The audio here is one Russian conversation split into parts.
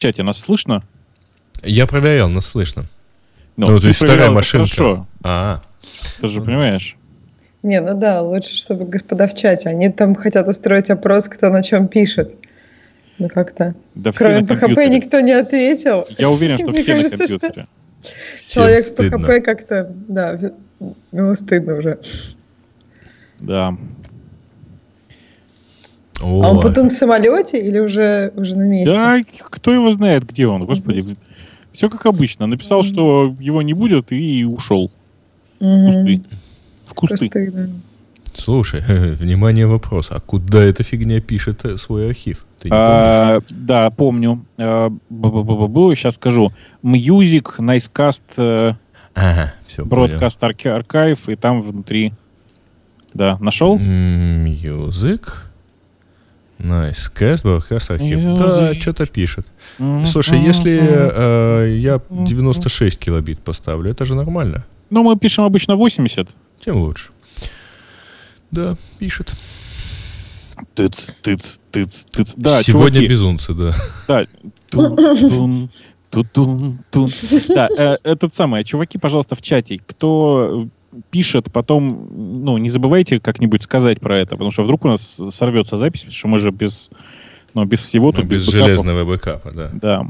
чате нас слышно? Я проверял, нас слышно. Ну, Ну, то есть вторая проверял, это машинка. Хорошо, А, ты же понимаешь. Не, ну да, лучше, чтобы господа в чате. Они там хотят устроить опрос, кто на чем пишет. Ну как-то. Да все Кроме на компьютере. никто не ответил. Я уверен, что все на кажется, что компьютере. всем Человек с стыдно. PHP как-то, да, ему стыдно уже. Да. А он О, потом в самолете или уже, уже на месте? Да, кто его знает, где он, господи. Все как обычно. Написал, что его не будет, и ушел. В Мгм. кусты. В кусты. Кусты, да. Слушай, внимание, вопрос. А куда эта фигня пишет э, свой архив? Ты не помнишь? А, да, помню. Сейчас скажу. Music, Nicecast, э, Ага, все, понял. Broadcast Archi- Archive, и там внутри. Да, нашел? Music. Cast, broadcast архив. Да, что-то пишет. Слушай, если э, я 96 килобит поставлю, это же нормально. Ну, мы пишем обычно 80. Тем лучше. Да, пишет. Тыц, тыц, тыц, тыц. Да, Сегодня чуваки, безумцы, да. Да. Тун-тун, ту-тун-тун. Да, э, этот самый. Чуваки, пожалуйста, в чате. Кто пишет, потом, ну, не забывайте как-нибудь сказать про это, потому что вдруг у нас сорвется запись, потому что мы же без, ну, без всего тут, Ну, без бэкапов. железного бэкапа, да. Да.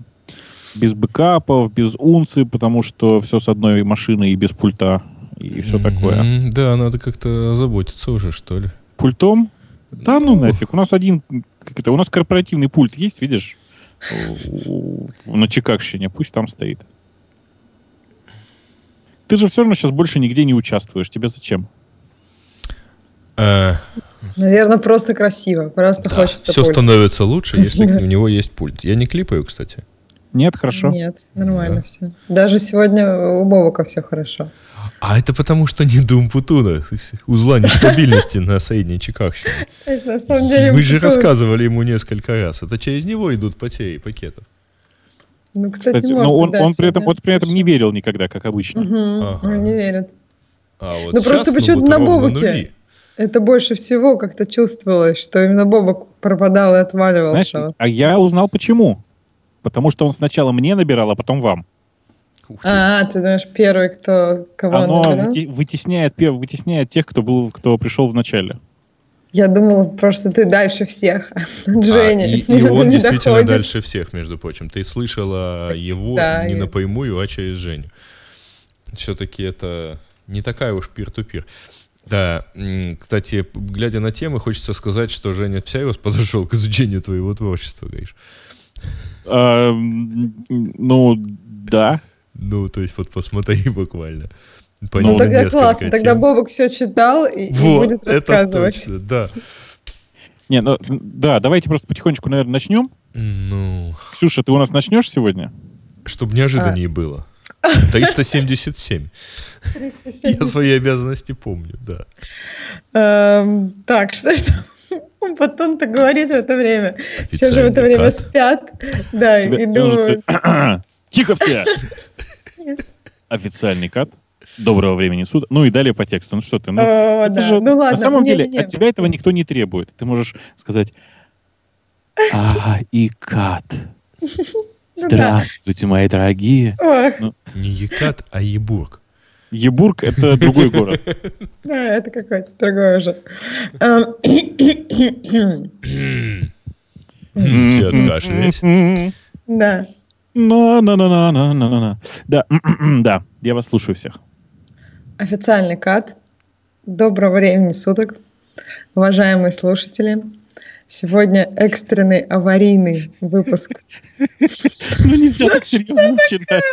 Без бэкапов, без унции, потому что все с одной машины и без пульта, и все такое. М, Да, надо как-то заботиться уже, что ли. Пультом? Да ну нафиг. У нас один, как это, у нас корпоративный пульт есть, видишь? На Чикагщине. Пусть там стоит. Ты же все равно сейчас больше нигде не участвуешь. Тебе зачем? Э, Наверное, просто красиво. Просто да, хочется все пульт. становится лучше, если у него есть пульт. Я не клипаю, кстати. Нет, хорошо. Нет, нормально Да. все. Даже сегодня у Бобока все хорошо. А это потому, что не Дум Путуна, узла нестабильности на средней Чикагщине. Мы же рассказывали ему несколько раз. Это через него идут потери пакетов. Ну, кстати, Кстати, может но он, да, он при этом, вот при этом не верил никогда, как обычно. Мгм, Ага. он не верит. А вот Ну, просто почему-то вот на Бобуке. нули. Это больше всего как-то чувствовалось, что именно Бобок пропадал и отваливался. Знаешь, а я узнал почему. Потому что он сначала мне набирал, а потом вам. Ух ты. А, ты знаешь, первый, кто кого он Оно набирал? вытесняет, вытесняет тех, кто был, кто пришел в начале. Я думала, просто ты дальше всех. А, Женя. и, и не он действительно доходит. дальше всех, между прочим. Ты слышала его Да, не и- напрямую, а через Женю. Все-таки это не такая уж пир-ту-пир. Да, кстати, глядя на темы, хочется сказать, что Женя всерьез подошел к изучению твоего творчества, говоришь. А, ну, да. Ну, то есть вот посмотри буквально. По Ну, тогда классно. Тогда тем. Бобок все читал и, и Вот, будет это рассказывать. точно, да. Не, ну, да, давайте просто потихонечку, наверное, начнем. Ну, Ксюша, ты у нас начнешь сегодня? чтобы неожиданнее А. было. 377. Я свои обязанности помню, да. Эм, Так, что ж там Батон-то говорит в это время. Все же в это Официальный время кат. спят. Да, Тебе- и думают. Тихо все! Официальный кат. Доброго времени суток. Ну и далее по тексту. Ну что ты, ну, «О, это да. же- Ну ладно. на самом деле не-не-не. от тебя этого никто не требует. Ты можешь сказать А и кат. Ну Здравствуйте, мои дорогие. Ох, Не Екат, а Ебург. Ебург — это другой город. да, это какой-то другой уже. Эм, Все откашлясь. Да. На-на-на-на-на-на-на. Да, да, я вас слушаю всех. Официальный кат. Доброго времени суток, уважаемые слушатели. Сегодня экстренный аварийный выпуск. Ну нельзя так серьезно начинать.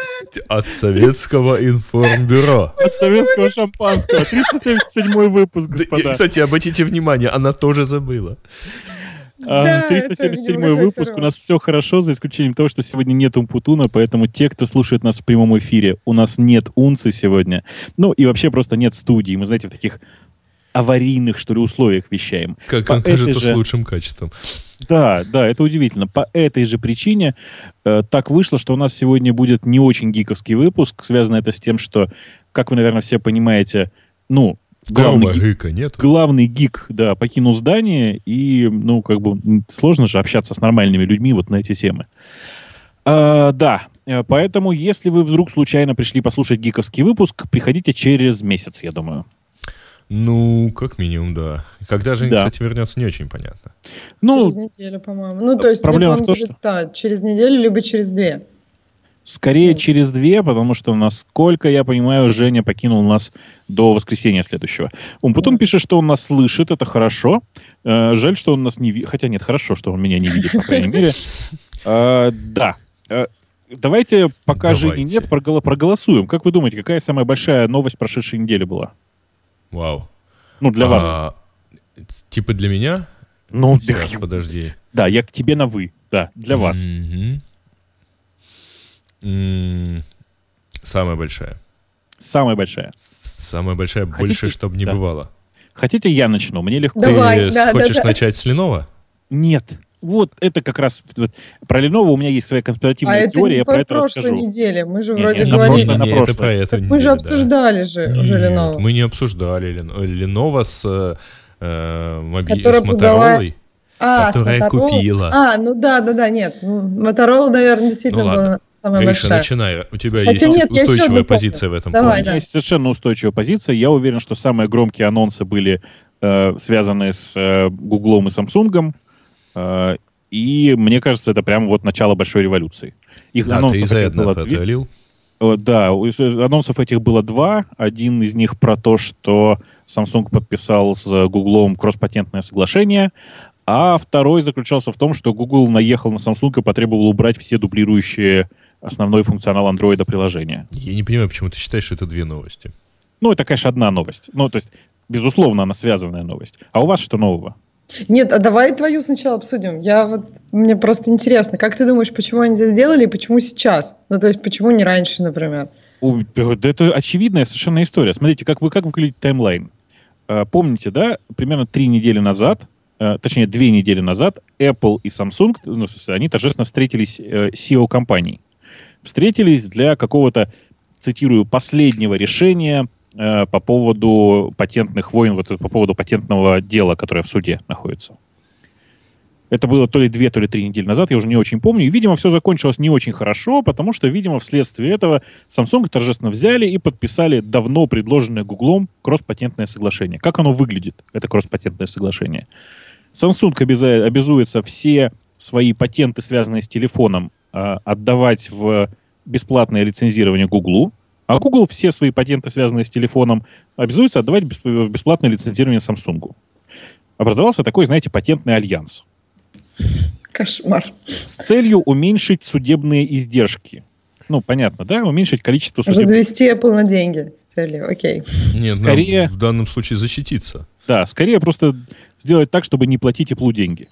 От советского информбюро. От советского шампанского. 377 выпуск, господа. Кстати, обратите внимание, она тоже забыла. А, Да, это, 377 видимо, выпуск. У нас все хорошо, за исключением того, что сегодня нет Умпутуна, поэтому те, кто слушает нас в прямом эфире, у нас нет унцы сегодня. Ну и вообще просто нет студии. Мы, знаете, в таких аварийных, что ли, условиях вещаем. Как вам этой кажется, же- с лучшим качеством. Да, да, это удивительно. По этой же причине э, так вышло, что у нас сегодня будет не очень гиковский выпуск. Связано это с тем, что, как вы, наверное, все понимаете, ну, главный, гик- гика нет. главный гик, да, покинул здание, и, ну, как бы сложно же общаться с нормальными людьми вот на эти темы. А, да, Э, поэтому, если вы вдруг случайно пришли послушать гиковский выпуск, приходите через месяц, я думаю. Ну, как минимум, да. Когда же, да. кстати, вернется, не очень понятно. Ну, через неделю, по-моему. Ну, то есть, проблема в том, что... Да, через неделю, либо через две. Скорее через две, потому что, насколько я понимаю, Женя покинул нас до воскресенья следующего. Он потом пишет, что он нас слышит, это хорошо. Э, жаль, что он нас не видит. Хотя нет, хорошо, что он меня не видит, по крайней мере. Э, да. Э, давайте, пока Давайте. Жени нет, проголосуем. Как вы думаете, какая самая большая новость прошедшей недели была? Вау. Ну, для а, вас. Типа для меня? Ну, Сейчас, да, подожди. Да, я к тебе на вы. Да, для mm-hmm. Самая большая. Самая большая. Самая большая, Хотите? больше, чтобы не да. бывало. Хотите, я начну? Мне легко. Давай, Ты да, хочешь да, да. начать с Ленова? Нет. Вот это как раз вот, про Lenovo у меня есть своя конспиративная а теория, это я про это расскажу. прошлой неделе, мы же не, вроде не, говорили. На не, это про эту неделю, Мы же обсуждали да. же Нет, уже Lenovo. мы не обсуждали Lenovo с э, моби... с Моторолой. А, которая с купила. А, ну да, да, да, нет. Моторола, наверное, действительно ну, была самая Гриша, большая. начинай. У тебя Хотя есть нет, устойчивая позиция в этом Давай, плане. У меня есть совершенно устойчивая позиция. Я уверен, что самые громкие анонсы были э, связаны с э, Гуглом и Самсунгом. Э, и мне кажется, это прямо вот начало большой революции. Их да, анонсов ты было две. Да, анонсов этих было два. Один из них про то, что Samsung подписал с Google кросс-патентное соглашение, а второй заключался в том, что Google наехал на Samsung и потребовал убрать все дублирующие основной функционал Android приложения. Я не понимаю, почему ты считаешь, что это две новости. Ну, это, конечно, одна новость. Ну, то есть, безусловно, она связанная новость. А у вас что нового? Нет, а давай твою сначала обсудим. Я вот мне просто интересно, как ты думаешь, почему они это сделали и почему сейчас? Ну, то есть, почему не раньше, например? Это очевидная совершенно история. Смотрите, как вы как выглядит таймлайн. А, помните, да, примерно три недели назад, а, точнее, две недели назад, Apple и Samsung, ну, они торжественно встретились э, CEO компаний. Встретились для какого-то, цитирую, последнего решения Э, по поводу патентных войн, вот по поводу патентного дела, которое в суде находится. Это было то ли две, то ли три недели назад, я уже не очень помню. И, видимо, все закончилось не очень хорошо, потому что, видимо, вследствие этого Samsung торжественно взяли и подписали давно предложенное Гуглом кросс-патентное соглашение. Как оно выглядит, это кросс-патентное соглашение? Samsung обязуется все свои патенты, связанные с телефоном, отдавать в бесплатное лицензирование Гуглу, а Google все свои патенты, связанные с телефоном, обязуется отдавать в бесплатное лицензирование Samsung. Образовался такой, знаете, патентный альянс. Кошмар. С целью уменьшить судебные издержки. Ну, понятно, да? Уменьшить количество судебных... Развести Apple на деньги с целью, окей. Нет, скорее... в данном случае защититься. Да, скорее просто сделать так, чтобы не платить Apple деньги.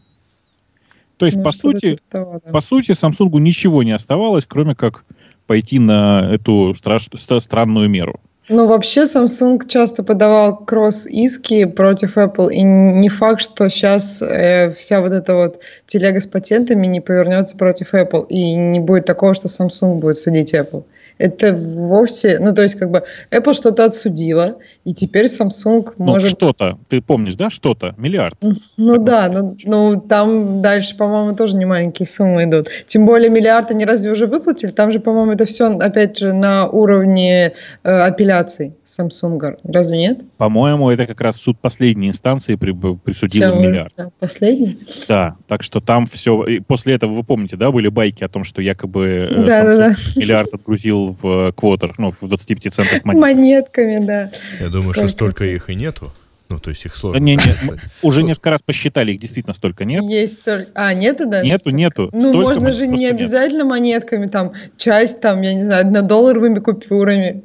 То есть, ну, по сути, того, да. по сути, Samsung ничего не оставалось, кроме как пойти на эту страш... странную меру. Ну, вообще Samsung часто подавал кросс-иски против Apple, и не факт, что сейчас э, вся вот эта вот телега с патентами не повернется против Apple, и не будет такого, что Samsung будет судить Apple это вовсе, ну то есть как бы Apple что-то отсудила, и теперь Samsung ну, может... что-то, ты помнишь, да, что-то, миллиард. Ну да, ну, ну там дальше, по-моему, тоже не маленькие суммы идут. Тем более миллиард они разве уже выплатили? Там же, по-моему, это все, опять же, на уровне э, апелляций Samsung, разве нет? По-моему, это как раз суд последней инстанции при, присудил Все, миллиард. Да, последний? Да, так что там все... И после этого, вы помните, да, были байки о том, что якобы э, да, Samsung да, да. миллиард отгрузил в квотер, ну, в 25 центах монет. Монетками, да. Я думаю, Только что столько их и нету. Ну, то есть их сложно. Да, не, не, уже несколько раз посчитали, их действительно столько нет. Есть столько. А, нету даже? Нету, нету. Ну, столько можно же не обязательно нет. монетками, там, часть, там, я не знаю, однодолларовыми купюрами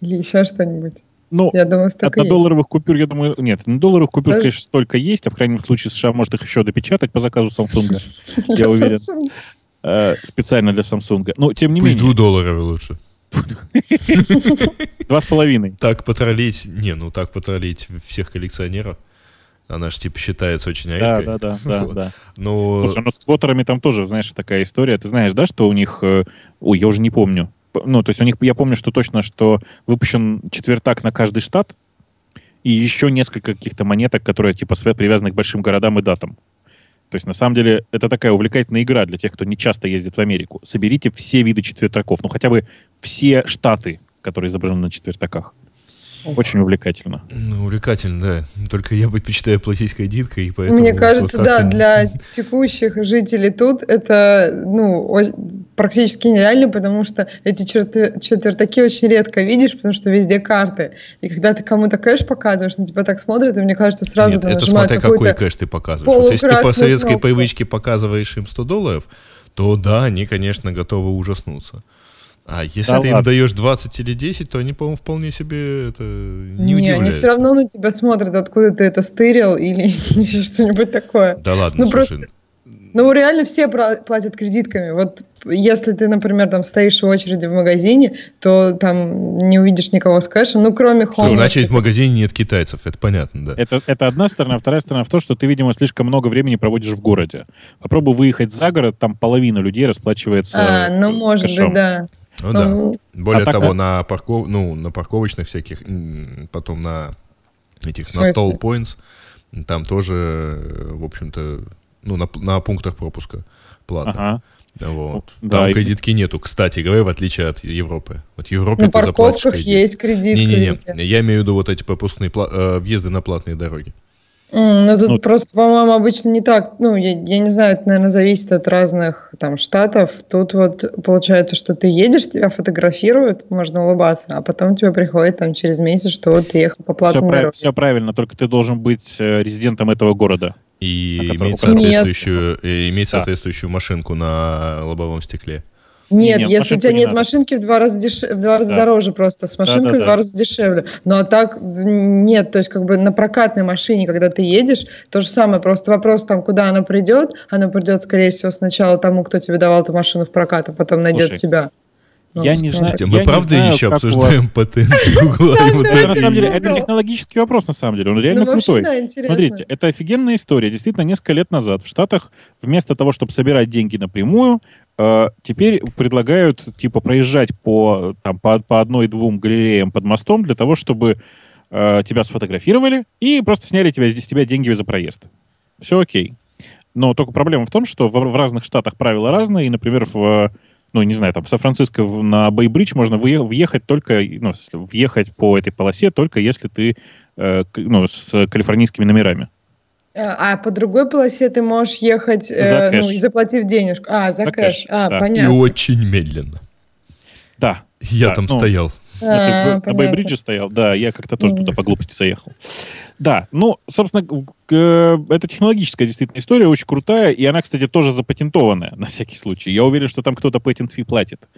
или еще что-нибудь. Ну, я думаю, столько однодолларовых есть. купюр, я думаю, нет, на долларовых купюр, Даже... конечно, столько есть, а в крайнем случае США может их еще допечатать по заказу Samsung, я уверен. Э, специально для Samsung. Но, тем не менее... Пусть двухдолларовый лучше. Два с половиной. Так потроллить, не, ну так потроллить всех коллекционеров. Она же типа считается очень редкой. Да, да, да, вот. да. Но... Слушай, ну с квотерами там тоже, знаешь, такая история. Ты знаешь, да, что у них... Э, ой, я уже не помню. Ну, то есть у них, я помню, что точно, что выпущен четвертак на каждый штат и еще несколько каких-то монеток, которые типа привязаны к большим городам и датам. То есть, на самом деле, это такая увлекательная игра для тех, кто не часто ездит в Америку. Соберите все виды четвертаков, ну хотя бы все штаты, которые изображены на четвертаках. Очень увлекательно. Ну, увлекательно, да. Только я предпочитаю платить кредиткой, и поэтому... Мне кажется, да, для текущих жителей тут это ну, практически нереально, потому что эти четвертаки очень редко видишь, потому что везде карты. И когда ты кому-то кэш показываешь, на тебя так смотрят, и мне кажется, сразу Нет, это смотря какой кэш ты показываешь. Вот если ты по советской кнопку. привычке показываешь им 100 долларов, то да, они, конечно, готовы ужаснуться. А если да ты ладно. им даешь 20 или 10, то они, по-моему, вполне себе это не, не они все равно на тебя смотрят, откуда ты это стырил или что-нибудь такое. Да ладно, ну, слушай. Просто... Ну, реально все платят кредитками. Вот если ты, например, там стоишь в очереди в магазине, то там не увидишь никого с кэшем, ну, кроме Home. Значит, в магазине нет китайцев, это понятно, да. Это, это одна сторона, а вторая сторона в том, что ты, видимо, слишком много времени проводишь в городе. Попробуй выехать за город, там половина людей расплачивается А, ну, может кэшом. быть, да. Ну да. Более а того, так... на, парков... ну, на парковочных всяких, потом на этих, на toll points, там тоже, в общем-то, ну, на, на пунктах пропуска платно. Ага. Вот. Да, Там и... кредитки нету, кстати говоря, в отличие от Европы. Вот в Европе на ты заплатишь кредит. есть кредит. Не-не-не, я имею в виду вот эти пропускные пла... э, въезды на платные дороги. Mm, ну, тут ну, просто, по-моему, обычно не так. Ну, я, я не знаю, это, наверное, зависит от разных там штатов. Тут вот получается, что ты едешь, тебя фотографируют, можно улыбаться, а потом тебе приходит там через месяц, что вот ты ехал по платному все, прав, все правильно, только ты должен быть э, резидентом этого города. И иметь соответствующую, иметь соответствующую машинку на лобовом стекле. Нет, нет если у тебя не нет надо. машинки, в два раза, деш... в два раза да. дороже просто, с машинкой да, да, в два раза дешевле. Ну а так нет, то есть как бы на прокатной машине, когда ты едешь, то же самое, просто вопрос там, куда она придет, она придет, скорее всего, сначала тому, кто тебе давал эту машину в прокат, а потом найдет Слушай, тебя. Ну, я не знаю. Мы правда знаю, еще обсуждаем патенты Гугла Это на самом деле, это технологический вопрос на самом деле. Он реально ну, крутой. Смотрите, это офигенная история. Действительно, несколько лет назад в Штатах вместо того, чтобы собирать деньги напрямую, э, теперь предлагают типа проезжать по, там, по, по одной-двум галереям под мостом для того, чтобы э, тебя сфотографировали и просто сняли тебя, с тебя деньги за проезд. Все окей. Но только проблема в том, что в, в разных штатах правила разные, и, например, в ну, не знаю, там, в Сан-Франциско на Бейбридж можно въехать только, ну, въехать по этой полосе только если ты, э, ну, с калифорнийскими номерами. А, а по другой полосе ты можешь ехать, э, ну, и заплатив денежку. А, за, за кэш. кэш. А, да. понятно. И очень медленно. Да. Я да, там ну, стоял. А, на Бейбридже стоял? Да, я как-то тоже туда по глупости заехал. Да, ну, собственно, это технологическая действительно история, очень крутая, и она, кстати, тоже запатентованная, на всякий случай. Я уверен, что там кто-то patent fee платит.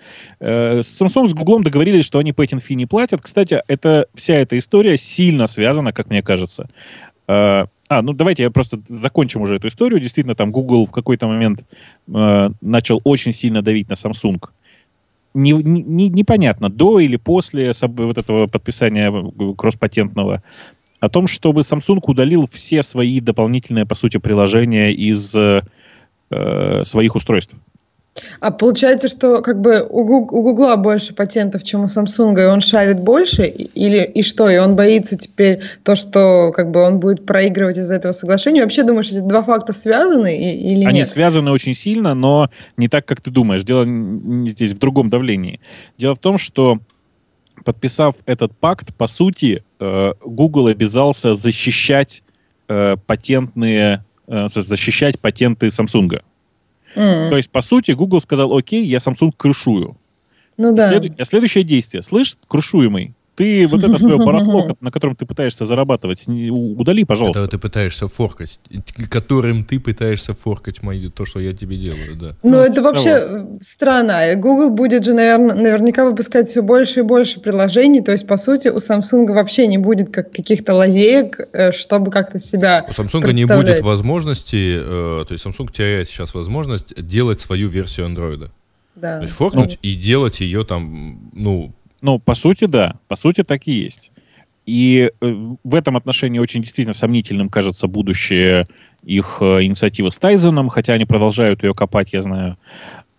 Э, с Samsung с Google договорились, что они patent fee не платят. Кстати, это, вся эта история сильно связана, как мне кажется. Э, а, ну давайте я просто закончим уже эту историю. Действительно, там Google в какой-то момент э, начал очень сильно давить на Samsung не, не, непонятно, до или после вот этого подписания кросс-патентного, о том, чтобы Samsung удалил все свои дополнительные, по сути, приложения из э, своих устройств. А получается, что как бы у, Гугла больше патентов, чем у Samsung, и он шарит больше, или и что? И он боится теперь то, что как бы он будет проигрывать из-за этого соглашения. Вообще думаешь, эти два факта связаны или нет? Они связаны очень сильно, но не так, как ты думаешь. Дело здесь в другом давлении. Дело в том, что подписав этот пакт, по сути, э, Google обязался защищать э, патентные, э, защищать патенты Samsung. Mm. То есть, по сути, Google сказал, окей, я Samsung крышую. Ну да. След... А следующее действие. Слышь, крушуемый, ты вот это свое барахло, на котором ты пытаешься зарабатывать, удали, пожалуйста. Это ты пытаешься форкать, которым ты пытаешься форкать мою, то, что я тебе делаю, да. Ну, ну это вообще того. странно. Google будет же, наверное, наверняка выпускать все больше и больше приложений, то есть, по сути, у Samsung вообще не будет как каких-то лазеек, э, чтобы как-то себя У Samsung не будет возможности, э, то есть Samsung теряет сейчас возможность делать свою версию Android. Да. То есть форкнуть ну, и делать ее там, ну, ну, по сути, да. По сути, так и есть. И э, в этом отношении очень действительно сомнительным кажется будущее их э, инициативы с Тайзеном, хотя они продолжают ее копать, я знаю.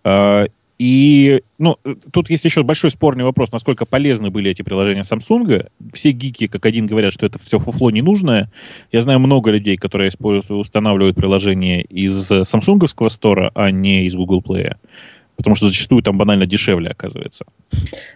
А, И, ну, тут есть еще большой спорный вопрос, насколько полезны были эти приложения Samsung. Все гики, как один, говорят, что это все фуфло ненужное. Я знаю много людей, которые устанавливают приложения из самсунговского стора, а не из Google Play потому что зачастую там банально дешевле оказывается.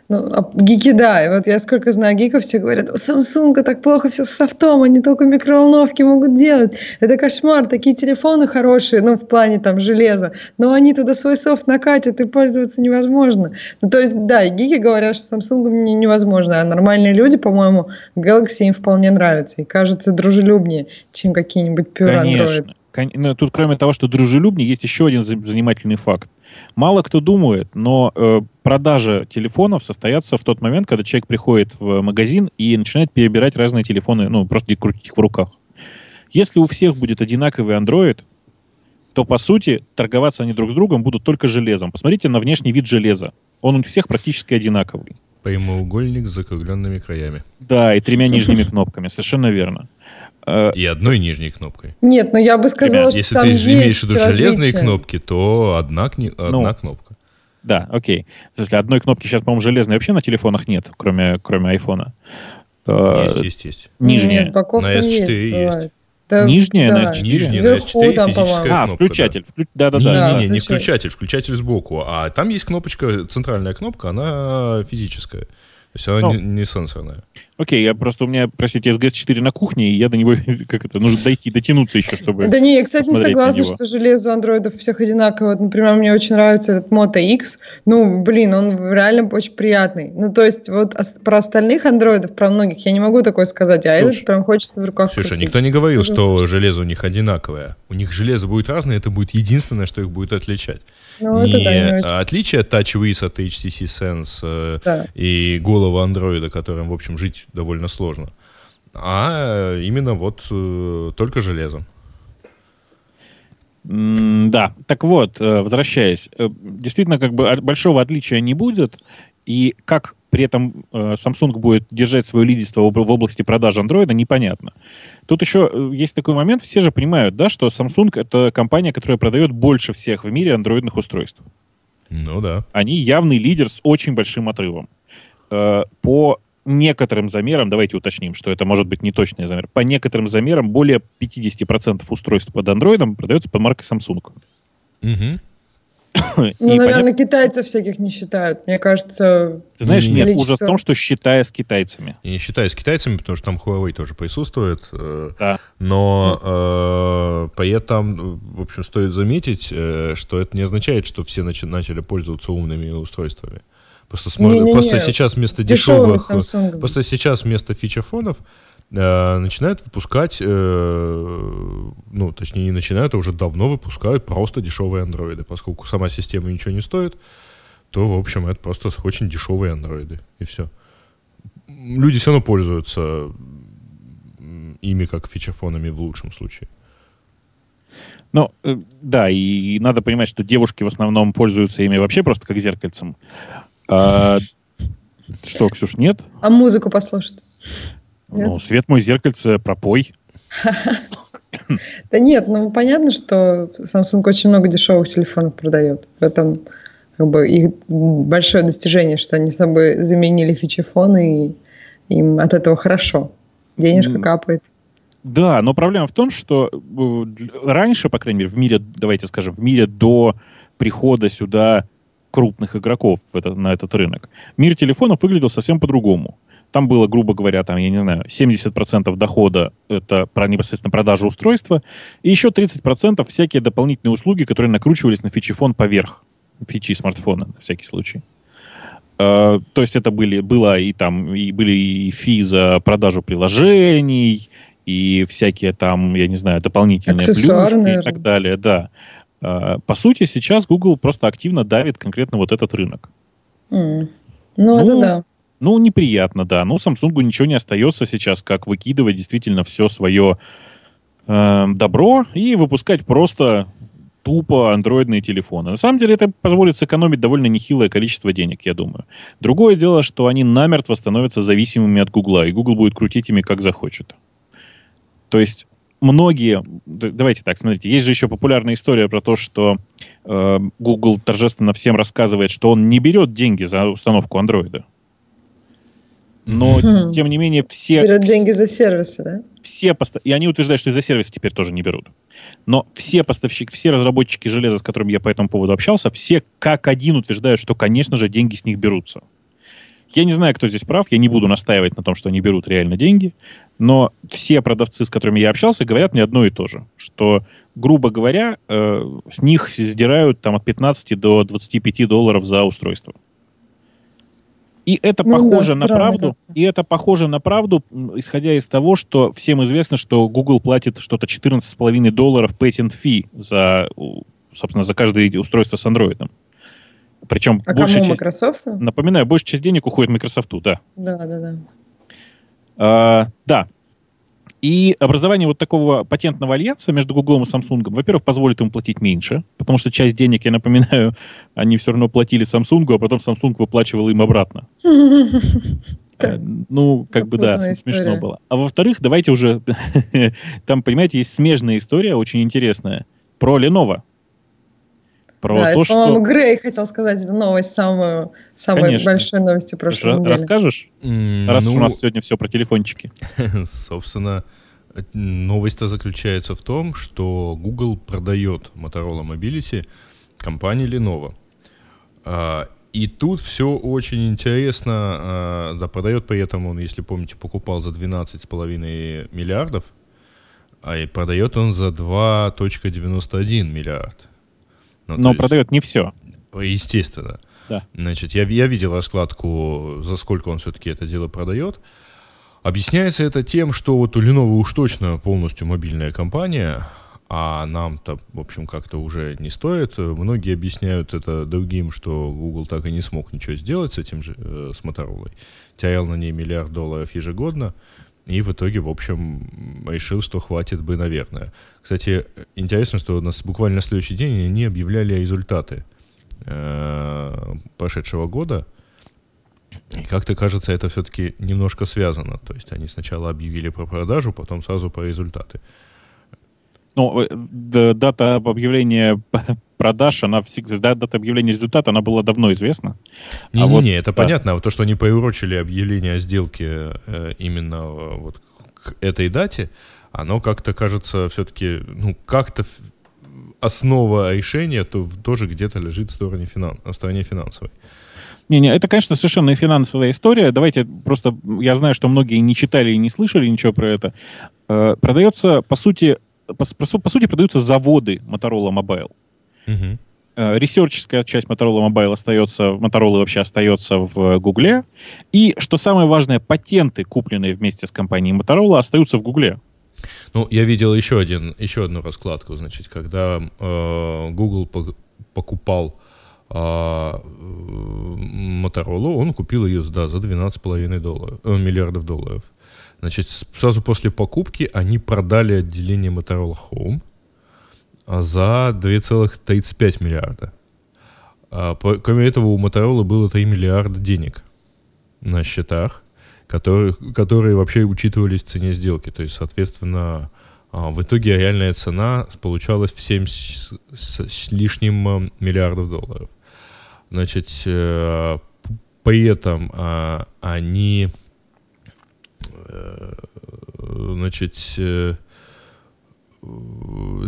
Ну, а гики, да. И вот я сколько знаю гиков, все говорят, у Samsung так плохо все с софтом, они только микроволновки могут делать. Это кошмар, такие телефоны хорошие, ну, в плане там железа, но они туда свой софт накатят, и пользоваться невозможно. Ну, то есть, да, и гики говорят, что Samsung невозможно, а нормальные люди, по-моему, Galaxy им вполне нравится и кажутся дружелюбнее, чем какие-нибудь Pure Конечно. Android. Ну, тут, кроме того, что дружелюбнее, есть еще один занимательный факт. Мало кто думает, но э, продажа телефонов состоятся в тот момент, когда человек приходит в магазин и начинает перебирать разные телефоны, ну, просто крутить их в руках. Если у всех будет одинаковый Android, то, по сути, торговаться они друг с другом будут только железом. Посмотрите на внешний вид железа. Он у всех практически одинаковый. Прямоугольник с закругленными краями. Да, и тремя нижними кнопками, совершенно верно. Э, и одной нижней кнопкой. Нет, но я бы сказала, Ребят, что Если ты имеешь в виду железные кнопки, то одна, одна ну, кнопка. Да, окей. Если одной кнопки сейчас, по-моему, железной вообще на телефонах нет, кроме, кроме айфона. Э, есть, есть, есть. Нижняя. Нет, на S4 есть. есть. Да, Нижняя да. на S4? Нижняя на S4 там, физическая а, кнопка. включатель. Да. Вклю... Да, да, да. Не, не, не, не включатель, включатель сбоку. А там есть кнопочка, центральная кнопка, она физическая. То есть она ну, не, не сенсорная. Окей, я просто у меня, простите, SGS4 на кухне, и я до него, как это, нужно дойти, дотянуться еще, чтобы Да не, я, кстати, не согласна, что железо андроидов всех одинаково. Вот, например, мне очень нравится этот Moto X. Ну, блин, он реально очень приятный. Ну, то есть, вот про остальных андроидов, про многих, я не могу такое сказать, а Слушай, этот прям хочется в руках Слушай, крутить. никто не говорил, это что железо у них одинаковое. У них железо будет разное, это будет единственное, что их будет отличать. Ну, не, да, не очень. отличие от TouchWiz от HTC Sense э, да. и голого андроида, которым, в общем, жить довольно сложно. А именно вот э, только железом. Да, так вот, э, возвращаясь, э, действительно, как бы большого отличия не будет, и как при этом Samsung будет держать свое лидерство в области продажи Android, непонятно. Тут еще есть такой момент, все же понимают, да, что Samsung — это компания, которая продает больше всех в мире андроидных устройств. Ну да. Они явный лидер с очень большим отрывом. По некоторым замерам, давайте уточним, что это может быть неточный замер, по некоторым замерам более 50% устройств под Android продается под маркой Samsung. Угу. Ну, наверное, понятно... китайцев всяких не считают. Мне кажется... Ты знаешь, нет, количество... ужас в том, что считая с китайцами. И не считая с китайцами, потому что там Huawei тоже присутствует. Э, да. Но э, при этом, в общем, стоит заметить, э, что это не означает, что все начали, начали пользоваться умными устройствами. Просто, смотр... не, не, просто сейчас вместо дешевых, просто сейчас вместо фичерфонов э, начинают выпускать, э, ну, точнее, не начинают, а уже давно выпускают просто дешевые андроиды, поскольку сама система ничего не стоит, то, в общем, это просто очень дешевые андроиды, и все. Люди все равно пользуются ими как фичерфонами в лучшем случае. Ну, э, да, и надо понимать, что девушки в основном пользуются ими вообще просто как зеркальцем. А, что, Ксюш, нет? А музыку послушать? Нет? Ну, «Свет мой зеркальце», пропой. Да нет, ну понятно, что Samsung очень много дешевых телефонов продает. В этом как бы их большое достижение, что они с собой заменили фичефоны, и им от этого хорошо. Денежка капает. Да, но проблема в том, что э, раньше, по крайней мере, в мире, давайте скажем, в мире до прихода сюда крупных игроков в это, на этот рынок, мир телефонов выглядел совсем по-другому. Там было, грубо говоря, там, я не знаю, 70% дохода — это про непосредственно продажу устройства, и еще 30% всякие дополнительные услуги, которые накручивались на фичи-фон поверх фичи смартфона, на всякий случай. Uh, то есть это были, было и там, и были и фи за продажу приложений, и всякие там, я не знаю, дополнительные плюшки и так далее, да. А, по сути, сейчас Google просто активно давит конкретно вот этот рынок. Mm. Ну, ну, это да. Ну, неприятно, да. Но Samsung ничего не остается сейчас, как выкидывать действительно все свое э, добро и выпускать просто тупо андроидные телефоны. На самом деле это позволит сэкономить довольно нехилое количество денег, я думаю. Другое дело, что они намертво становятся зависимыми от Гугла, и Google будет крутить ими как захочет. То есть многие, давайте так, смотрите, есть же еще популярная история про то, что э, Google торжественно всем рассказывает, что он не берет деньги за установку андроида. Но, mm-hmm. тем не менее, все... Берут деньги за сервисы, да? Все постав... И они утверждают, что и за сервисы теперь тоже не берут. Но все поставщики, все разработчики железа, с которыми я по этому поводу общался, все как один утверждают, что, конечно же, деньги с них берутся. Я не знаю, кто здесь прав, я не буду настаивать на том, что они берут реально деньги, но все продавцы, с которыми я общался, говорят мне одно и то же, что, грубо говоря, э, с них сдирают там, от 15 до 25 долларов за устройство. И это ну, похоже да, на правду. И это похоже на правду, исходя из того, что всем известно, что Google платит что-то 14,5 долларов patent fee за, собственно, за каждое устройство с Android. Причем а большая кому, часть, Microsoft? Напоминаю, большая часть денег уходит Microsoft, да. Да, да, да. А, да. И образование вот такого патентного альянса между Google и Samsung, во-первых, позволит ему платить меньше, потому что часть денег, я напоминаю, они все равно платили Samsung, а потом Samsung выплачивал им обратно. Э, ну, как бы да, смешно было. А во-вторых, давайте уже... Там, понимаете, есть смежная история, очень интересная, про Lenovo. Про да, то, это, что... Грей хотел сказать эту новость, самую, самой Конечно. большой новостью прошлой Р- недели. Расскажешь? Mm, Раз ну, у нас сегодня все про телефончики. Собственно, новость-то заключается в том, что Google продает Motorola Mobility компании Lenovo. А, и тут все очень интересно. А, да, продает при этом он, если помните, покупал за 12,5 миллиардов, а и продает он за 2,91 миллиард. Ну, Но есть, продает не все. Естественно. Да. Значит, я, я видел раскладку, за сколько он все-таки это дело продает. Объясняется это тем, что вот у Lenovo уж точно полностью мобильная компания, а нам-то, в общем, как-то уже не стоит. Многие объясняют это другим, что Google так и не смог ничего сделать с этим же, э, с Motorola. Терял на ней миллиард долларов ежегодно. И в итоге, в общем, решил, что хватит бы, наверное. Кстати, интересно, что у нас буквально на следующий день они объявляли результаты э, прошедшего года. И как-то кажется, это все-таки немножко связано. То есть они сначала объявили про продажу, потом сразу про результаты. Ну, э, дата объявления продаж, она всегда, дата объявления результата, она была давно известна. Не-не-не, а вот, это да. понятно. А вот то, что они поурочили объявление о сделке э, именно э, вот к этой дате, оно как-то кажется все-таки, ну, как-то основа решения то тоже где-то лежит в стороне, финан, в стороне финансовой. Не-не, это, конечно, совершенно финансовая история. Давайте просто, я знаю, что многие не читали и не слышали ничего про это. Э, продается, по сути, по, по, сути, продаются заводы Motorola Mobile. Угу. Ресерческая часть Motorola Mobile остается, Motorola вообще остается в Гугле. И, что самое важное, патенты, купленные вместе с компанией Motorola, остаются в Гугле. Ну, я видел еще, один, еще одну раскладку, значит, когда э, Google покупал э, Motorola, он купил ее да, за 12,5 долларов, э, миллиардов долларов. Значит, сразу после покупки они продали отделение Motorola Home – за 2,35 миллиарда. А, кроме этого, у Motorola было 3 миллиарда денег на счетах, которые, которые вообще учитывались в цене сделки. То есть, соответственно, а, в итоге реальная цена получалась в 7 с, с лишним а, миллиардов долларов. Значит, э, при этом они значит, э,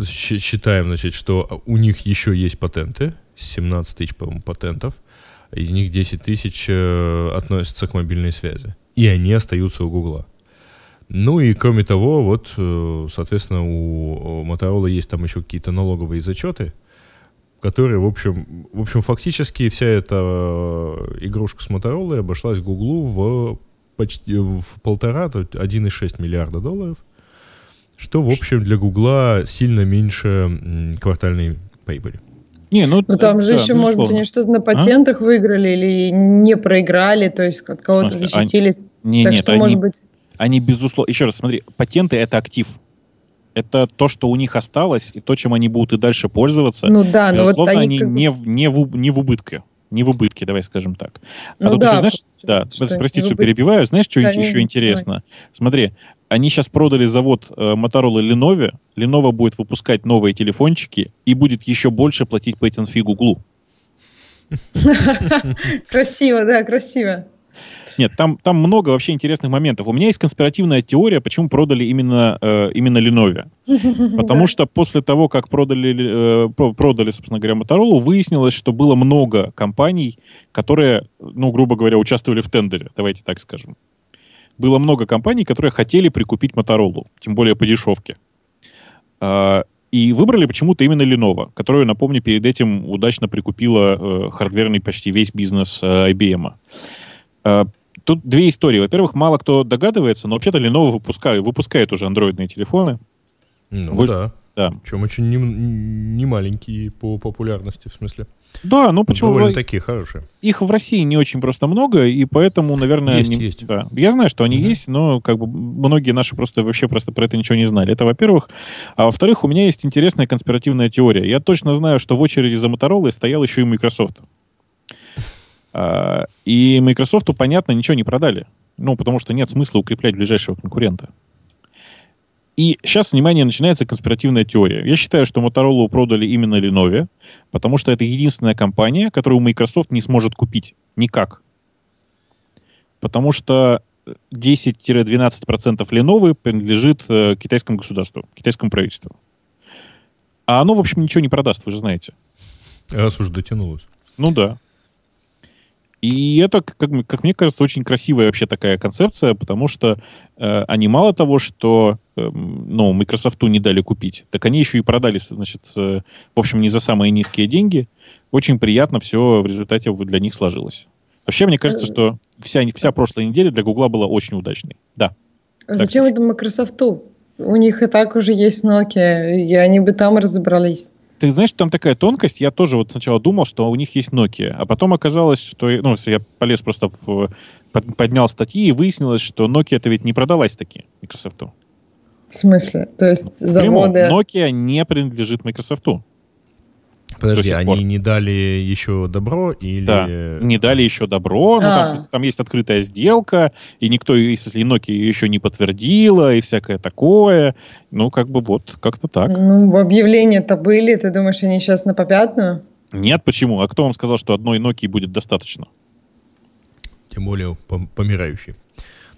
считаем, значит, что у них еще есть патенты, 17 тысяч, по-моему, патентов, из них 10 тысяч э, относятся к мобильной связи. И они остаются у Гугла. Ну и кроме того, вот, э, соответственно, у Motorola есть там еще какие-то налоговые зачеты, которые, в общем, в общем, фактически вся эта э, игрушка с Motorola обошлась Гуглу в почти в полтора, 1,6 миллиарда долларов что, в общем, для Гугла сильно меньше квартальной прибыли. Не, ну, ну там же да, еще, безусловно. может быть, они что-то на а? патентах а? выиграли или не проиграли, то есть от кого-то защитились. Они... Не, так нет, что, они, может быть... они, безусловно... Еще раз, смотри, патенты — это актив. Это то, что у них осталось, и то, чем они будут и дальше пользоваться. Ну да, но вот они, они как... не, в, не, в, не в убытке. Не в убытке, давай скажем так. А ну, тут да, еще, знаешь, да, что, простите, что перебиваю. Знаешь, что да, еще интересно? Давай. Смотри, Они сейчас продали завод э, Motorola Lenovo. Lenovo будет выпускать новые телефончики и будет еще больше платить патент-фи Гуглу. Красиво, да, красиво. Нет, там, там много вообще интересных моментов. У меня есть конспиративная теория, почему продали именно, э, именно Lenovo. Потому что после того, как продали, э, продали, собственно говоря, Motorola, выяснилось, что было много компаний, которые, ну, грубо говоря, участвовали в тендере, давайте так скажем. Было много компаний, которые хотели прикупить Motorola, тем более по дешевке. Э, и выбрали почему-то именно Lenovo, которую, напомню, перед этим удачно прикупила э, хардверный почти весь бизнес э, IBM. Э, тут две истории. Во-первых, мало кто догадывается, но вообще-то Lenovo выпускает, выпускает уже андроидные телефоны. Ну Больше, да. да. Причем очень не, не маленькие по популярности, в смысле. Да, ну почему? Довольно такие хорошие. Их в России не очень просто много, и поэтому, наверное... Есть, не... есть. Да. Я знаю, что они mm-hmm. есть, но как бы многие наши просто вообще просто про это ничего не знали. Это во-первых. А во-вторых, у меня есть интересная конспиративная теория. Я точно знаю, что в очереди за Motorola стоял еще и Microsoft. А, и Microsoft, понятно, ничего не продали. Ну, потому что нет смысла укреплять ближайшего конкурента. И сейчас, внимание, начинается конспиративная теория. Я считаю, что Motorola продали именно Lenovo, потому что это единственная компания, которую Microsoft не сможет купить. Никак. Потому что 10-12% Lenovo принадлежит э, китайскому государству, китайскому правительству. А оно, в общем, ничего не продаст, вы же знаете. Раз уж дотянулось. Ну да. И это, как, как мне кажется, очень красивая вообще такая концепция, потому что э, они мало того, что э, ну, Microsoft не дали купить, так они еще и продали, значит, э, в общем, не за самые низкие деньги. Очень приятно все в результате для них сложилось. Вообще, мне кажется, что вся, вся прошлая неделя для Гугла была очень удачной. Да. А зачем это Microsoft? У них и так уже есть Nokia, и они бы там разобрались. Ты знаешь, там такая тонкость. Я тоже вот сначала думал, что у них есть Nokia, а потом оказалось, что... Ну, я полез просто в... Поднял статьи, и выяснилось, что Nokia это ведь не продалась таки Microsoft. В смысле? То есть заводы... Nokia не принадлежит Microsoft. Подожди, они не дали еще добро или... Да, не дали еще добро, но там, а. там есть открытая сделка, и никто, если Nokia еще не подтвердила, и всякое такое. Ну, как бы вот, как-то так. Ну, объявления-то были, ты думаешь, они сейчас на попятную? Нет, почему? А кто вам сказал, что одной Nokia будет достаточно? Тем более помирающей.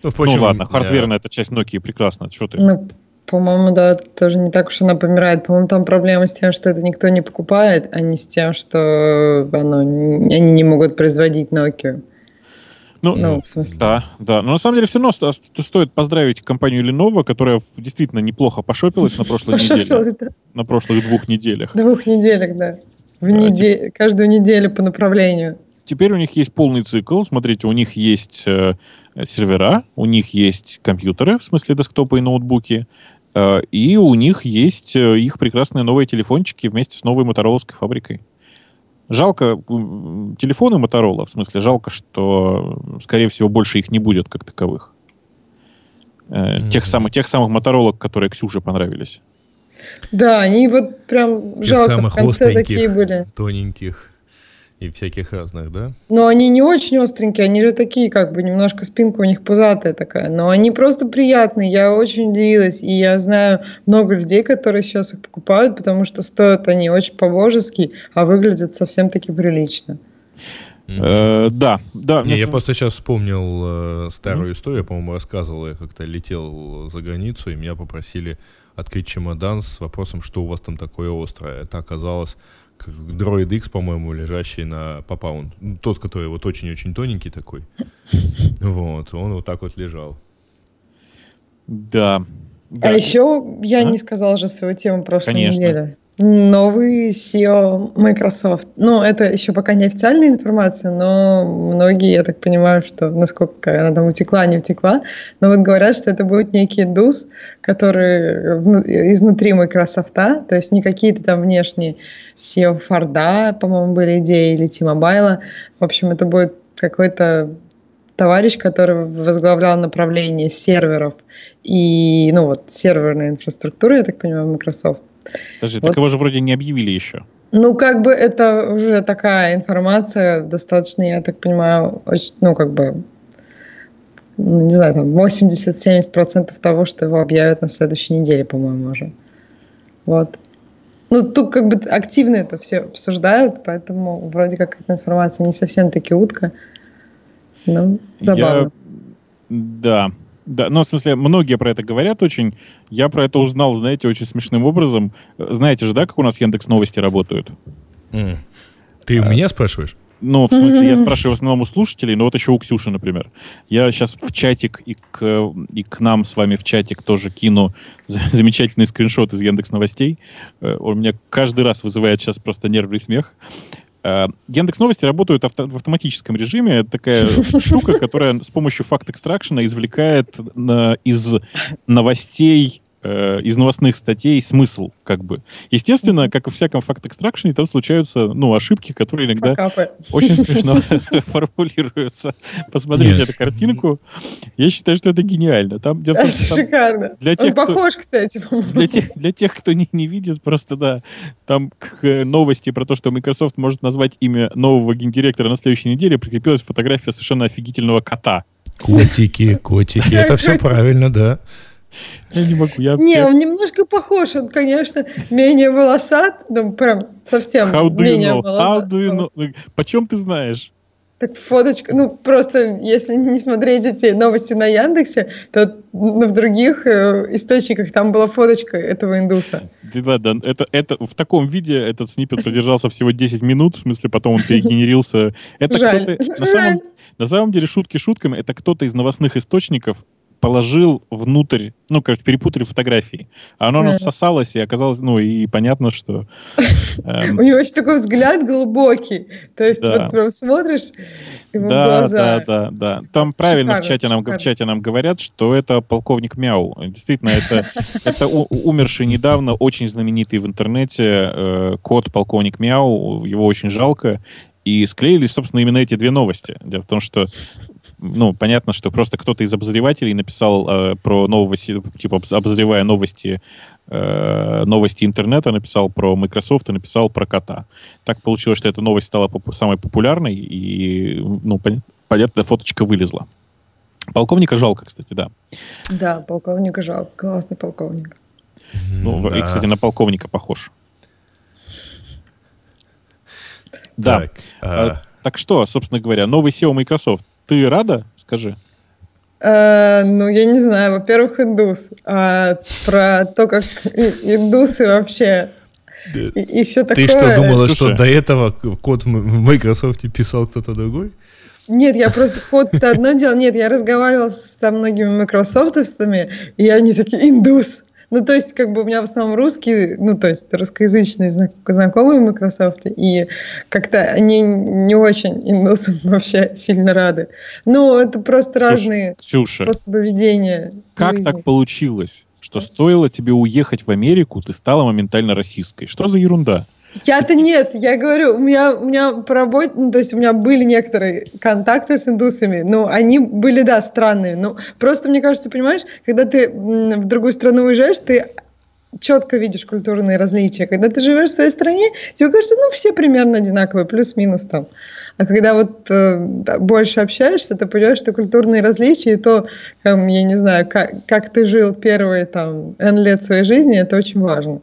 Ну, впрочем, ну ладно, хардверная эта часть Nokia прекрасна. Что ты? Ну, по-моему, да, тоже не так уж она помирает. По-моему, там проблема с тем, что это никто не покупает, а не с тем, что оно, они не могут производить Nokia. Ну, ну, в смысле. да, да. Но на самом деле все равно стоит поздравить компанию Lenovo, которая действительно неплохо пошопилась на прошлой неделе. На прошлых двух неделях. Двух неделях, да. В неделю, каждую неделю по направлению. Теперь у них есть полный цикл. Смотрите, у них есть э, сервера, у них есть компьютеры, в смысле десктопы и ноутбуки, и у них есть э, их прекрасные новые телефончики вместе с новой мотороловской фабрикой. Жалко телефоны Моторола, в смысле жалко, что, скорее всего, больше их не будет как таковых. Mm-hmm. Тех, самых, тех самых моторолок, которые Ксюше понравились. Да, они вот прям Тех жалко самых в конце такие были. тоненьких и всяких разных, да? Но они не очень остренькие, они же такие, как бы немножко спинка у них пузатая такая, но они просто приятные, я очень удивилась, и я знаю много людей, которые сейчас их покупают, потому что стоят они очень по-божески, а выглядят совсем-таки прилично. Э, да, да. Не, я просто сейчас вспомнил э, старую историю, по-моему, рассказывал, я как-то летел за границу, и меня попросили открыть чемодан с вопросом, что у вас там такое острое. Это оказалось Droid X, по-моему, лежащий на Попаун. Ну, тот, который вот очень-очень тоненький такой. Вот, он вот так вот лежал. Да. А да. А еще я а? не сказала же свою тему прошлой Конечно. неделе. Новый CEO Microsoft. Ну, это еще пока не официальная информация, но многие, я так понимаю, что насколько она там утекла, не утекла, но вот говорят, что это будет некий ДУС, который изнутри Microsoft, то есть не какие-то там внешние SEO Форда, по-моему, были идеи, или T-Mobile. В общем, это будет какой-то товарищ, который возглавлял направление серверов и, ну вот, серверной инфраструктуры, я так понимаю, Microsoft. Подожди, вот. так его же вроде не объявили еще. Ну, как бы это уже такая информация достаточно, я так понимаю, очень, ну, как бы ну, не знаю, там 80-70% того, что его объявят на следующей неделе, по-моему, уже. Вот. Ну, тут как бы активно это все обсуждают, поэтому вроде как эта информация не совсем таки утка. Ну, забавно. Я... Да, да, ну, в смысле, многие про это говорят очень. Я про это узнал, знаете, очень смешным образом. Знаете же, да, как у нас Яндекс Новости работают? Mm. Ты у а, меня спрашиваешь? Ну, в смысле, я спрашиваю в основном у слушателей, но вот еще у Ксюши, например. Я сейчас в чатик и к, и к нам с вами в чатик тоже кину замечательный скриншот из Яндекс Новостей. Э, он меня каждый раз вызывает сейчас просто нервный смех. Э, Яндекс Новости работают авто, в автоматическом режиме. Это такая штука, которая с помощью факт экстракшена извлекает на, из новостей э, из новостных статей смысл, как бы. Естественно, как и в всяком факт-экстракшене, там случаются, ну, ошибки, которые иногда Факапы. очень смешно формулируются. Посмотрите эту картинку. Я считаю, что это гениально. Там, дело это там, шикарно. Для тех, Он похож, кто, кстати. Для тех, для тех, кто не, не видит, просто, да, там к новости про то, что Microsoft может назвать имя нового гендиректора на следующей неделе, прикрепилась фотография совершенно офигительного кота. Котики, котики. Это все правильно, да. Я не могу. Я, не, я... он немножко похож. Он, конечно, менее волосат. Ну, прям совсем How do менее you know? волосат. How do you know? Почем ты знаешь? Так фоточка, ну просто если не смотреть эти новости на Яндексе, то ну, в других э, источниках там была фоточка этого индуса. Да, да, это, это в таком виде этот снипет продержался всего 10 минут, в смысле потом он перегенерился. Это кто-то на самом, на самом деле шутки шутками, это кто-то из новостных источников положил внутрь, ну, короче, перепутали фотографии. А оно насосалось, и оказалось, ну, и понятно, что... Эм, У него еще такой взгляд глубокий. То есть вот прям смотришь глаза. Да, да, да. Там правильно в чате нам в чате нам говорят, что это полковник Мяу. Действительно, это это умерший недавно, очень знаменитый в интернете э, кот полковник Мяу. Его очень жалко. И склеились, собственно, именно эти две новости. Дело в том, что ну, понятно, что просто кто-то из обозревателей написал э, про новости, типа, обозревая новости, э, новости интернета, написал про Microsoft и написал про кота. Так получилось, что эта новость стала поп- самой популярной, и, ну, пон- понятно, фоточка вылезла. Полковника жалко, кстати, да. Да, полковника жалко. Классный полковник. Ну, да. и, кстати, на полковника похож. Да. Так, а... так что, собственно говоря, новый SEO Microsoft ты рада? Скажи. Uh, ну, я не знаю. Во-первых, индус. А про то, как индусы вообще и, и все такое. Ты что, думала, Слушай. что до этого код в Microsoft писал кто-то другой? Нет, я просто код это одно дело. Нет, я разговаривала с там, многими майкрософтовцами, и они такие, индус. Ну, то есть, как бы у меня в основном русские, ну, то есть русскоязычные знакомые в Microsoft, и как-то они не очень индусам вообще сильно рады. Ну, это просто Слушай, разные Ксюша, способы ведения. Как жизни. так получилось, что стоило тебе уехать в Америку, ты стала моментально расистской? Что за ерунда? Я-то нет, я говорю, у меня, у меня по работе, ну, то есть у меня были некоторые контакты с индусами, но они были, да, странные. Но просто, мне кажется, понимаешь, когда ты в другую страну уезжаешь, ты четко видишь культурные различия. Когда ты живешь в своей стране, тебе кажется, ну, все примерно одинаковые, плюс-минус там. А когда вот э, больше общаешься, ты понимаешь, что культурные различия, и то, там, я не знаю, как, как ты жил первые там N лет своей жизни, это очень важно.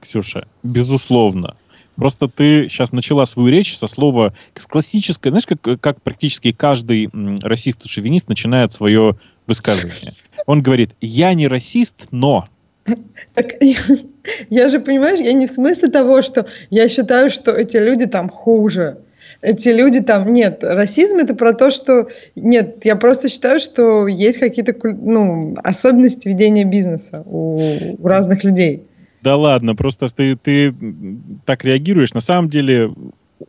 Ксюша, безусловно. Просто ты сейчас начала свою речь со слова с классической, знаешь, как, как практически каждый расист и шовинист начинает свое высказывание. Он говорит, я не расист, но... Так, я же, понимаешь, я не в смысле того, что я считаю, что эти люди там хуже. Эти люди там... Нет, расизм это про то, что... Нет, я просто считаю, что есть какие-то ну, особенности ведения бизнеса у, у разных людей. Да ладно, просто ты, ты так реагируешь. На самом деле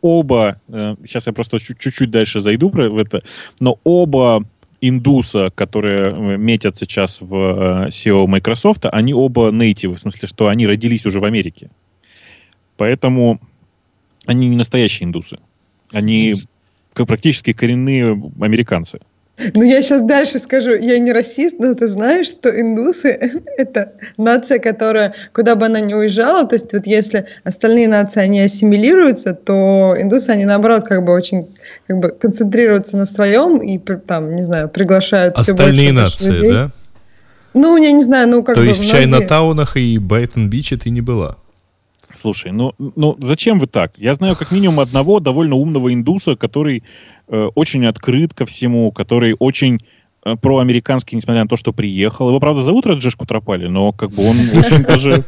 оба, э, сейчас я просто чуть-чуть дальше зайду в это, но оба индуса, которые э, метят сейчас в э, SEO Microsoft, они оба native, в смысле, что они родились уже в Америке. Поэтому они не настоящие индусы. Они как практически коренные американцы. Ну, я сейчас дальше скажу. Я не расист, но ты знаешь, что индусы — это нация, которая, куда бы она ни уезжала, то есть вот если остальные нации, они ассимилируются, то индусы, они наоборот как бы очень как бы концентрируются на своем и там, не знаю, приглашают Остальные нации, людей. да? Ну, я не знаю, ну как То бы... То есть в Чайна-таунах и Брайтон-Биче ты не была? Слушай, ну, ну зачем вы так? Я знаю как минимум одного довольно умного индуса, который э, очень открыт ко всему, который очень э, проамериканский, несмотря на то, что приехал. Его, правда, зовут Раджеш Кутрапали, но как бы он очень даже...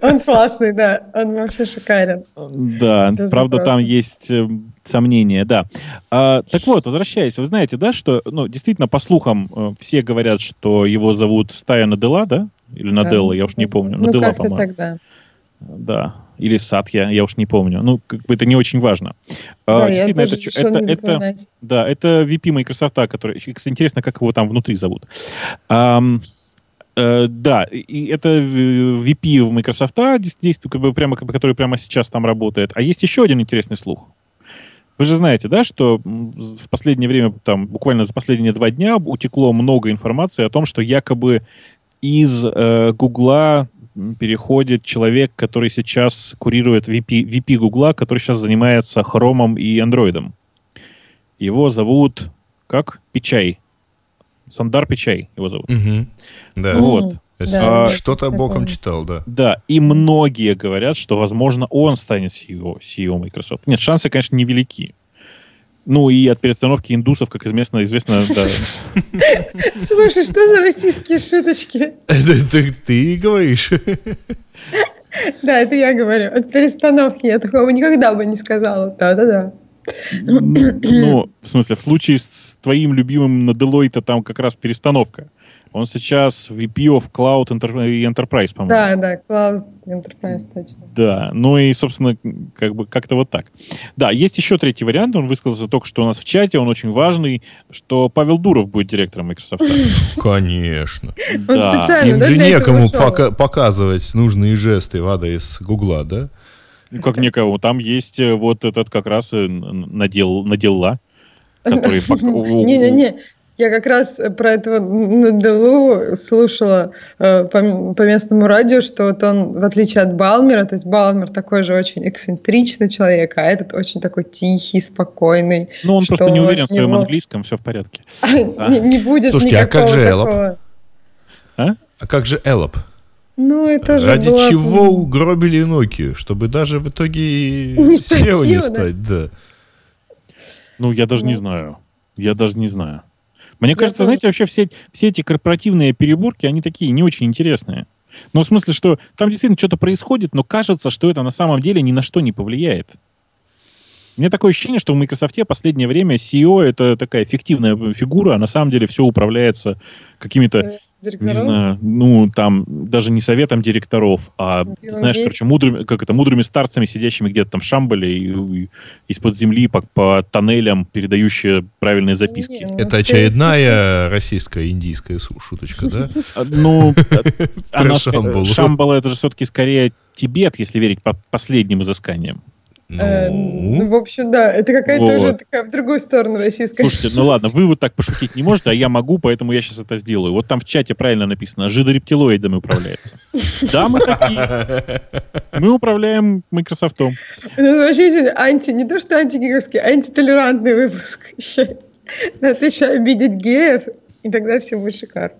Он классный, да. Он вообще шикарен. Да, правда, там есть э, сомнения, да. А, так вот, возвращаясь, вы знаете, да, что, ну, действительно, по слухам, э, все говорят, что его зовут Стая Надела, да? Или Наделла, я уж не помню. Ну, Надела, по-моему. Да, или Сатья, я уж не помню. Ну, как бы это не очень важно. А, да, Действительно, это, это, это, да, это VP Microsoft, который, интересно, как его там внутри зовут. Um, Uh, да, и это VP в Microsoft, действует, как бы прямо, который прямо сейчас там работает. А есть еще один интересный слух. Вы же знаете, да, что в последнее время, там, буквально за последние два дня утекло много информации о том, что якобы из э, Гугла переходит человек, который сейчас курирует VP, VP Гугла, который сейчас занимается хромом и андроидом. Его зовут как? Печай. Сандар Печай его зовут. Угу. Да. Вот. Да, а, Что-то боком читал, да. Да, и многие говорят, что, возможно, он станет CEO, CEO Microsoft. Нет, шансы, конечно, невелики. Ну и от перестановки индусов, как известно, известно, да. Слушай, что за российские шуточки? Это ты говоришь. Да, это я говорю. От перестановки я такого никогда бы не сказала. Да-да-да. Ну, в смысле, в случае с твоим любимым на Deloitte там как раз перестановка. Он сейчас VP of Cloud Enterprise, по-моему. Да, да, Cloud Enterprise, точно. Да, ну и, собственно, как бы как-то вот так. Да, есть еще третий вариант, он высказался только что у нас в чате, он очень важный, что Павел Дуров будет директором Microsoft. Конечно. Да. Им же некому показывать нужные жесты в адрес Гугла, да? Ну, как некого. Там есть э, вот этот как раз э, надел, надела, который... Не-не-не, я как раз про этого Наделу слушала э, по, по местному радио, что вот он, в отличие от Балмера, то есть Балмер такой же очень эксцентричный человек, а этот очень такой тихий, спокойный. Ну, он просто не уверен в своем него... английском, все в порядке. А? Не, будет Слушайте, а как же Эллоп? А? а как же Эллоп? Ну, это же Ради чего угробили Nokia? Чтобы даже в итоге не SEO не стать, да. Ну, я даже не знаю. Я даже не знаю. Мне кажется, тоже... знаете, вообще все, все эти корпоративные переборки, они такие не очень интересные. Ну, в смысле, что там действительно что-то происходит, но кажется, что это на самом деле ни на что не повлияет. У меня такое ощущение, что в Microsoft в последнее время CEO это такая фиктивная фигура, а на самом деле все управляется какими-то Директоров? Не знаю, ну, там, даже не советом директоров, а, Билл знаешь, Гейтс. короче, мудрыми, как это, мудрыми старцами, сидящими где-то там в Шамбале и, и из-под земли по, по тоннелям, передающие правильные записки. Не, ну, это очередная российская индийская шуточка, да? А, ну, Шамбала это же все-таки скорее Тибет, если верить по последним изысканиям. Э, ну, ну в общем, да, это какая-то вот. уже такая в другую сторону российская. Слушайте, ну ладно, вы вот так пошутить не можете, а я могу, поэтому я сейчас это сделаю. Вот там в чате правильно написано, жидорептилоидами управляется. Да, мы такие. Мы управляем Microsoft. Это вообще анти, не то что антигиговский, а антитолерантный выпуск еще. Надо еще обидеть геев, и тогда все будет шикарно.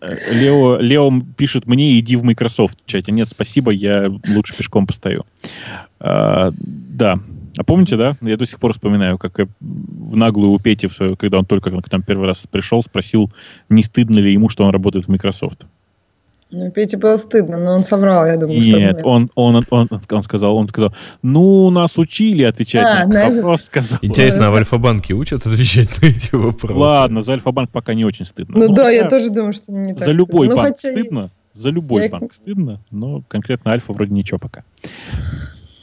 Лео, Лео пишет мне, иди в Microsoft чате. Нет, спасибо, я лучше пешком постою. А, да. А помните, да? Я до сих пор вспоминаю, как в наглую у Пети, когда он только к нам первый раз пришел, спросил, не стыдно ли ему, что он работает в Microsoft. Ну, Пете было стыдно, но он соврал, я думаю. Нет, он, он, он, он, сказал, он сказал, ну, нас учили отвечать а, на этот вопрос. Сказал. Интересно, а в Альфа-банке учат отвечать на эти вопросы? Ладно, за Альфа-банк пока не очень стыдно. Ну, ну да, хотя, я тоже думаю, что не так За любой стыдно. Ну, банк стыдно, за любой я... банк стыдно, но конкретно Альфа вроде ничего пока.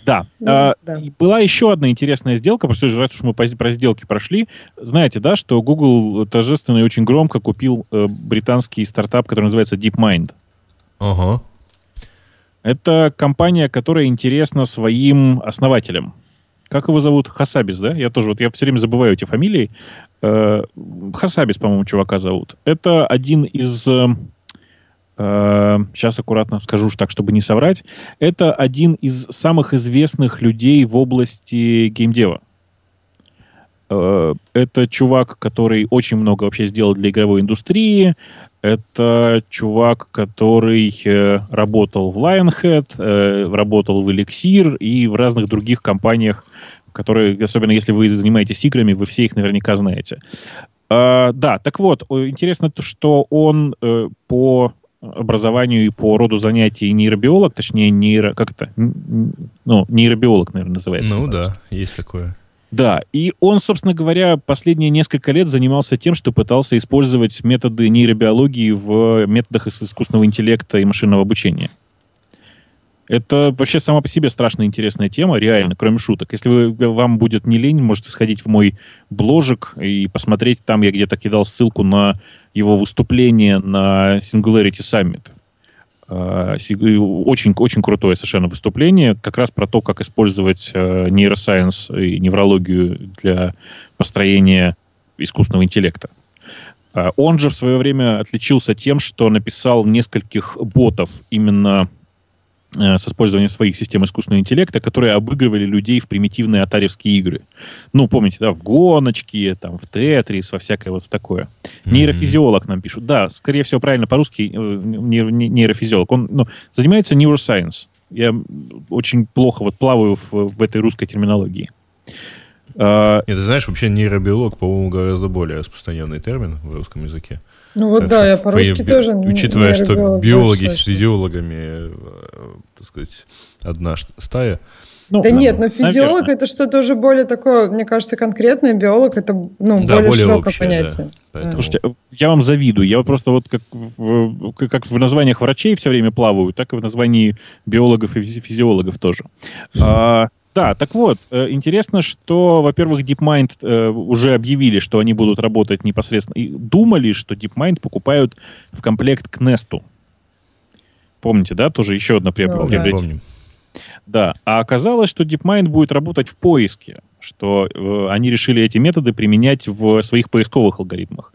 Да. Ну, а, да. Была еще одна интересная сделка, просто раз уж мы про сделки прошли. Знаете, да, что Google торжественно и очень громко купил э, британский стартап, который называется DeepMind. Ага. Это компания, которая интересна своим основателям. Как его зовут? Хасабис, да? Я тоже, вот я все время забываю эти фамилии. Э, Хасабис, по-моему, чувака зовут. Это один из... Э, сейчас аккуратно скажу так, чтобы не соврать. Это один из самых известных людей в области геймдева. Это чувак, который очень много вообще сделал для игровой индустрии. Это чувак, который работал в Lionhead, работал в Elixir и в разных других компаниях которые, особенно если вы занимаетесь играми, вы все их наверняка знаете. А, да, так вот, интересно то, что он э, по образованию и по роду занятий нейробиолог, точнее, нейро... Как это? Ну, нейробиолог, наверное, называется. Ну да, есть такое. Да, и он, собственно говоря, последние несколько лет занимался тем, что пытался использовать методы нейробиологии в методах искусственного интеллекта и машинного обучения. Это вообще сама по себе страшно интересная тема, реально, кроме шуток. Если вы, вам будет не лень, можете сходить в мой бложик и посмотреть. Там я где-то кидал ссылку на его выступление на Singularity Summit. А, очень, очень крутое совершенно выступление, как раз про то, как использовать э, нейросайенс и неврологию для построения искусственного интеллекта. А, он же в свое время отличился тем, что написал нескольких ботов именно Э, с использованием своих систем искусственного интеллекта, которые обыгрывали людей в примитивные атаревские игры. Ну, помните, да, в гоночки, там, в Тетрис, во всякое вот такое. Mm-hmm. Нейрофизиолог нам пишут. Да, скорее всего, правильно по-русски э, нейрофизиолог. Он ну, занимается neuroscience. Я очень плохо вот плаваю в, в этой русской терминологии. А, Нет, ты знаешь, вообще нейробиолог, по-моему, гораздо более распространенный термин в русском языке. Ну вот так да, я по-русски тоже Учитывая, что биологи с физиологами, э, так сказать, одна стая. Ну, да, да нет, но физиолог наверное. это что-то уже более такое, мне кажется, конкретное. Биолог это ну, да, более, более широкое общее, понятие. Да. Да. Слушайте, я вам завидую. Я просто вот как в, как в названиях врачей все время плаваю, так и в названии биологов и физиологов тоже. А, да, так вот, э, интересно, что, во-первых, DeepMind э, уже объявили, что они будут работать непосредственно. И думали, что DeepMind покупают в комплект к Nest. Помните, да? Тоже еще одно приобретение. Да, помним. Да, а оказалось, что DeepMind будет работать в поиске, что э, они решили эти методы применять в своих поисковых алгоритмах.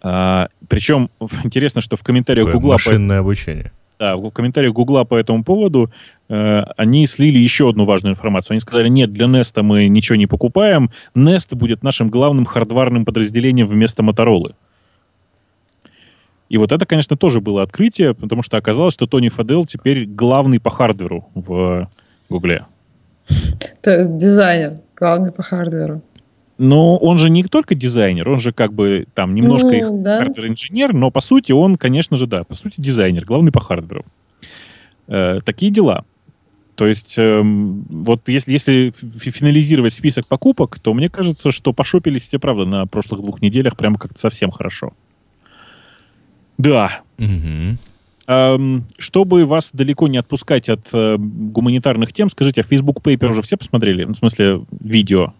А, причем интересно, что в комментариях Гугла... Машинное по... обучение. Да, в комментариях Гугла по этому поводу э, они слили еще одну важную информацию. Они сказали, нет, для Nest мы ничего не покупаем. Nest будет нашим главным хардварным подразделением вместо Моторолы. И вот это, конечно, тоже было открытие, потому что оказалось, что Тони Фадел теперь главный по хардверу в Гугле. То есть дизайнер, главный по хардверу. Но он же не только дизайнер, он же как бы там немножко ну, их да. hardware-инженер, но по сути он, конечно же, да, по сути дизайнер, главный по хардверу. Э, такие дела. То есть, э, вот если, если финализировать список покупок, то мне кажется, что пошопились все, правда, на прошлых двух неделях прямо как-то совсем хорошо. Да. Угу. Эм, чтобы вас далеко не отпускать от э, гуманитарных тем, скажите, а Facebook Paper уже все посмотрели? В смысле, видео?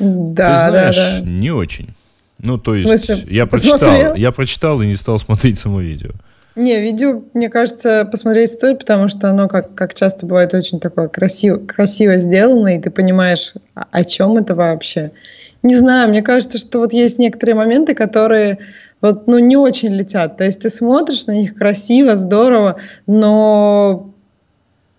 Да, Ты знаешь, да, да. не очень. Ну, то есть, смысле, я прочитал, я прочитал и не стал смотреть само видео. Не, видео, мне кажется, посмотреть стоит, потому что оно, как, как часто бывает, очень такое красиво, красиво сделано, и ты понимаешь, о, чем это вообще. Не знаю, мне кажется, что вот есть некоторые моменты, которые вот, ну, не очень летят. То есть ты смотришь на них красиво, здорово, но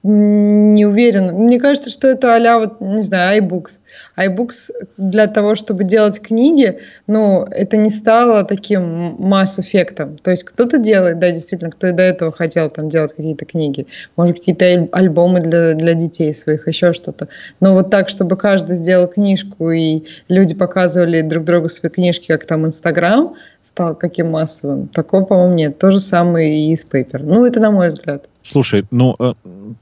не уверена. Мне кажется, что это а вот, не знаю, iBooks. iBooks для того, чтобы делать книги, ну, это не стало таким масс-эффектом. То есть кто-то делает, да, действительно, кто и до этого хотел там делать какие-то книги, может, какие-то альбомы для, для детей своих, еще что-то. Но вот так, чтобы каждый сделал книжку, и люди показывали друг другу свои книжки, как там Инстаграм стал каким массовым, такого, по-моему, нет. То же самое и с Paper. Ну, это на мой взгляд. Слушай, ну э,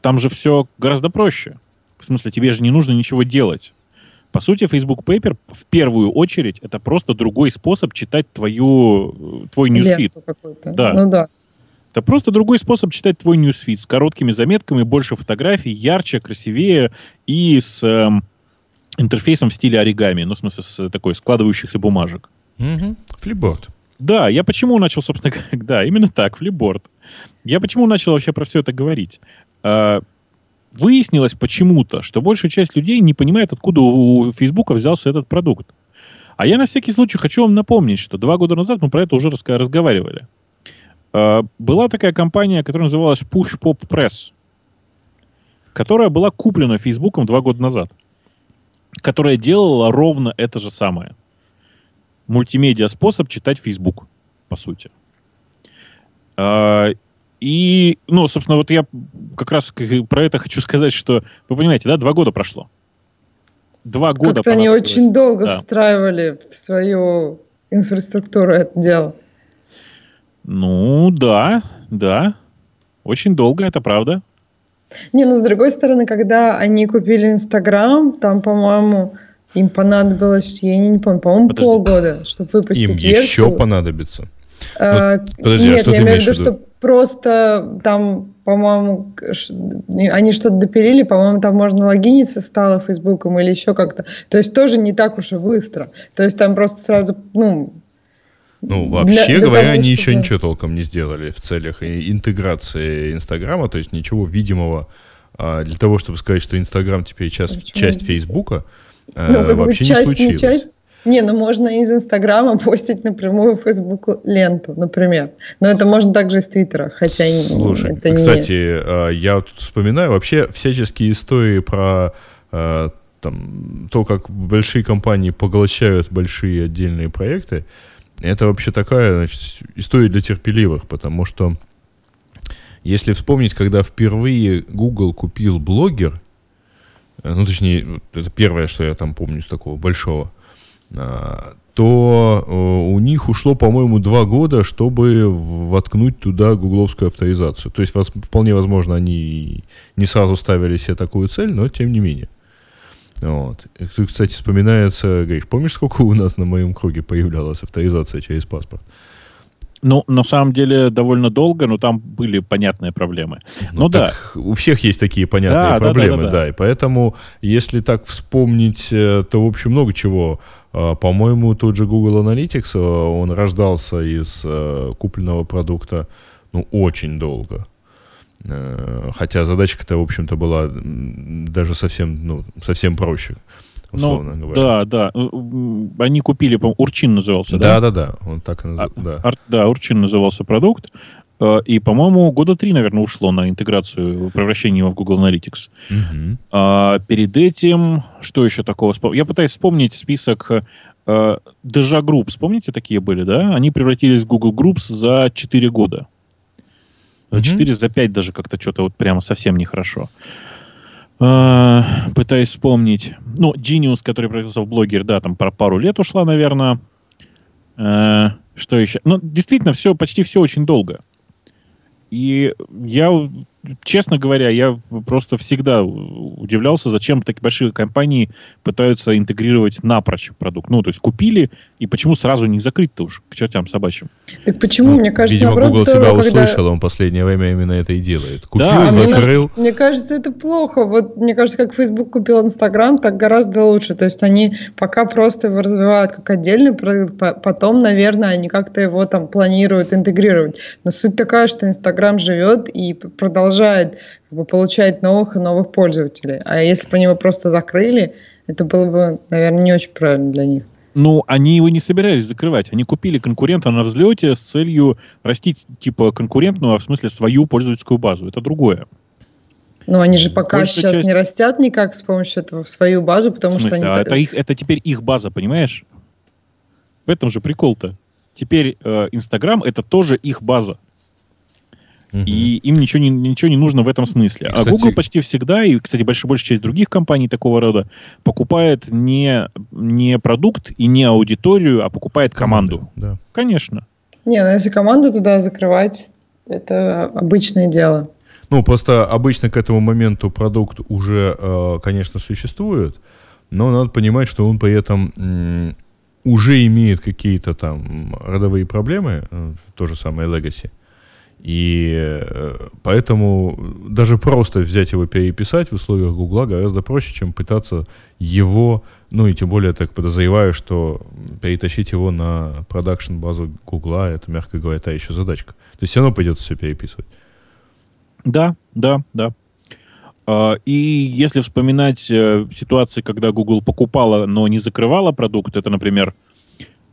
там же все гораздо проще. В смысле, тебе же не нужно ничего делать. По сути, Facebook Paper в первую очередь это просто другой способ читать твою, э, твой ньюсфит. Да. Ну да. Это просто другой способ читать твой newsfeed с короткими заметками, больше фотографий, ярче, красивее и с э, интерфейсом в стиле оригами, ну, в смысле, с такой складывающихся бумажек. Угу. Флипборд. Да, я почему начал, собственно, да, именно так, флипборд. Я почему начал вообще про все это говорить? А, выяснилось почему-то, что большая часть людей не понимает, откуда у Фейсбука взялся этот продукт. А я на всякий случай хочу вам напомнить, что два года назад мы про это уже разговаривали. А, была такая компания, которая называлась Push Pop Press, которая была куплена Фейсбуком два года назад, которая делала ровно это же самое. Мультимедиа-способ читать Facebook, по сути. И, ну, собственно, вот я как раз про это хочу сказать, что, вы понимаете, да, два года прошло. Два года Как-то они очень долго да. встраивали в свою инфраструктуру это дело. Ну, да, да. Очень долго, это правда. Не, но с другой стороны, когда они купили Инстаграм, там, по-моему, им понадобилось, я не, не помню, по-моему, полгода, чтобы выпустить Им версию. еще понадобится. А, вот, подожди, а нет, а что я ты имею в виду, что просто там, по-моему, они что-то допилили, по-моему, там можно логиниться стало Фейсбуком или еще как-то. То есть тоже не так уж и быстро. То есть там просто сразу, ну, ну, вообще для, говоря, для того, они чтобы... еще ничего толком не сделали в целях интеграции Инстаграма, то есть ничего видимого а, для того, чтобы сказать, что Инстаграм теперь часть, часть Фейсбука, а, ну, вообще часть, не случилось. Не, часть, не, ну можно из Инстаграма постить напрямую в Фейсбук ленту, например. Но это можно также из Твиттера, хотя Слушай, это кстати, не... я тут вспоминаю вообще всяческие истории про а, там, то, как большие компании поглощают большие отдельные проекты. Это вообще такая значит, история для терпеливых, потому что если вспомнить, когда впервые Google купил блогер, э, ну, точнее, это первое, что я там помню с такого большого, а, то э, у них ушло, по-моему, два года, чтобы воткнуть туда гугловскую авторизацию. То есть, вполне возможно, они не сразу ставили себе такую цель, но тем не менее. Вот. Кстати, вспоминается, говоришь, помнишь, сколько у нас на моем круге появлялась авторизация через паспорт? Ну, на самом деле, довольно долго, но там были понятные проблемы. Ну, ну да. У всех есть такие понятные да, проблемы, да, да, да, да. И поэтому, если так вспомнить, э, то, в общем, много чего. А, по-моему, тот же Google Analytics, э, он рождался из э, купленного продукта, ну, очень долго. Хотя задачка-то, в общем-то, была даже совсем, ну, совсем проще. Условно ну, говоря. Да, да. Э, они купили, по Урчин назывался, да? Да, да, да. Он так и назывался. А, да. Ар, да, Урчин назывался продукт. Э, и, по-моему, года три, наверное, ушло на интеграцию, превращение его в Google Analytics. Угу. А, перед этим, что еще такого? Я пытаюсь вспомнить список Deja Group. Вспомните, такие были, да? Они превратились в Google Groups за 4 года. За 4, за 5 даже как-то что-то вот прямо совсем нехорошо. Uh, пытаюсь вспомнить. Ну, Genius, который превратился в блогер, да, там про пару лет ушла, наверное. Uh, что еще? Ну, действительно, все, почти все очень долго. И я честно говоря, я просто всегда удивлялся, зачем такие большие компании пытаются интегрировать напрочь продукт. Ну, то есть купили, и почему сразу не закрыть-то уж к чертям собачьим? Так почему, ну, мне кажется, Видимо, наоборот, Google тебя когда... услышал, он в последнее время именно это и делает. Купил, да, закрыл. Мне, мне кажется, это плохо. Вот мне кажется, как Facebook купил Instagram, так гораздо лучше. То есть они пока просто его развивают как отдельный продукт, потом, наверное, они как-то его там планируют интегрировать. Но суть такая, что Instagram живет и продолжает продолжает как бы, получать новых и новых пользователей. А если бы они его просто закрыли, это было бы, наверное, не очень правильно для них. Ну, они его не собирались закрывать. Они купили конкурента на взлете с целью растить, типа, конкурентную, а в смысле свою пользовательскую базу. Это другое. Ну, они же пока Большая сейчас часть... не растят никак с помощью этого в свою базу, потому в смысле? что они... А это, их, это теперь их база, понимаешь? В этом же прикол-то. Теперь э, Инстаграм э, это тоже их база. И им ничего не, ничего не нужно в этом смысле. И, а кстати, Google почти всегда, и, кстати, большая, большая часть других компаний такого рода, покупает не, не продукт и не аудиторию, а покупает команду. да. Конечно. Не, ну если команду туда закрывать, это обычное дело. Ну, просто обычно к этому моменту продукт уже, э, конечно, существует, но надо понимать, что он при этом уже имеет какие-то там родовые проблемы, э, то же самое Legacy, и э, поэтому даже просто взять его переписать в условиях Гугла гораздо проще, чем пытаться его, ну и тем более так подозреваю, что перетащить его на продакшн базу Гугла, это, мягко говоря, та еще задачка. То есть все равно придется все переписывать. Да, да, да. А, и если вспоминать э, ситуации, когда Google покупала, но не закрывала продукт, это, например,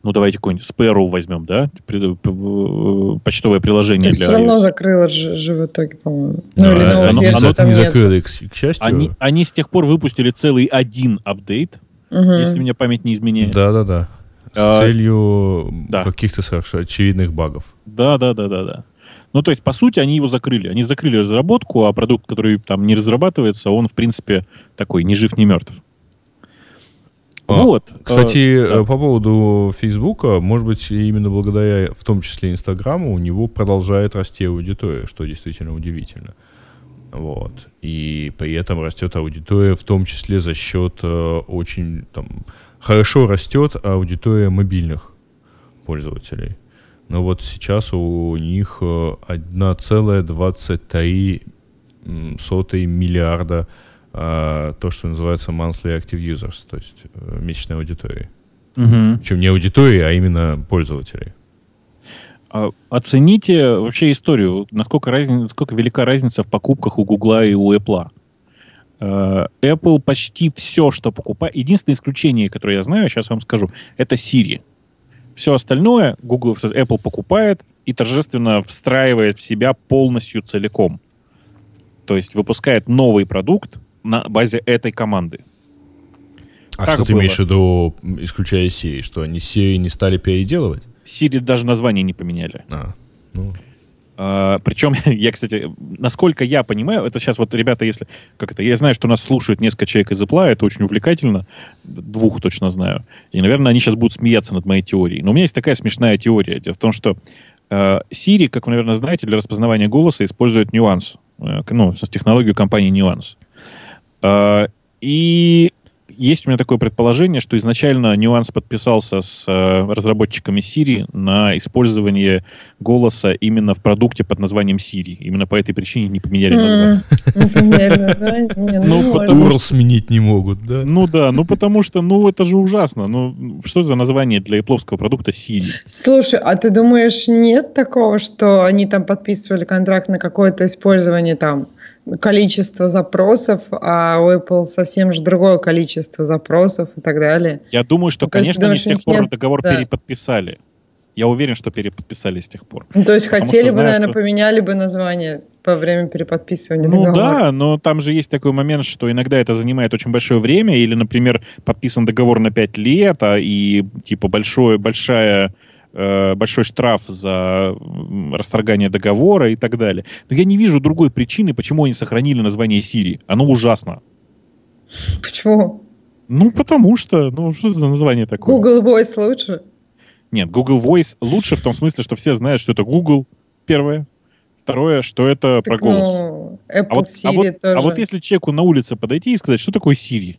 ну, давайте какой-нибудь Sparrow возьмем, да? П- в- Почтовое приложение Так для все равно закрыло же, же в итоге, по-моему. Ну, или оно- не нет. закрыли, к, к счастью. Они, они с тех пор выпустили целый один апдейт, если мне память не изменяет. Да-да-да. С А, целью да. каких-то совершенно очевидных багов. Да, да, да, да, да. Ну, то есть, по сути, они его закрыли. Они закрыли разработку, а продукт, который там не разрабатывается, он, в принципе, такой ни жив, ни мертв. А, вот. Кстати, э, да. э, по поводу Фейсбука, может быть, именно благодаря, в том числе, Инстаграму, у него продолжает расти аудитория, что действительно удивительно. Вот. И при этом растет аудитория, в том числе за счет э, очень там хорошо растет аудитория мобильных пользователей. Но вот сейчас у них э, 1,23 м, сотые миллиарда а, то, что называется monthly active users, то есть э, месячная аудитория. Мгм. Причем не аудитория, а именно пользователей. А Оцените вообще историю, насколько, разни- насколько велика разница в покупках у Гугла и у Apple. Э, Apple почти все, что покупает... Единственное исключение, которое я знаю, сейчас вам скажу, это Siri. Все остальное Google, Apple покупает и торжественно встраивает в себя полностью целиком. То есть выпускает новый продукт на базе этой команды. А Так что ты было. имеешь в виду, исключая Siri, что они Siri не стали переделывать? Siri даже название не поменяли. А, ну, А, причем, я, кстати, насколько я понимаю, это сейчас вот, ребята, если... Как это? Я знаю, что нас слушают несколько человек из Apple, это очень увлекательно. Двух точно знаю. И, наверное, они сейчас будут смеяться над моей теорией. Но у меня есть такая смешная теория. Дело в том, что э, Siri, как вы, наверное, знаете, для распознавания голоса использует нюанс. Э, ну, технологию компании нюанс. Э, и есть у меня такое предположение, что изначально нюанс подписался с э, разработчиками Siri на использование голоса именно в продукте под названием Siri. Именно по этой причине не поменяли название. М, не поменяли название? Не, Ну, потому. URL сменить не могут, да? Ну да, ну потому что, ну это же ужасно. Ну что за название для ипловского продукта Siri? Слушай, а ты думаешь, нет такого, что они там подписывали контракт на какое-то использование там количество запросов, а у Apple совсем же другое количество запросов и так далее? Я думаю, что, Ну, то есть конечно, они с тех пор нет- договор да. переподписали. Я уверен, что переподписали с тех пор. Ну, то есть Потому хотели что бы, знаю, наверное, что- поменяли бы название во время переподписывания Ну договора. да, но там же есть такой момент, что иногда это занимает очень большое время, или, например, подписан договор на 5 лет, а и типа большое, большая, большой штраф за расторгание договора и так далее. Но я не вижу другой причины, почему они сохранили название Siri. Оно ужасно. Почему? Ну, потому что, ну, что за название такое? Google Voice лучше? Нет, Google Voice лучше в том смысле, что все знают, что это Google, первое. Второе, что это про Так, голос. ну, Apple А вот, а, Siri вот, тоже. а вот если человеку на улице подойти и сказать, что такое Siri?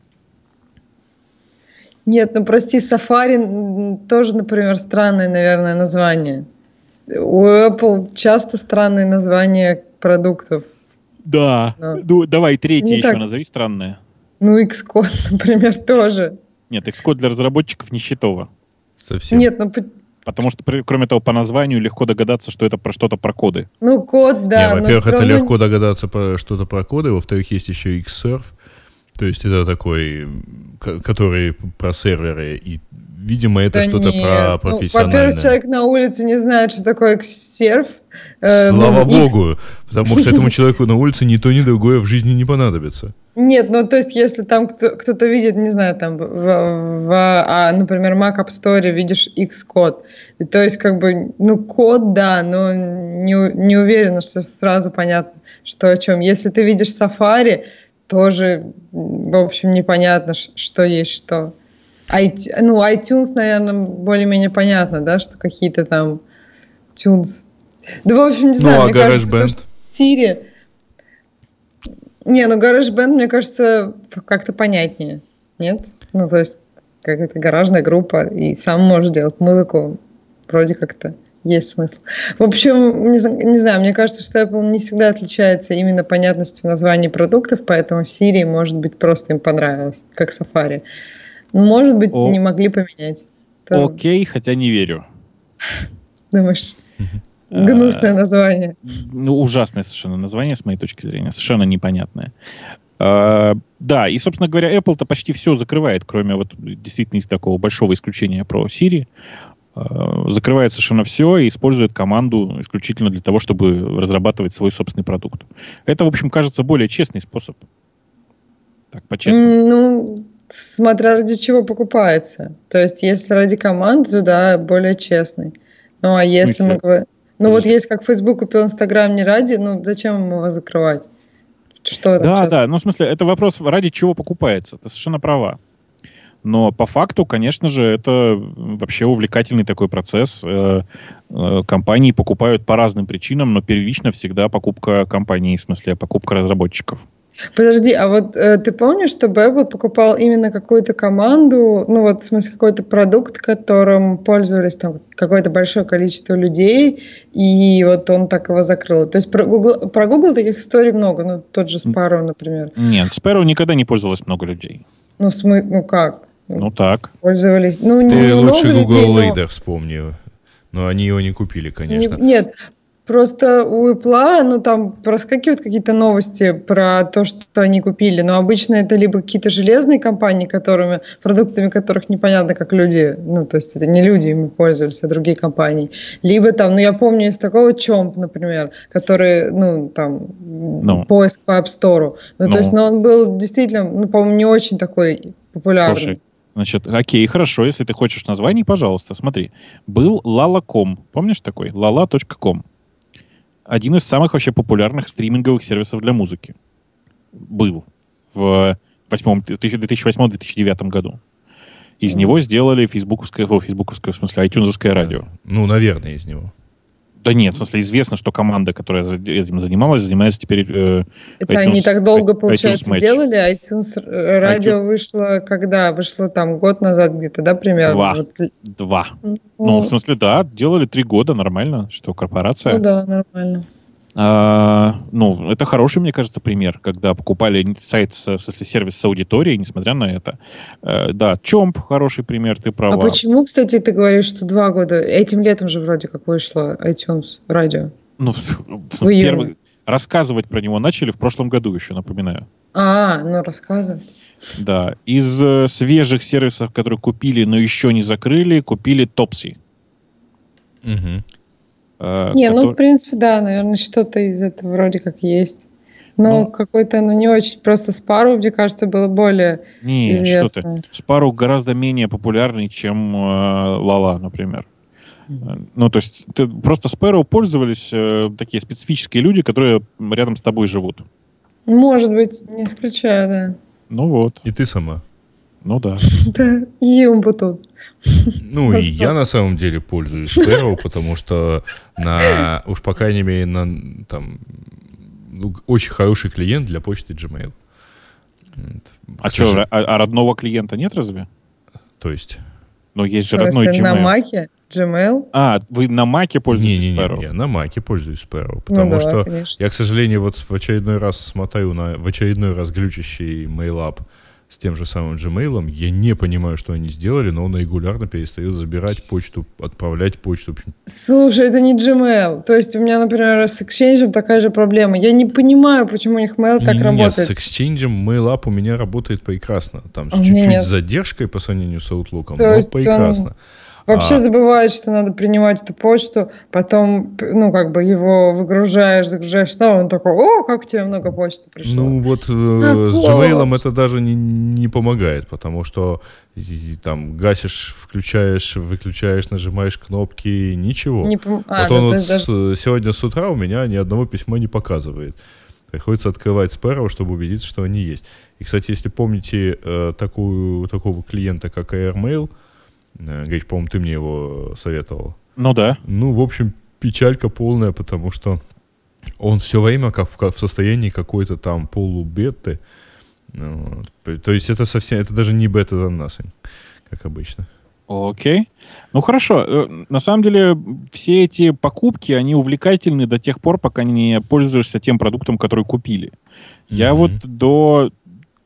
Нет, ну прости, Safari тоже, например, странное, наверное, название. У Apple часто странные названия продуктов. Да. Да. Ну, давай, третье Не еще так. назови странное. Ну, Xcode, например, тоже. Нет, Xcode для разработчиков не счетово. Совсем. Нет, ну, по- Потому что, кроме того, по названию легко догадаться, что это про что-то про коды. ну код, да. но во-первых, это равно- легко догадаться про что-то про коды, во-вторых, есть еще Xserve, то есть это такой, который про серверы, и, видимо, это Да что-то нет. про Ну, профессиональное. во-первых, человек на улице не знает, что такое Xserve. Э, Слава ну, X- богу, потому что этому человеку на улице ни то, ни другое в жизни не понадобится. Нет, ну то есть, если там кто- кто-то видит, не знаю, там, в, в, а, например, Mac App Store видишь Xcode, и то есть, как бы, ну, код, да, но не, не уверена, что сразу понятно, что о чем. Если ты видишь Safari, тоже, в общем, непонятно, что есть что. iT- ну, iTunes, наверное, более-менее понятно, да, что какие-то там tunes. Да, в общем, не Ну, знаю, а мне кажется, что Siri... Не, ну GarageBand, мне кажется, как-то понятнее. Нет? Ну, то есть, как это гаражная группа, и сам можешь делать музыку. Вроде как-то есть смысл. В общем, не, не знаю, мне кажется, что Apple не всегда отличается именно понятностью названий продуктов, поэтому Siri, может быть, просто им понравилось, как Safari. Может быть, О. не могли поменять. Тоже, Окей, хотя не верю. Думаешь, А, гнусное название. Ну, ужасное совершенно название, с моей точки зрения. Совершенно непонятное. А, да, и, собственно говоря, Apple-то почти все закрывает, кроме вот действительно из такого большого исключения про Siri. Э, закрывает совершенно все и использует команду исключительно для того, чтобы разрабатывать свой собственный продукт. Это, в общем, кажется более честный способ. Так, по-честному. Ну, смотря ради чего покупается. То есть, если ради команды, да, более честный. Ну, а если мы говорим... Ну, вот есть как Facebook купил Инстаграм не ради, ну, зачем его закрывать? Что да, да, ну, в смысле, это вопрос, ради чего покупается. Ты совершенно права. Но по факту, конечно же, это вообще увлекательный такой процесс. Э, э, компании покупают по разным причинам, но первично всегда покупка компании, в смысле покупка разработчиков. Подожди, а вот э, ты помнишь, что Apple покупал именно какую-то команду, ну вот в смысле какой-то продукт, которым пользовались там какое-то большое количество людей, и вот он так его закрыл. То есть про Google, про Google таких историй много, ну тот же Sparrow, например. Нет, Sparrow никогда не пользовалось много людей. Ну, смы... ну как? Ну так. Пользовались. Ну, Ты не лучше Google людей, Lader но... вспомни. Но они его не купили, конечно. Не, нет, Просто у Apple, ну, там проскакивают какие-то новости про то, что они купили, но обычно это либо какие-то железные компании, которыми, продуктами которых непонятно, как люди, ну, то есть это не люди ими пользовались, а другие компании. Либо там, ну, я помню из такого Чомп, например, который, ну, там, no. Ну. поиск по App Store. Ну, no. то есть, ну, он был действительно, ну, по-моему, не очень такой популярный. Слушай, Значит, окей, хорошо, если ты хочешь названий, пожалуйста, смотри. Был lala.com, помнишь такой? lala.com один из самых вообще популярных стриминговых сервисов для музыки. Был в 2008-2009 году. Из mm. него сделали фейсбуковское, о, фейсбуковское, в смысле, iTunes радио. Ну, наверное, из него. Да нет, в смысле, известно, что команда, которая этим занималась, занимается теперь э, Это iTunes, они так долго, получается, iTunes делали? iTunes радио iTunes... вышло когда? Вышло там год назад где-то, да, примерно? Два. Вот. Два. Ну, ну, в смысле, да, делали три года, нормально, что корпорация. Ну да, нормально. А, ну, это хороший, мне кажется, пример, когда покупали сайт, в смысле, сервис с аудиторией, несмотря на это. А, да, Чомп хороший пример, ты права. А почему, кстати, ты говоришь, что два года? Этим летом же вроде как вышло iTunes радио. Ну, в первый, рассказывать про него начали в прошлом году еще, напоминаю. А, ну рассказывать. Да, из э, свежих сервисов, которые купили, но еще не закрыли, купили Топси. Угу. Э, не, который... ну, в принципе, да, наверное, что-то из этого вроде как есть. Но ну, какой-то, ну, не очень. Просто Спару, мне кажется, было более Не, известно. что ты. Спару гораздо менее популярный, чем э, Лала, например. Mm-hmm. Ну, то есть ты, просто Sparrow пользовались э, такие специфические люди, которые рядом с тобой живут. Может быть, не исключаю, да. Ну вот. И ты сама. Ну да. Да, и Умбутун. Ну, и я на самом деле пользуюсь Sparrow, потому что на, уж по крайней мере, на там ну, очень хороший клиент для почты Gmail. А что, а, а родного клиента нет разве? То есть? Ну, есть же родной Gmail. На Маке? Gmail? А, вы на Маке пользуетесь не, не, Sparrow? Не, не, на Маке пользуюсь Sparrow, ну потому ну, да, что конечно. я, к сожалению, вот в очередной раз смотрю на в очередной раз глючащий MailUp с тем же самым Gmail. Я не понимаю, что они сделали, но он регулярно перестает забирать почту, отправлять почту. Слушай, это не Gmail. То есть у меня, например, с Exchange такая же проблема. Я не понимаю, почему у них Mail так нет, работает. Нет, с Exchange MailUp у меня работает прекрасно. Там с чуть-чуть задержкой по сравнению с Outlook, То но прекрасно. Он Вообще а... забывает, что надо принимать эту почту, потом, ну, как бы его выгружаешь, загружаешь, снова он такой, о, как тебе много почты пришло. Ну, вот э, с Gmail это даже не, не помогает, потому что и, там гасишь, включаешь, выключаешь, нажимаешь кнопки, ничего. Не пом... а, вот он вот даже... с, сегодня с утра у меня ни одного письма не показывает. Приходится открывать Sparrow, чтобы убедиться, что они есть. И, кстати, если помните э, такую, такого клиента, как AirMail, Э, Гриш, по-моему, ты мне его советовал. Ну да. Ну, в общем, печалька полная, потому что он все время как в, в состоянии какой-то там полубеты. Ну, то есть это совсем, это даже не бета за нас, как обычно. Окей. Ну хорошо. Э, на самом деле все эти покупки, они увлекательны до тех пор, пока не пользуешься тем продуктом, который купили. Mm-hmm. Я вот до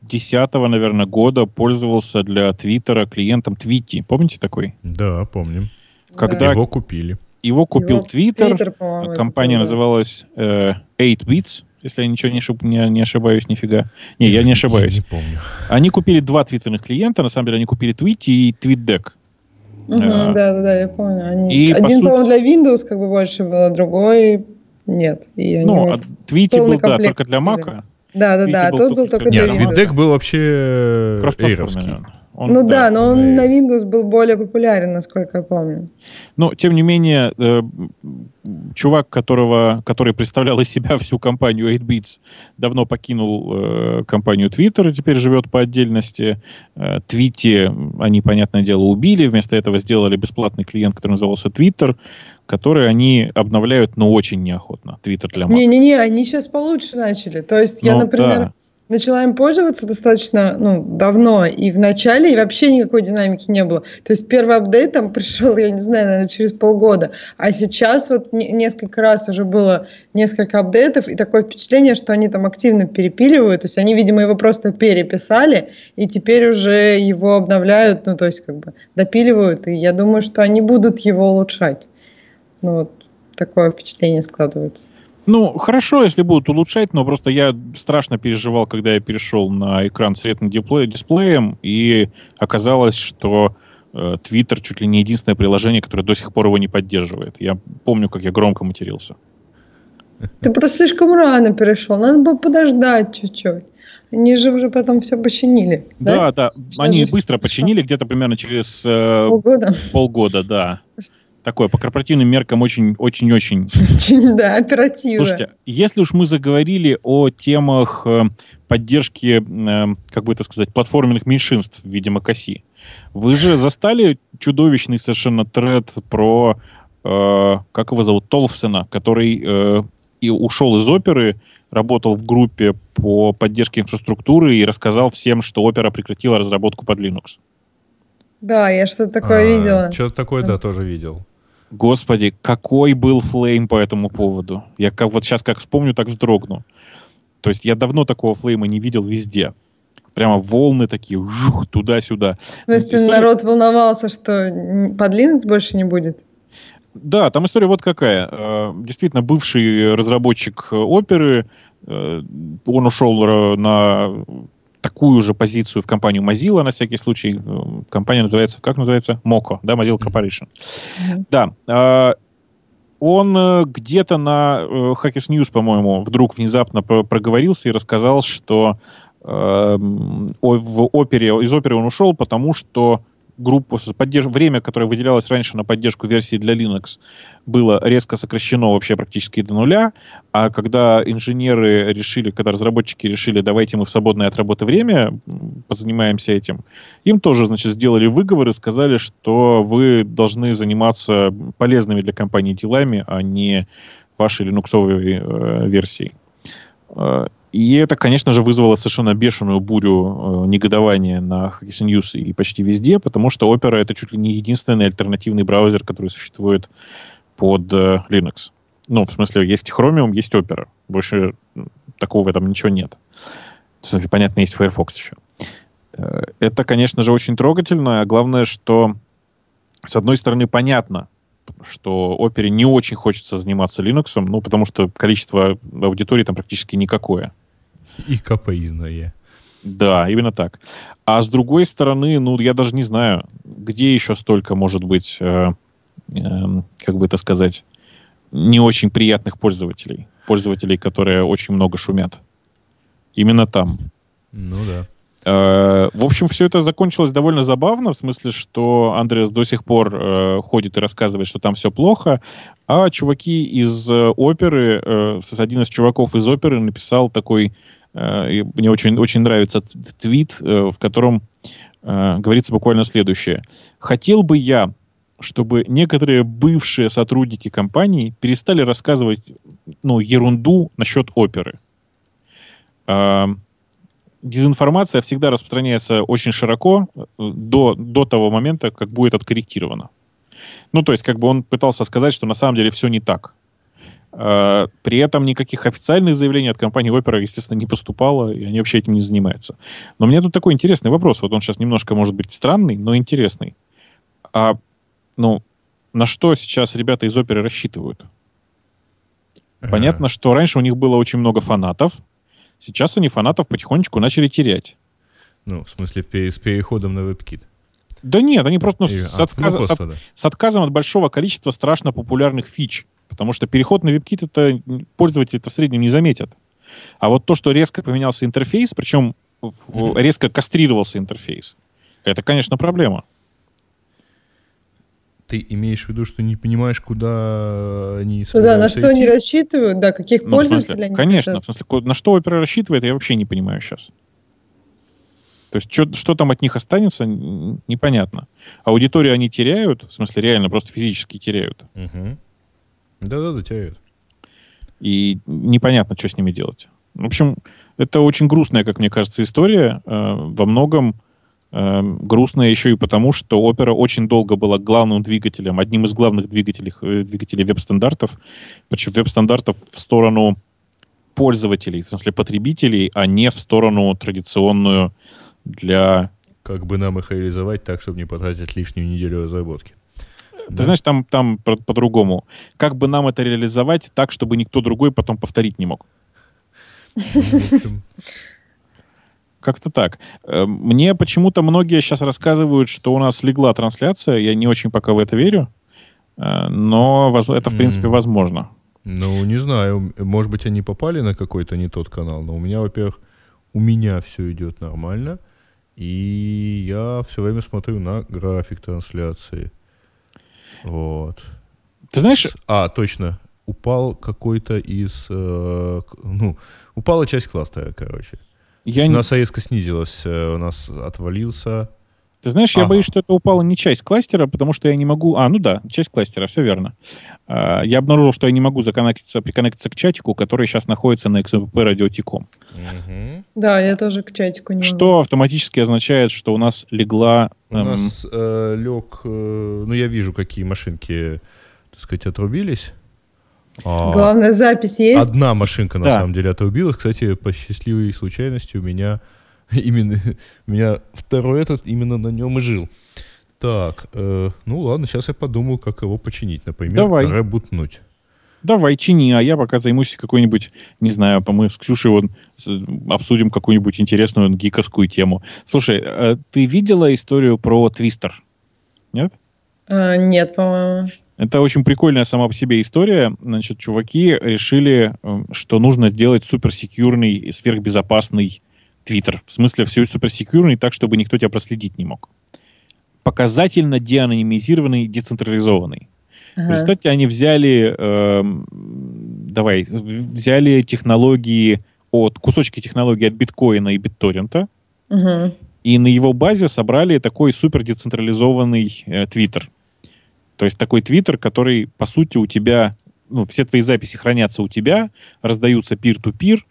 2010, наверное, года пользовался для Твиттера клиентом Твитти. Помните такой? Да, помним. Когда его купили. Его купил Твиттер. Компания называлась э, 8bits, если я ничего не, ошиб, не, не ошибаюсь, нифига. Не, я, я не ошибаюсь. Я не помню. Они купили два твиттерных клиента. На самом деле они купили Твитти и TweetDeck. Угу, да, да, да, я помню. Они... И, Один, по моему для Windows как бы больше был, а другой нет. И они ну, а Твити был, да, только для Mac. Да, да, да, а тот был только. Нет, TweetDeck был вообще эйровский. Он, ну да, да но он на Windows был более популярен, насколько я помню. Но, тем не менее, э, чувак, которого, который представлял из себя всю компанию 8bits, давно покинул э, компанию Twitter и теперь живет по отдельности. Э, Твити они, понятное дело, убили. Вместо этого сделали бесплатный клиент, который назывался Twitter, который они обновляют, но очень неохотно. Twitter для Mac. Не-не-не, они сейчас получше начали. То есть я, ну, например... Да начала им пользоваться достаточно ну, давно, и в начале и вообще никакой динамики не было. То есть первый апдейт там пришел, я не знаю, наверное, через полгода, а сейчас вот несколько раз уже было несколько апдейтов, и такое впечатление, что они там активно перепиливают, то есть они, видимо, его просто переписали, и теперь уже его обновляют, ну, то есть как бы допиливают, и я думаю, что они будут его улучшать. Ну, вот такое впечатление складывается. Ну, хорошо, если будут улучшать, но просто я страшно переживал, когда я перешел на экран с ретным дисплеем, и оказалось, что э, Twitter чуть ли не единственное приложение, которое до сих пор его не поддерживает. Я помню, как я громко матерился. Ты просто слишком рано перешел. Надо было подождать чуть-чуть. Они же уже потом все починили. Да, да. да. Они быстро починили, где-то примерно через э, полгода. Полгода, да такое по корпоративным меркам очень-очень-очень... Очень, да, оперативно. Слушайте, если уж мы заговорили о темах э, поддержки, э, как бы это сказать, платформенных меньшинств в виде Макаси, вы же застали чудовищный совершенно тред про, э, как его зовут, Толфсена, который и ушел из оперы, работал в группе по поддержке инфраструктуры и рассказал всем, что опера прекратила разработку под Linux. Да, я что-то такое а, видела. Что-то такое, да, тоже видел. Господи, какой был флейм по этому поводу. Я как, вот сейчас как вспомню, так вздрогну. То есть я давно такого флейма не видел везде. Прямо волны такие, жух, туда-сюда. В смысле, история... народ волновался, что под Linux больше не будет? Да, там история вот какая. Э, действительно, бывший разработчик оперы, э, он ушел на такую же позицию в компанию Mozilla, на всякий случай. Э, компания называется, как называется? Moco, да, Mozilla Corporation. Mm-hmm. Да. А, он э, где-то на э, Hackers News, по-моему, вдруг внезапно проговорился и рассказал, что в опере, из оперы он ушел, потому что группу, поддерж... время, которое выделялось раньше на поддержку версии для Linux, было резко сокращено вообще практически до нуля, а когда инженеры решили, когда разработчики решили, давайте мы в свободное от работы время позанимаемся этим, им тоже, значит, сделали выговор и сказали, что вы должны заниматься полезными для компании делами, а не вашей линуксовой э, версией. И это, конечно же, вызвало совершенно бешеную бурю э, негодования на Hackers News и почти везде, потому что Opera — это чуть ли не единственный альтернативный браузер, который существует под э, Linux. Ну, в смысле, есть Chromium, есть Opera. Больше такого этом ничего нет. В смысле, понятно, есть Firefox еще. Э, это, конечно же, очень трогательно. А главное, что, с одной стороны, понятно, что опере не очень хочется заниматься Linux, ну, потому что количество аудитории там практически никакое. И капоизное. Да, именно так. А с другой стороны, ну, я даже не знаю, где еще столько может быть, э, э, как бы это сказать, не очень приятных пользователей. Пользователей, которые очень много шумят. Именно там. Ну да. Э, в общем, все это закончилось довольно забавно, в смысле, что Андреас до сих пор э, ходит и рассказывает, что там все плохо, а чуваки из э, оперы, э, один из чуваков из оперы написал такой и мне очень, очень нравится твит, э, в котором э, говорится буквально следующее. «Хотел бы я, чтобы некоторые бывшие сотрудники компании перестали рассказывать ну, ерунду насчет оперы. Дезинформация всегда распространяется очень широко до, до того момента, как будет откорректирована. Ну, то есть, как бы он пытался сказать, что на самом деле все не так. А, при этом никаких официальных заявлений от компании Opera, естественно, не поступало, и они вообще этим не занимаются. Но у меня тут такой интересный вопрос. Вот он сейчас немножко, может быть, странный, но интересный. А, ну, на что сейчас ребята из оперы рассчитывают? Понятно, что раньше у них было очень много фанатов. Сейчас они фанатов потихонечку начали терять. Ну, в смысле, с переходом на WebKit. Да нет, они просто ну, И- с, а, отказ- ну, с просто, от- да. с отказом от большого количества страшно популярных фич. Потому что переход на WebKit это пользователи это в среднем не заметят. А вот то, что резко поменялся интерфейс, причем в- резко кастрировался интерфейс, это, конечно, проблема. Ты имеешь в виду, что не понимаешь, куда они Ну да, на что они идти? рассчитывают, да, каких Ну, в смысле, пользователей они конечно, хотят. в смысле, на что опера рассчитывает, я вообще не понимаю сейчас. То есть, чё- что там от них останется, непонятно. Аудиторию они теряют, в смысле, реально, просто физически теряют. Мгм. Да-да-да, теряют. И непонятно, что с ними делать. В общем, это очень грустная, как мне кажется, история. Э, Во многом э, грустная еще и потому, что опера очень долго была главным двигателем, одним из главных двигателей, э, двигателей веб-стандартов. Причем веб-стандартов в сторону пользователей, в смысле потребителей, а не в сторону традиционную для... Как бы нам их реализовать так, чтобы не потратить лишнюю неделю разработки? Ты знаешь, там, там по- по-другому. Как бы нам это реализовать так, чтобы никто другой потом повторить не мог? Как-то так. Э, Мне почему-то многие сейчас рассказывают, что у нас легла трансляция. Я не очень пока в это верю. Э, Но это, в принципе, возможно. Ну, не знаю. Может быть, они попали на какой-то не тот канал, но у меня, во-первых, у меня все идет нормально, и я все время смотрю на график трансляции. Вот. Ты знаешь, А, точно. Упал какой-то из... э, ну, упала часть кластера, короче. я, у не- нас резко снизилась, э, у нас отвалился... ты знаешь, я Ага. боюсь, что это упала не часть кластера, потому что я не могу... А, ну да, часть кластера, все верно. А, Я обнаружил, что я не могу законнектиться, приконнектиться к чатику, который сейчас находится на XMPP радиотиком. Мгм. Да, я тоже к чатику не могу. Что автоматически означает, что у нас легла... У эм, нас э, лег... э, ну, я вижу, какие машинки, так сказать, отрубились. А, Главная запись есть? Одна машинка, на Да. самом деле, отрубилась. Кстати, по счастливой случайности у меня именно... У меня второй этот именно на нем и жил. Так, э, ну ладно, сейчас я подумаю, как его починить. Например, Давай. ребутнуть. Давай, чини, а я пока займусь какой-нибудь, не знаю, по мы с Ксюшей вот с- обсудим какую-нибудь интересную гиковскую тему. Слушай, э, ты видела историю про Твистер? Нет? А, нет, по-моему. Это очень прикольная сама по себе история. Значит, чуваки решили, э, что нужно сделать суперсекьюрный и сверхбезопасный Твиттер. В смысле, все суперсекьюрный так, чтобы никто тебя проследить не мог. Показательно деанонимизированный, децентрализованный. В Ага. результате они взяли, эм, давай, взяли технологии от, кусочки технологий от биткоина и битторрента, Мгм. и на его базе собрали такой супер децентрализованный э, твиттер. То есть такой твиттер, который, по сути, у тебя, ну, все твои записи хранятся у тебя, раздаются peer-to-peer, э,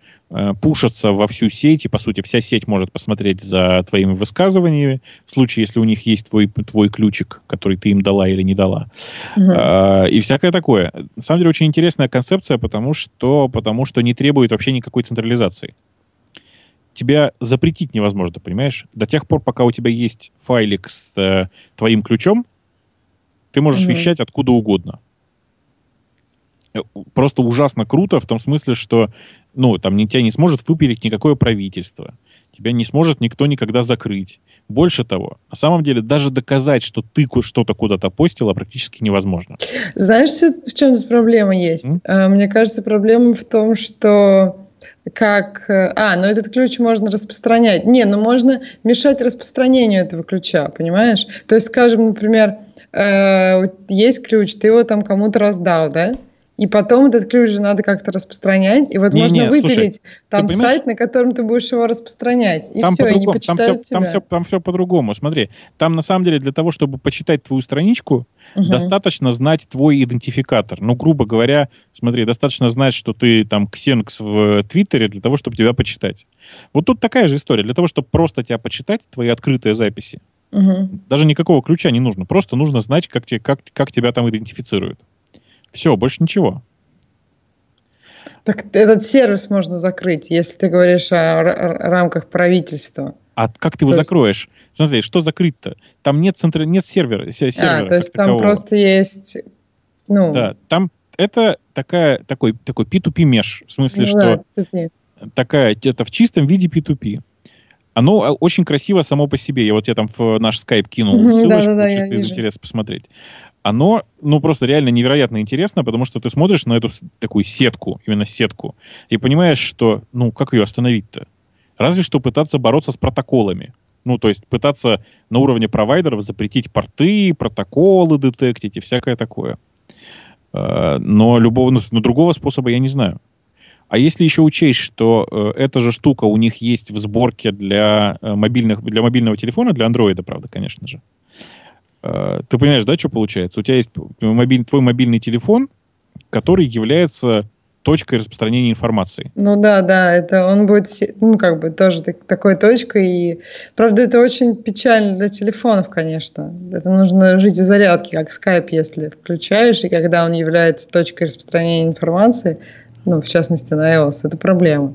пушатся во всю сеть, и, по сути, вся сеть может посмотреть за твоими высказываниями, в случае, если у них есть твой, твой ключик, который ты им дала или не дала. Мгм. А, и всякое такое. На самом деле очень интересная концепция, потому что, потому что не требует вообще никакой централизации. Тебя запретить невозможно, понимаешь? До тех пор, пока у тебя есть файлик с э, твоим ключом, ты можешь Мгм. вещать откуда угодно. Просто ужасно круто в том смысле, что ну, там не, тебя не сможет выпилить никакое правительство. Тебя не сможет никто никогда закрыть. Больше того, на самом деле, даже доказать, что ты что-то куда-то постила, практически невозможно. Знаешь, в чем проблема есть? А, Мне кажется, проблема в том, что как... э, А, ну этот ключ можно распространять. Не, ну можно мешать распространению этого ключа, понимаешь? То есть, скажем, например, э, есть ключ, ты его там кому-то раздал, да? И потом этот ключ же надо как-то распространять. И вот Не-не, можно слушай, выпилить там понимаешь- сайт, на котором ты будешь его распространять. И там все, и не там все, почитают там, тебя. все, там все по-другому. Смотри, там на самом деле для того, чтобы почитать твою страничку, Мгм. достаточно знать твой идентификатор. Ну, грубо говоря, смотри, достаточно знать, что ты там ксенкс в Твиттере для того, чтобы тебя почитать. Вот тут такая же история. Для того, чтобы просто тебя почитать, твои открытые записи, Мгм. даже никакого ключа не нужно. Просто нужно знать, как, те, как, как тебя там идентифицируют. Все, больше ничего. Так этот сервис можно закрыть, если ты говоришь о рамках правительства. А как ты его То есть- закроешь? Смотри, что закрыть-то? Там нет, центра... нет сервера, се- сервера а, то есть там такового. просто есть, ну, Да, там это такая, такой, такой P2P меш. В смысле, ну что да, такая, это в чистом виде P2P. Оно а, очень красиво само по себе. Я вот тебе там в наш скайп кинул ссылочку, да-да-да, чисто я из вижу. интереса посмотреть. Оно, ну, просто реально невероятно интересно, потому что ты смотришь на эту такую сетку, именно сетку, и понимаешь, что, ну, как ее остановить-то? Разве что пытаться бороться с протоколами. Ну, то есть пытаться на уровне провайдеров запретить порты, протоколы детектить и всякое такое. Э, Но любого, ну, но другого способа я не знаю. А если еще учесть, что э, эта же штука у них есть в сборке для э, мобильных, для мобильного телефона, для андроида, правда, конечно же. Ты понимаешь, да, что получается? У тебя есть мобиль- твой мобильный телефон, который является точкой распространения информации. Ну да, да, это он будет, ну как бы тоже так- такой точкой. И, правда, это очень печально для телефонов, конечно. Это нужно жить у зарядки, как скайп, если включаешь, и когда он является точкой распространения информации, ну, в частности, на iOS, это проблема.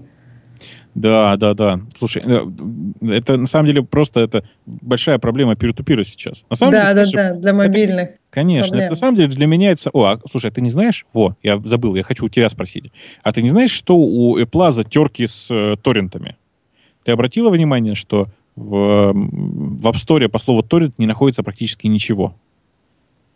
Да, да, да. Слушай, э, это на самом деле просто это большая проблема пир-ту-пира сейчас. На самом Да, деле, да, конечно, да, для мобильных. Конечно, Проблема. это на самом деле для меня это... О, а, слушай, а ты не знаешь? Во, я забыл, я хочу у тебя спросить. А ты не знаешь, что у Apple за терки с э, торрентами? Ты обратила внимание, что в, в App Store по слову торрент не находится практически ничего?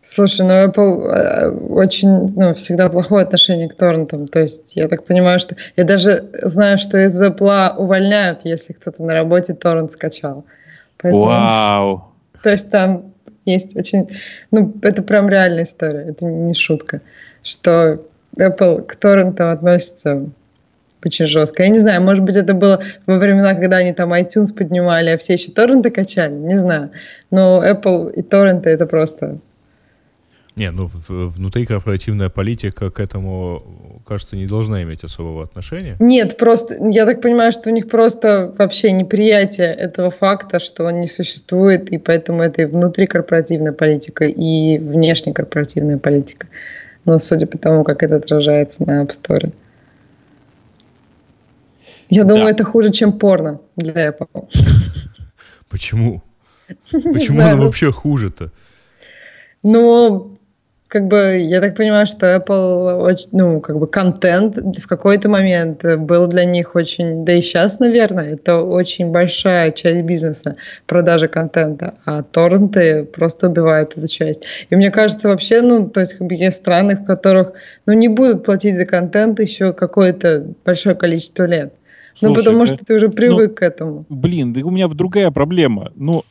Слушай, ну Apple э, очень, ну, всегда плохое отношение к торрентам. То есть я так понимаю, что... Я даже знаю, что из Apple увольняют, если кто-то на работе торрент скачал. Поэтому- Вау! То есть там есть очень... Ну, это прям реальная история, это не шутка. Что Apple к торрентам относится очень жестко. Я не знаю, может быть, это было во времена, когда они там iTunes поднимали, а все еще торренты качали, не знаю. Но Apple и торренты это просто... Не, ну в- внутрикорпоративная политика к этому, кажется, не должна иметь особого отношения. Нет, просто, я так понимаю, что у них просто вообще неприятие этого факта, что он не существует, и поэтому это и внутрикорпоративная политика, и внешнекорпоративная политика. Но судя по тому, как это отражается на App Store. Я думаю, Да. это хуже, чем порно для Apple. Почему? Почему оно ну, вообще хуже-то? Ну, как бы, я так понимаю, что Apple, очень, ну, как бы, контент в какой-то момент был для них очень, да и сейчас, наверное, это очень большая часть бизнеса, продажа контента, а торренты просто убивают эту часть. И мне кажется, вообще, ну, то есть, как бы, есть страны, в которых, ну, не будут платить за контент еще какое-то большое количество лет. ну, Слушай, потому да- что ты уже привык к этому. Блин, да у меня другая проблема. Ну,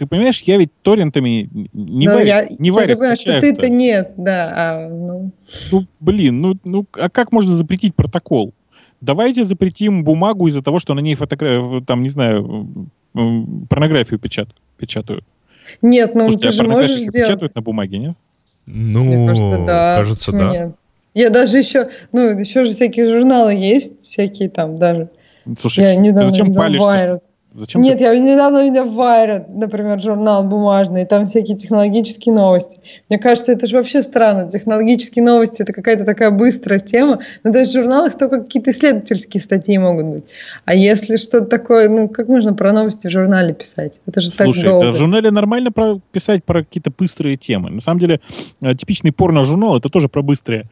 ты понимаешь, я ведь торрентами не Но варюсь, я, не я варюсь, понимаю, что ты-то нет, да, а, ну, Ну, блин, ну, ну, а как можно запретить протокол? Давайте запретим бумагу из-за того, что на ней фотографию, там, не знаю, порнографию печат, печатают. нет, ну, Слушайте, ты а же можешь сделать. печатают на бумаге, нет? Ну, Мне кажется, да. кажется, да. нет? Я даже еще, ну, еще же всякие журналы есть, всякие там даже. Слушай, я ты недавно зачем видела палишься? Зачем Нет, ты- я недавно видела Wired, например, журнал бумажный, и там всякие технологические новости. Мне кажется, это же вообще странно. Технологические новости – это какая-то такая быстрая тема. Но даже в журналах только какие-то исследовательские статьи могут быть. А если что-то такое, ну, как можно про новости в журнале писать? Это же Слушай, так долго. да в журнале нормально про- писать про какие-то быстрые темы. На самом деле, э, типичный порно-журнал это тоже про быстрые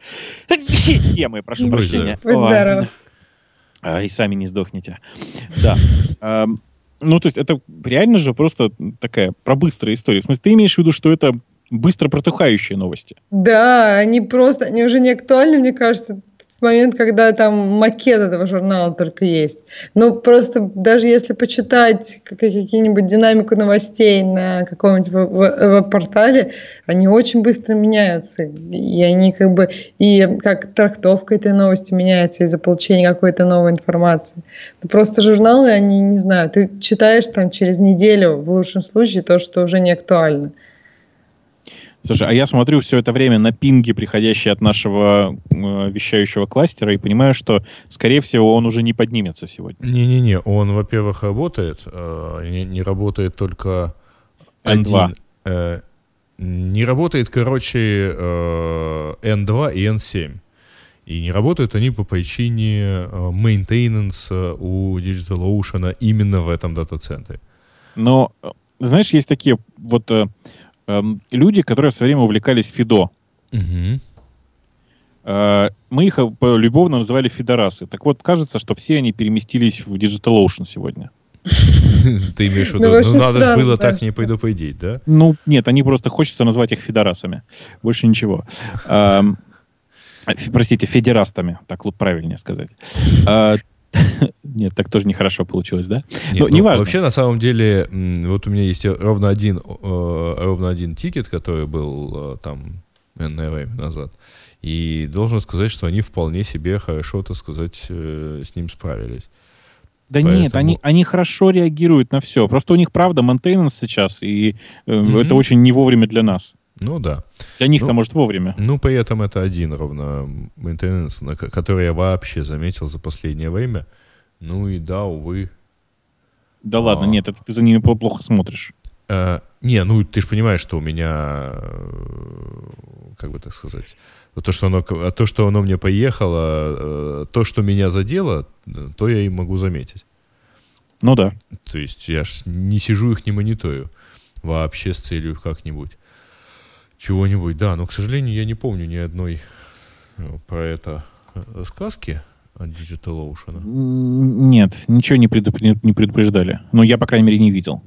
темы, прошу прощения. Будь здоров. а, И сами не сдохнете. Да. Ну, то есть это реально же просто такая про быстрые истории. В смысле, ты имеешь в виду, что это быстро протухающие новости? Да, они просто, они уже не актуальны, мне кажется, момент, когда там макет этого журнала только есть. Ну, просто даже если почитать как- какие-нибудь динамику новостей на каком-нибудь веб-портале, они очень быстро меняются. И они как бы, и как трактовка этой новости меняется из-за получения какой-то новой информации. Ну, Просто журналы, они, не знаю, ты читаешь там через неделю, в лучшем случае, то, что уже не актуально. Слушай, а я смотрю все это время на пинги, приходящие от нашего э, вещающего кластера, и понимаю, что, скорее всего, он уже не поднимется сегодня. Не-не-не, он, во-первых, работает, э, не, не работает только N2. один. э, не работает, короче, э, N2 и N7. И не работают они по причине э, maintenance у DigitalOcean именно в этом дата-центре. Но, э, знаешь, есть такие вот э, эм, люди, которые в свое время увлекались Фидо. Э, мы их э, любовно называли фидорасы. Так вот, кажется, что все они переместились в DigitalOcean сегодня. Ты имеешь в Ну, виду, ну надо же было так не предупредить, да? Ну, нет, они просто хочется назвать их федорасами. Больше ничего. Фе- Простите, федерастами, так лучше правильнее сказать. Нет, так тоже нехорошо получилось, да? Нет, Ну, ну, неважно. Вообще, на самом деле, вот у меня есть ровно один, э, ровно один ticket, который был э, там энное время назад. И должен сказать, что они вполне себе хорошо, так сказать, э, с ним справились. Да нет, Поэтому- они, они хорошо реагируют на все. Просто у них, правда, maintenance сейчас, и э, Мгм. это очень не вовремя для нас. Ну да. Для них-то, Ну, может, вовремя. Ну, при этом это один ровно ко- который я вообще заметил за последнее время. Ну и да, увы. Да ладно, а. нет, это ты за ними пл- плохо смотришь. Э, не, ну ты же понимаешь, что у меня, э, как бы так сказать, то, что оно, то, что оно мне поехало, э, то, что меня задело, э, то я и могу заметить. Ну да. То есть я ж не сижу их не мониторю вообще с целью как-нибудь чего-нибудь. Да, но, к сожалению, я не помню ни одной э, про это сказки от Digital Ocean. Нет, ничего не, предуп- не- предупреждали. Но я, по крайней мере, не видел.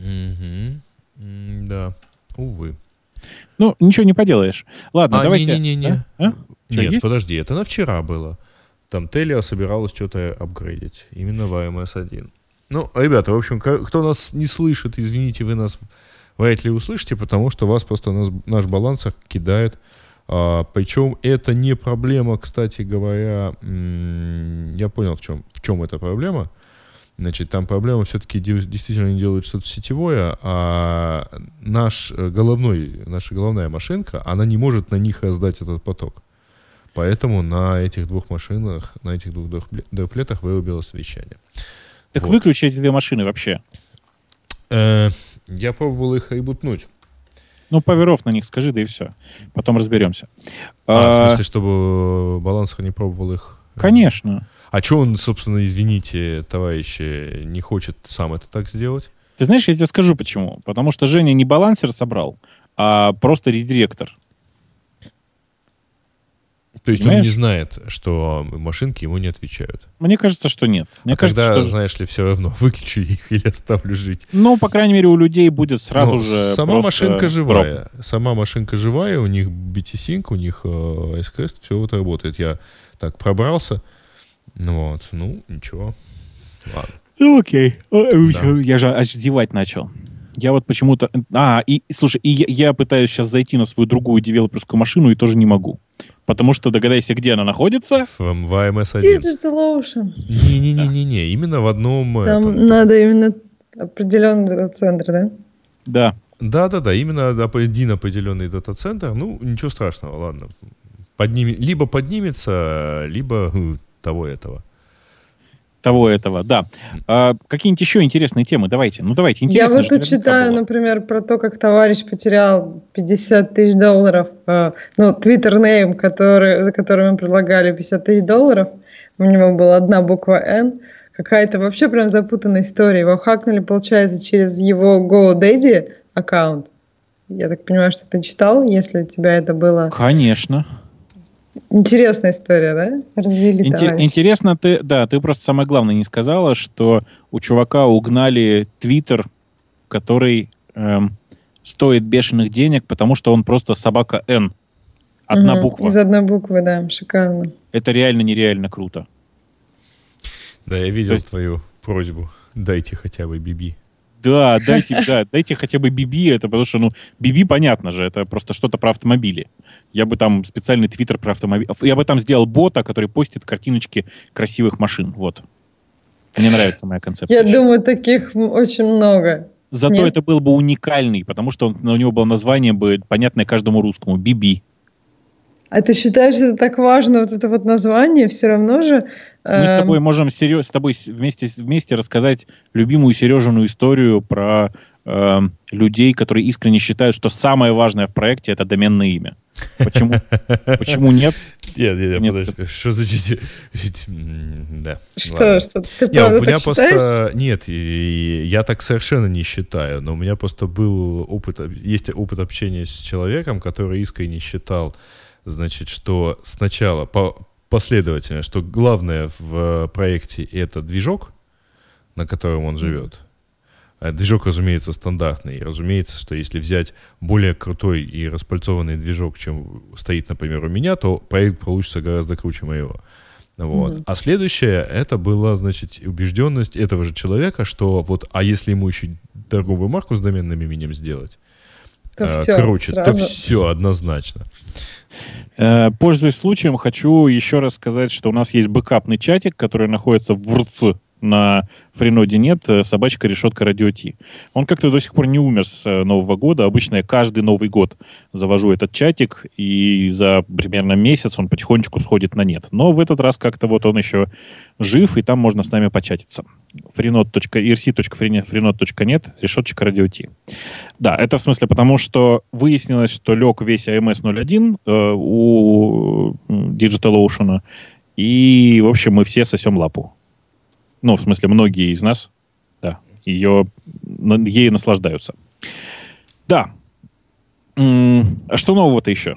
М, Да, увы. Ну, ничего не поделаешь. Ладно, А, давайте... не-не-не-не. А? А? Нет, есть? подожди, это на вчера было. Там Телия собиралась что-то апгрейдить. Именно в AMS-1. Ну, ребята, в общем, кто нас не слышит, извините, вы нас вряд ли услышите, потому что вас просто нас- наш балансер кидает. А, причем это не проблема, кстати говоря, я понял, в чем, в чем эта проблема. Значит, там проблема все-таки действительно они делают что-то сетевое, а наш э, головной, наша головная машинка, она не может на них раздать этот поток. Поэтому на этих двух машинах, на этих двух доплетах вырубилось вещание. Так Вот. выключи эти две машины вообще. Э, Я пробовал их ребутнуть. Ну, поверов на них скажи, да и все. Потом разберемся. А, в А, смысле, чтобы балансер не пробовал их? э, Конечно. А что он, собственно, извините, товарищи, не хочет сам это так сделать? Ты знаешь, я тебе скажу почему. Потому что Женя не балансер собрал, а просто редиректор. То есть он Понимаешь? не знает, что машинки ему не отвечают. Мне кажется, что нет. Мне а кажется, тогда, что... знаешь ли, все равно выключу их или оставлю жить. Ну, по крайней мере, у людей будет сразу Ну, же Сама машинка дроп. живая. Сама машинка живая, у них BT-Sync, у них э, SQS, все вот работает. Я так пробрался. Вот, ну, ничего. Ладно. Ну, окей. Ой, Да. Я же аж зевать начал. Я вот почему-то... А, и, и слушай, и я, я пытаюсь сейчас зайти на свою другую девелоперскую машину и тоже не могу. Потому что догадайся, где она находится. В, в AMS-1. Digital Ocean. Не-не-не-не-не, именно в одном Там этом. надо именно определенный центр, да? Да. Да-да-да, именно один определенный дата-центр. Ну, ничего страшного, ладно. Подними... Либо поднимется, либо э, того этого. Того этого, да. А, какие-нибудь еще интересные темы? Давайте. Ну, давайте. Я Интересно вот тут наверняка читаю, было. например, про то, как товарищ потерял 50 тысяч долларов. э, Ну, Twitter name, который, за который мы предлагали 50 тысяч долларов. У него была одна буква N. Какая-то вообще прям запутанная история. Его хакнули, получается, через его GoDaddy аккаунт. Я так понимаю, что ты читал, если у тебя это было... Конечно. Интересная история, да? Развели Инте- товарища. интересно, ты, да, ты просто самое главное не сказала, что у чувака угнали Твиттер, который эм, стоит бешеных денег, потому что он просто собака Н. Одна Мгм, буква. Из одной буквы, да, шикарно. Это реально нереально круто. Да, я видел То есть- твою просьбу. Дайте хотя бы биби. Да, дайте, да, дайте хотя бы BB, это потому что, ну, BB понятно же, это просто что-то про автомобили. Я бы там специальный твиттер про автомобили. Я бы там сделал бота, который постит картиночки красивых машин. Вот. Мне нравится моя концепция. Я думаю, таких очень много. Зато Нет? это был бы уникальный, потому что он- у него было название бы понятное каждому русскому. BB. А ты считаешь, это так важно, вот это вот название, все равно же... Мы с эм, тобой можем серё- с тобой вместе, вместе рассказать любимую Сережину историю про эм, людей, которые искренне считают, что самое важное в проекте это доменное имя. Почему? Почему нет? Нет, нет, Нет, подожди. Что? М, Да. Что, ладно. что ты Не, правда у меня так просто... считаешь? Нет, и- я так совершенно не считаю, но у меня просто был опыт, есть опыт общения с человеком, который искренне считал, значит, что сначала по, последовательно, что главное в проекте это движок, на котором он живет. А Движок, разумеется, стандартный. Разумеется, что если взять более крутой и распальцованный движок, чем стоит, например, у меня, то проект получится гораздо круче моего. Вот. Мгм. А следующее, это была, значит, убежденность этого же человека, что вот, а если ему еще торговую марку с доменным именем сделать, То э, всё, круче, то сразу. все однозначно. Э, Пользуясь случаем, хочу еще раз сказать, что у нас есть бэкапный чатик, который находится в РЦ на Френоде нет, э, собачка решетка радио Ти. Он как-то до сих пор не умер с э, Нового года. Обычно я каждый Новый год завожу этот чатик, и за примерно месяц он потихонечку сходит на нет. Но в этот раз как-то вот он еще жив, и там можно с нами початиться. freenode.irc.freenode.net, решеточка радио Ти. Да, это в смысле потому, что выяснилось, что лег весь AMS 01 э, у м, DigitalOcean, и, в общем, мы все сосем лапу. Ну, в смысле, многие из нас, да, ее, ею наслаждаются. Да. А что нового-то еще?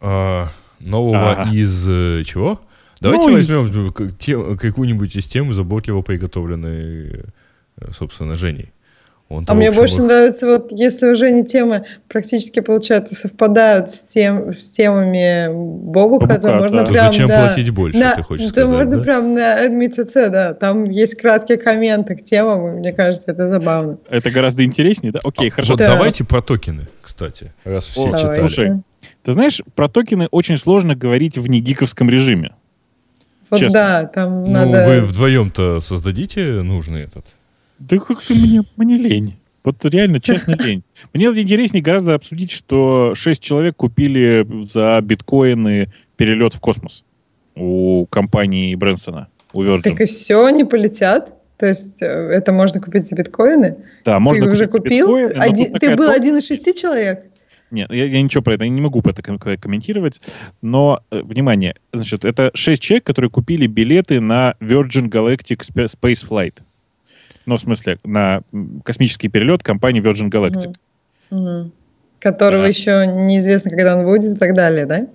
А, нового Ага. из э, чего? Давайте Ну, из- возьмем э, к- те- какую-нибудь из тем, заботливо приготовленной, э, собственно, Женей. Он А мне больше нравится, вот если уже не темы практически, получается, совпадают с, тем, с темами Бобука, Бобука, то можно да. То прям, зачем да, платить больше, на- ты хочешь то сказать, можно да? прям на МЦЦ, да, там есть краткие комменты к темам, и мне кажется, это забавно. Это гораздо интереснее, да? Окей, А, хорошо. Вот Да. давайте про токены, кстати, раз все О, читали. слушай, Ты знаешь, про токены очень сложно говорить в негиковском режиме. Вот честно. да, там Ну, надо... вы вдвоем-то создадите нужный этот. Да как-то мне, мне лень. Вот реально, честно, лень. Мне интереснее гораздо обсудить, что шесть человек купили за биткоины перелет в космос у компании Брэнсона, у Virgin. Так и все, они полетят? То есть э, это можно купить за биткоины? Да, можно ты уже купить за купил? биткоины, Один- ты был один из шести человек? Нет, я, я ничего про это я не могу про это ком- комментировать. Но, э, внимание, значит, это шесть человек, которые купили билеты на Virgin Galactic Spa- Space Flight. Ну, в смысле, на космический перелет компании Virgin Galactic. Мгм. Мгм. Которого Да. еще неизвестно, когда он будет и так далее, да?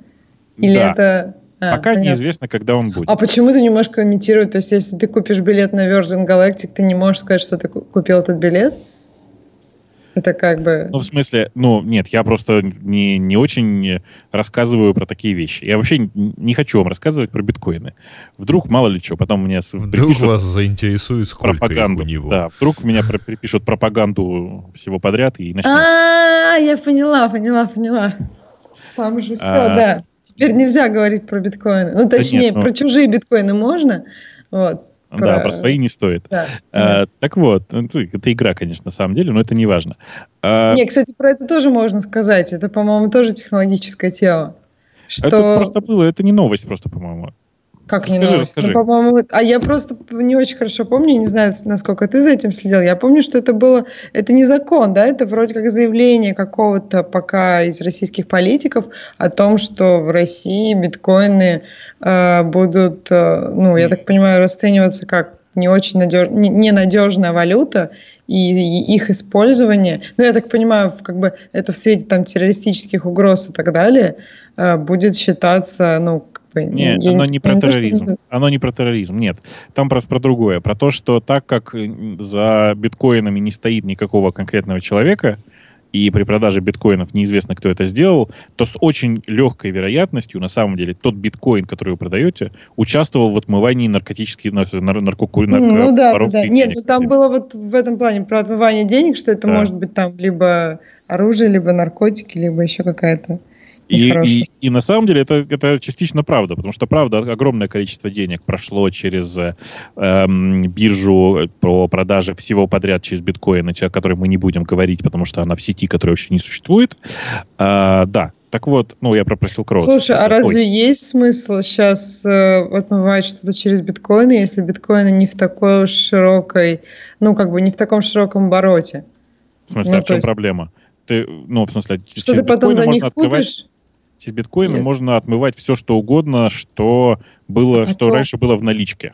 Или Да. это... А, Пока понятно. неизвестно, когда он будет. А почему ты не можешь комментировать? То есть, если ты купишь билет на Virgin Galactic, ты не можешь сказать, что ты ку- купил этот билет? Это как бы... Ну, в смысле, ну, нет, я просто не, не очень рассказываю про такие вещи. Я вообще не хочу вам рассказывать про биткоины. Вдруг, мало ли что, потом мне Вдруг припишут вас заинтересует, сколько их пропаганду. у него. Да, вдруг меня припишут пропаганду всего подряд и начнется. А, я поняла, поняла, поняла. Там же все, А. да. Теперь нельзя говорить про биткоины. Ну, точнее, ну- про чужие биткоины можно. Вот, Да, про- про свои не стоит. да. А, так вот, ну, это игра, конечно, на самом деле, но это не важно. А, Не, кстати, про это тоже можно сказать. Это, по-моему, тоже технологическая тема. Что... Это просто было, это не новость просто, по-моему. Как не Расскажи, новость? расскажи. Ну, по-моему, а я просто не очень хорошо помню, не знаю, насколько ты за этим следил. Я помню, что это было, это не закон, да, это вроде как заявление какого-то пока из российских политиков о том, что в России биткоины э, будут, э, ну, я так понимаю, расцениваться как не очень надеж... не- ненадежная валюта, и, их использование, ну, я так понимаю, как бы это в свете там террористических угроз и так далее, э, будет считаться, ну, бы... Нет, я оно не про я то, что терроризм. Оно не про терроризм, нет. Там просто про другое. Про то, что так как э, за биткоинами не стоит никакого конкретного человека, и при продаже биткоинов неизвестно, кто это сделал, то с очень легкой вероятностью, на самом деле, тот биткоин, который вы продаете, участвовал в отмывании наркотических, нар- нар- наркоку- Ну да, да, да. воровских Нет, денег. ну там было вот в этом плане про отмывание денег, что это Да. может быть там либо оружие, либо наркотики, либо еще какая-то И, и, и на самом деле это, это частично правда, потому что, правда, огромное количество денег прошло через эм, биржу по продаже всего подряд через биткоины, о которой мы не будем говорить, потому что она в сети, которая вообще не существует. А, да, так вот, ну, я попросил Кроуд. Слушай, а разве есть смысл сейчас э, отмывать что-то через биткоины, если биткоины не в такой уж широкой, ну, как бы не в таком широком обороте? В смысле, ну, а в чем есть- проблема? Ты, ну, в смысле, Что через ты потом за них открывать, купишь? Через биткоины Yes. можно отмывать все, что угодно, что было, А что то- раньше было в наличке.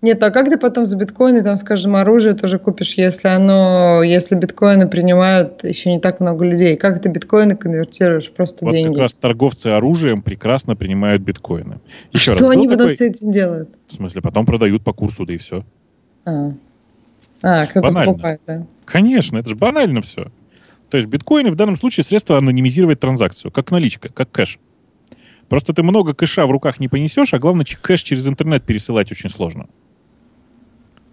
Нет, а как ты потом за биткоины, там, скажем, оружие тоже купишь, если оно, если биткоины принимают еще не так много людей? Как ты биткоины конвертируешь? Просто Вот деньги. как раз торговцы оружием прекрасно принимают биткоины. А Еще что раз, они был потом такой- с этим делают? В смысле, потом продают по курсу, да и все. А, а Банально. покупает, да? Конечно, это же банально все. То есть биткоины в данном случае средство анонимизировать транзакцию, как наличка, как кэш. Просто ты много кэша в руках не понесешь, а главное, кэш через интернет пересылать очень сложно.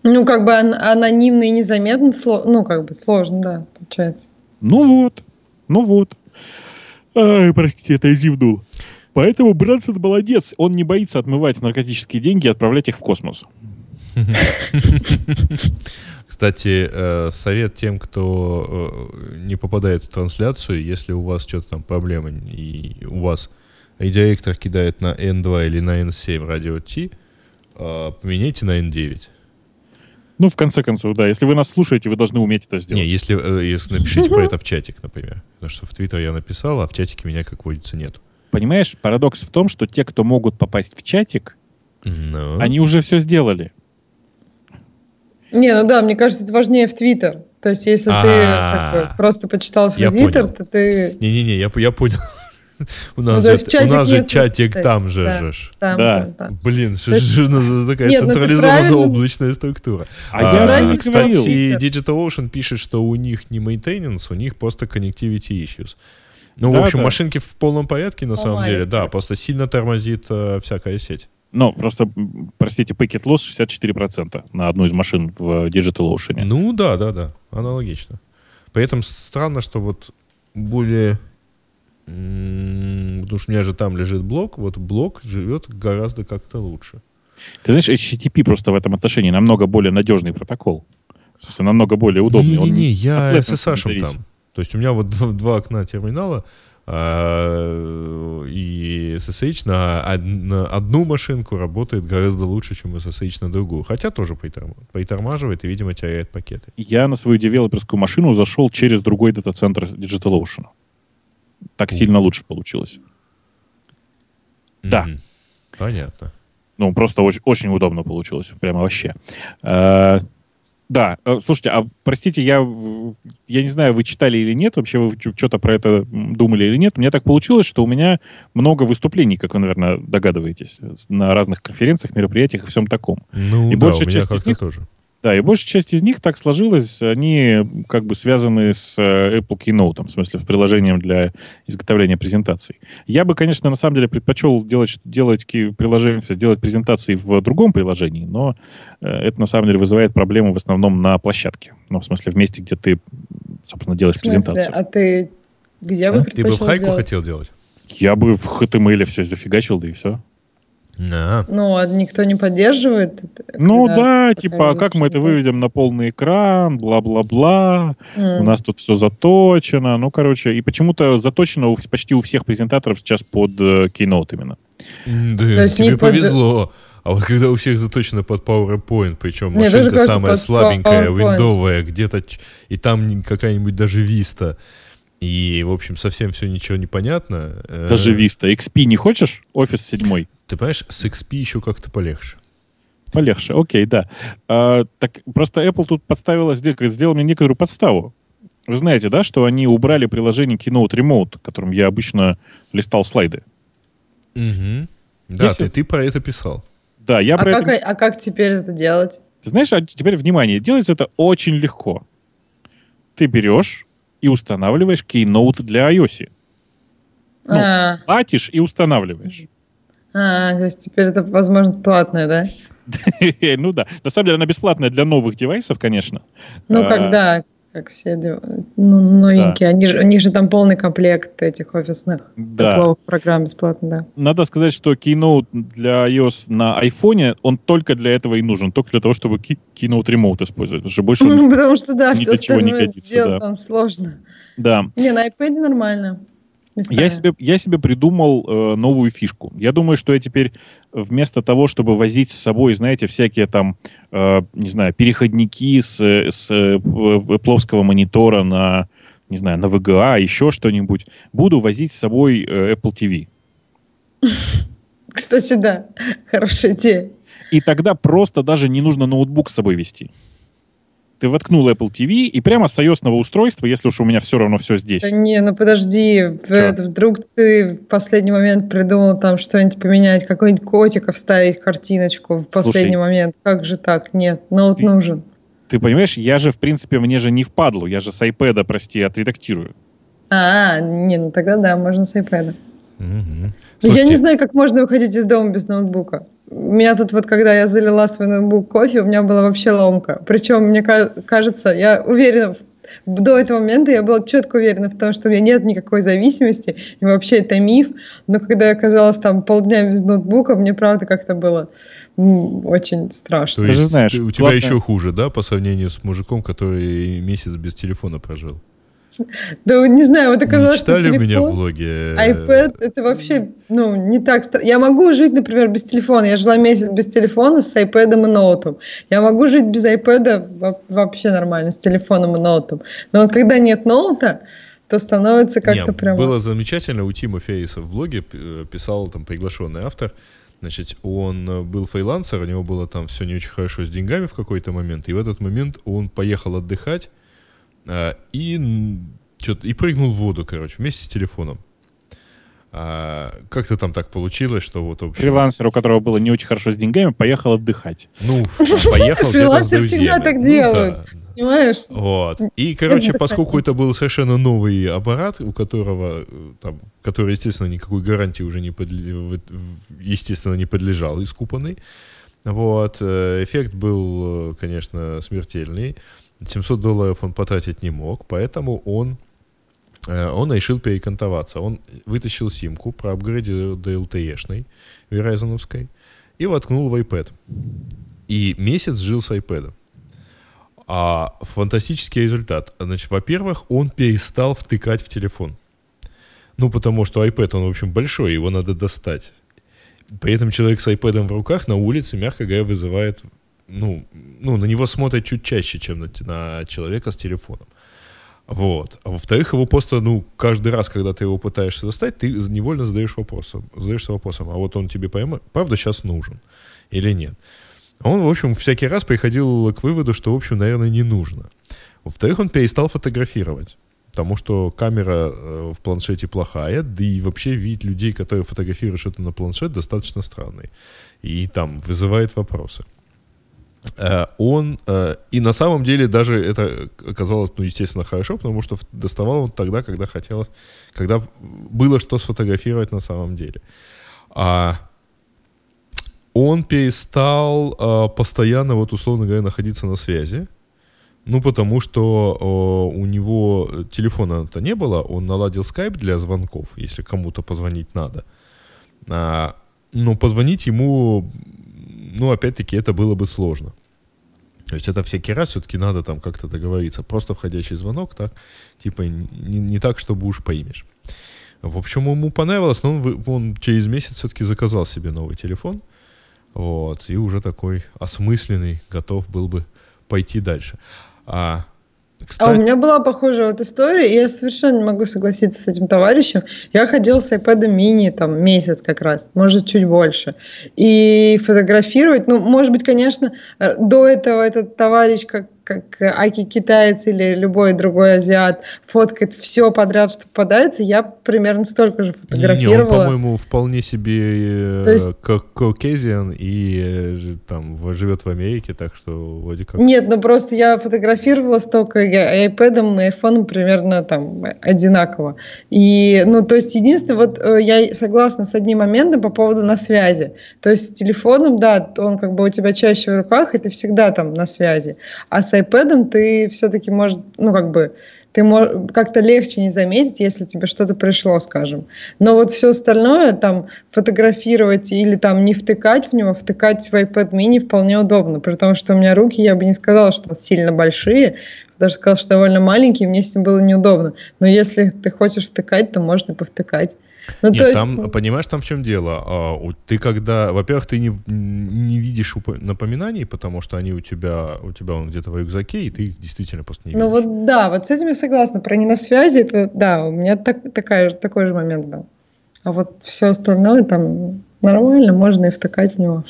Ну, как бы ан- анонимно и незаметно, сло- ну, как бы сложно, да, получается. Ну вот, ну вот. Ай, простите, это я зевнул. Поэтому Брэнсон молодец. Он не боится отмывать наркотические деньги и отправлять их в космос. Кстати, э, совет тем, кто э, не попадает в трансляцию, если у вас что-то там проблемы, и у вас редиректор кидает на N2 или на N7 радио T, э, поменяйте на N9. Ну, в конце концов, да. Если вы нас слушаете, вы должны уметь это сделать. Не, если, если напишите про это в чатик, например. Потому что в Твиттер я написал, а в чатике меня, как водится, нету. Понимаешь, парадокс в том, что те, кто могут попасть в чатик, Ну, они уже все сделали. Не, ну да, мне кажется, это важнее в Твиттер. То есть, если ты А. как бы, просто почитал свой Твиттер, то ты Не-не-не, я, я понял. У нас Ну, же, есть у чатик нас же чатик смысла там же. да. же ж. там. Да. да. Блин, что же за такая Нет, ну ты централизованная правильно- облачная структура? А я же кстати. DigitalOcean пишет, что у них не maintenance, у них просто connectivity issues. Ну, в Да, общем, да. машинки в полном порядке, на самом деле, да, просто сильно тормозит э, всякая сеть. Но просто, простите, packet loss 64% на одну из машин в DigitalOcean. Ну, да, да, да, аналогично. При этом странно, что вот более... Потому что у меня же там лежит блок, вот блок живет гораздо как-то лучше. Ты знаешь, HTTP просто в этом отношении намного более надежный протокол. В смысле, намного более удобный. Не-не-не, я SSH там. То есть у меня вот два, два окна терминала и SSH на, од- на одну машинку работает гораздо лучше, чем SSH на другую. Хотя тоже приторм- притормаживает и, видимо, теряет пакеты. Я на свою девелоперскую машину зашел через другой дата-центр DigitalOcean. Так Ух. сильно лучше получилось. Да. Мгм. Понятно. Ну, просто очень, очень удобно получилось. Прямо вообще. Э, Да, э, слушайте, а простите, я, я не знаю, вы читали или нет, вообще вы что-то про это думали или нет. У меня так получилось, что у меня много выступлений, как вы, наверное, догадываетесь, с- на разных конференциях, мероприятиях и всем таком. Ну, И да, большая часть из них- тоже. Да, и большая часть из них так сложилась, они как бы связаны с э, Apple Keynote, в смысле, с приложением для изготовления презентаций. Я бы, конечно, на самом деле предпочел делать, делать приложение, делать презентации в другом приложении, но э, это на самом деле вызывает проблемы в основном на площадке. Ну, в смысле, в месте, где ты, собственно, В делаешь смысле? презентацию. А ты где бы А? Ты бы в предпочел хайку делать? хотел делать? Я бы в HTML все зафигачил, да и все. Да. Ну, а никто не поддерживает? это, Ну да, типа, а как мы это выведем на полный экран, бла-бла-бла. М. У нас тут все заточено. Ну, короче, и почему-то заточено у, почти у всех презентаторов сейчас под э, Keynote именно. Да, То есть тебе не под- повезло. А вот когда у всех заточено под PowerPoint, причем Мне тоже машинка самая слабенькая, PowerPoint. виндовая, где-то, и там ни- какая-нибудь даже Vista, и, в общем, совсем все ничего не понятно. э, Даже Vista. XP не хочешь? Офис 7. Ты понимаешь, с XP еще как-то полегче. Полегче, окей, да. А, так просто Apple тут подставила, сдел- сделал мне некоторую подставу. Вы знаете, да, что они убрали приложение Keynote Remote, которым я обычно листал слайды. Мгм. Да, Если ты, ты про это писал. Да, я А про как, это... а как теперь это делать? Ты знаешь, а теперь внимание, делается это очень легко. Ты берешь и устанавливаешь Keynote для iOS. Ну, а, Платишь и устанавливаешь. а, то есть теперь это, возможно, платное, да? Ну да. На самом деле она бесплатная для новых девайсов, конечно. Ну, А, когда, как все ну, новенькие. Они же, у них же там полный комплект этих офисных Да. программ бесплатно, да. Надо сказать, что Keynote для iOS на iPhone, он только для этого и нужен. Только для того, чтобы Key- Keynote Remote использовать. Потому что больше Ну, потому что, да, ни все для чего не годится, сделать да. там сложно. Да. Не, на iPad нормально. Местами. Я себе, я себе придумал э, новую фишку. Я думаю, что я теперь вместо того, чтобы возить с собой, знаете, всякие там, э, не знаю, переходники с, с э, плоского монитора на, не знаю, на VGA, еще что-нибудь, буду возить с собой э, Apple TV. Кстати, да, хорошая идея. И тогда просто даже не нужно ноутбук с собой вести. Ты воткнул Apple TV и прямо с ios устройства, если уж у меня все равно все здесь. Да не, ну подожди, это, вдруг ты в последний момент придумал там что-нибудь поменять, какой-нибудь котика вставить, картиночку в последний Слушай, момент. Как же так? Нет, ноут ты, нужен. Ты понимаешь, я же, в принципе, мне же не впадлу, я же с iPad, прости, отредактирую. А, не, ну тогда да, можно с iPad. Угу. Слушайте, я не знаю, как можно выходить из дома без ноутбука. У меня тут вот, когда я залила свой ноутбук кофе, у меня была вообще ломка. Причем, мне кажется, я уверена, до этого момента я была четко уверена в том, что у меня нет никакой зависимости, и вообще это миф. Но когда я оказалась там полдня без ноутбука, мне правда как-то было очень страшно. То есть Ты знаешь, у тебя еще хуже, да, по сравнению с мужиком, который месяц без телефона прожил? Да не знаю, вот оказалось, что телефон, меня в влоге? iPad, это вообще, ну, не так страшно. Я могу жить, например, без телефона. Я жила месяц без телефона с iPad и ноутом. Я могу жить без iPad вообще нормально, с телефоном и ноутом. Но вот когда нет ноута, то становится как-то прям... Было замечательно, у Тима Фейса в блоге э, писал там приглашенный автор, Значит, он э, был фрилансер, у него было там все не очень хорошо с деньгами в какой-то момент, и в этот момент он поехал отдыхать, а, и, и прыгнул в воду, короче, вместе с телефоном. А, как-то там так получилось, что вот... Общем... Фрилансер, у которого было не очень хорошо с деньгами, поехал отдыхать. Ну, поехал где-то с друзьями. всегда так ну, делают. Понимаешь? Вот. И, короче, поскольку это был совершенно новый аппарат, у которого, э, там, который, естественно, никакой гарантии уже не подле... естественно, не подлежал, искупанный, вот, э, эффект был, э, конечно, смертельный. 700 долларов он потратить не мог, поэтому он, э, он решил перекантоваться. Он вытащил симку, проапгрейдил до LTE-шной, Verizon, и воткнул в iPad. И месяц жил с iPad. А фантастический результат. Значит, во-первых, он перестал втыкать в телефон. Ну, потому что iPad, он, в общем, большой, его надо достать. При этом человек с iPad в руках на улице, мягко говоря, вызывает ну, ну, на него смотрят чуть чаще, чем на, на человека с телефоном. Вот. А во-вторых, его просто, ну, каждый раз, когда ты его пытаешься достать, ты невольно задаешь вопросом, задаешься вопросом, а вот он тебе пойма, правда сейчас нужен или нет. Он, в общем, всякий раз приходил к выводу, что, в общем, наверное, не нужно. Во-вторых, он перестал фотографировать, потому что камера э, в планшете плохая, да и вообще вид людей, которые фотографируют что-то на планшет, достаточно странный. И там вызывает вопросы. Э, он, э, и на самом деле даже это оказалось, ну, естественно, хорошо, потому что доставал он тогда, когда хотелось, когда было что сфотографировать на самом деле. А он перестал а, постоянно, вот условно говоря, находиться на связи, ну, потому что у него телефона-то не было, он наладил скайп для звонков, если кому-то позвонить надо. А, но позвонить ему ну, опять-таки, это было бы сложно. То есть это всякий раз все-таки надо там как-то договориться. Просто входящий звонок, так, типа не, не так, чтобы уж поимешь. В общем, ему понравилось, но он, он через месяц все-таки заказал себе новый телефон. Вот, и уже такой осмысленный, готов был бы пойти дальше. А кстати... А у меня была похожая вот история, и я совершенно не могу согласиться с этим товарищем. Я ходила с iPad mini там месяц как раз, может чуть больше. И фотографировать, ну, может быть, конечно, э, до этого этот товарищ как как аки китаец или любой другой азиат фоткает все подряд, что попадается, я примерно столько же фотографировала. Не, он, по-моему, вполне себе э, есть... как кокезиан и э, там живет в Америке, так что вроде как... Нет, ну просто я фотографировала столько и iPad и айфоном примерно там одинаково. И, ну, то есть, единственное, вот э, я согласна с одним моментом по поводу на связи. То есть, с телефоном, да, он как бы у тебя чаще в руках, и ты всегда там на связи. А с iPad ты все-таки можешь, ну, как бы, ты можешь как-то легче не заметить, если тебе что-то пришло, скажем. Но вот все остальное, там, фотографировать или там не втыкать в него, втыкать в iPad mini вполне удобно, потому что у меня руки, я бы не сказала, что сильно большие, даже сказала, что довольно маленькие, мне с ним было неудобно. Но если ты хочешь втыкать, то можно повтыкать. Ну, Нет, есть... там, понимаешь, там в чем дело? А, ты когда, во-первых, ты не, не видишь напоминаний, потому что они у тебя, у тебя он где-то в рюкзаке, и ты их действительно просто не ну, видишь. Ну вот да, вот с этим я согласна. Про не на связи, это да, у меня так, такая, такой же момент был. А вот все остальное там нормально, можно и втыкать в него.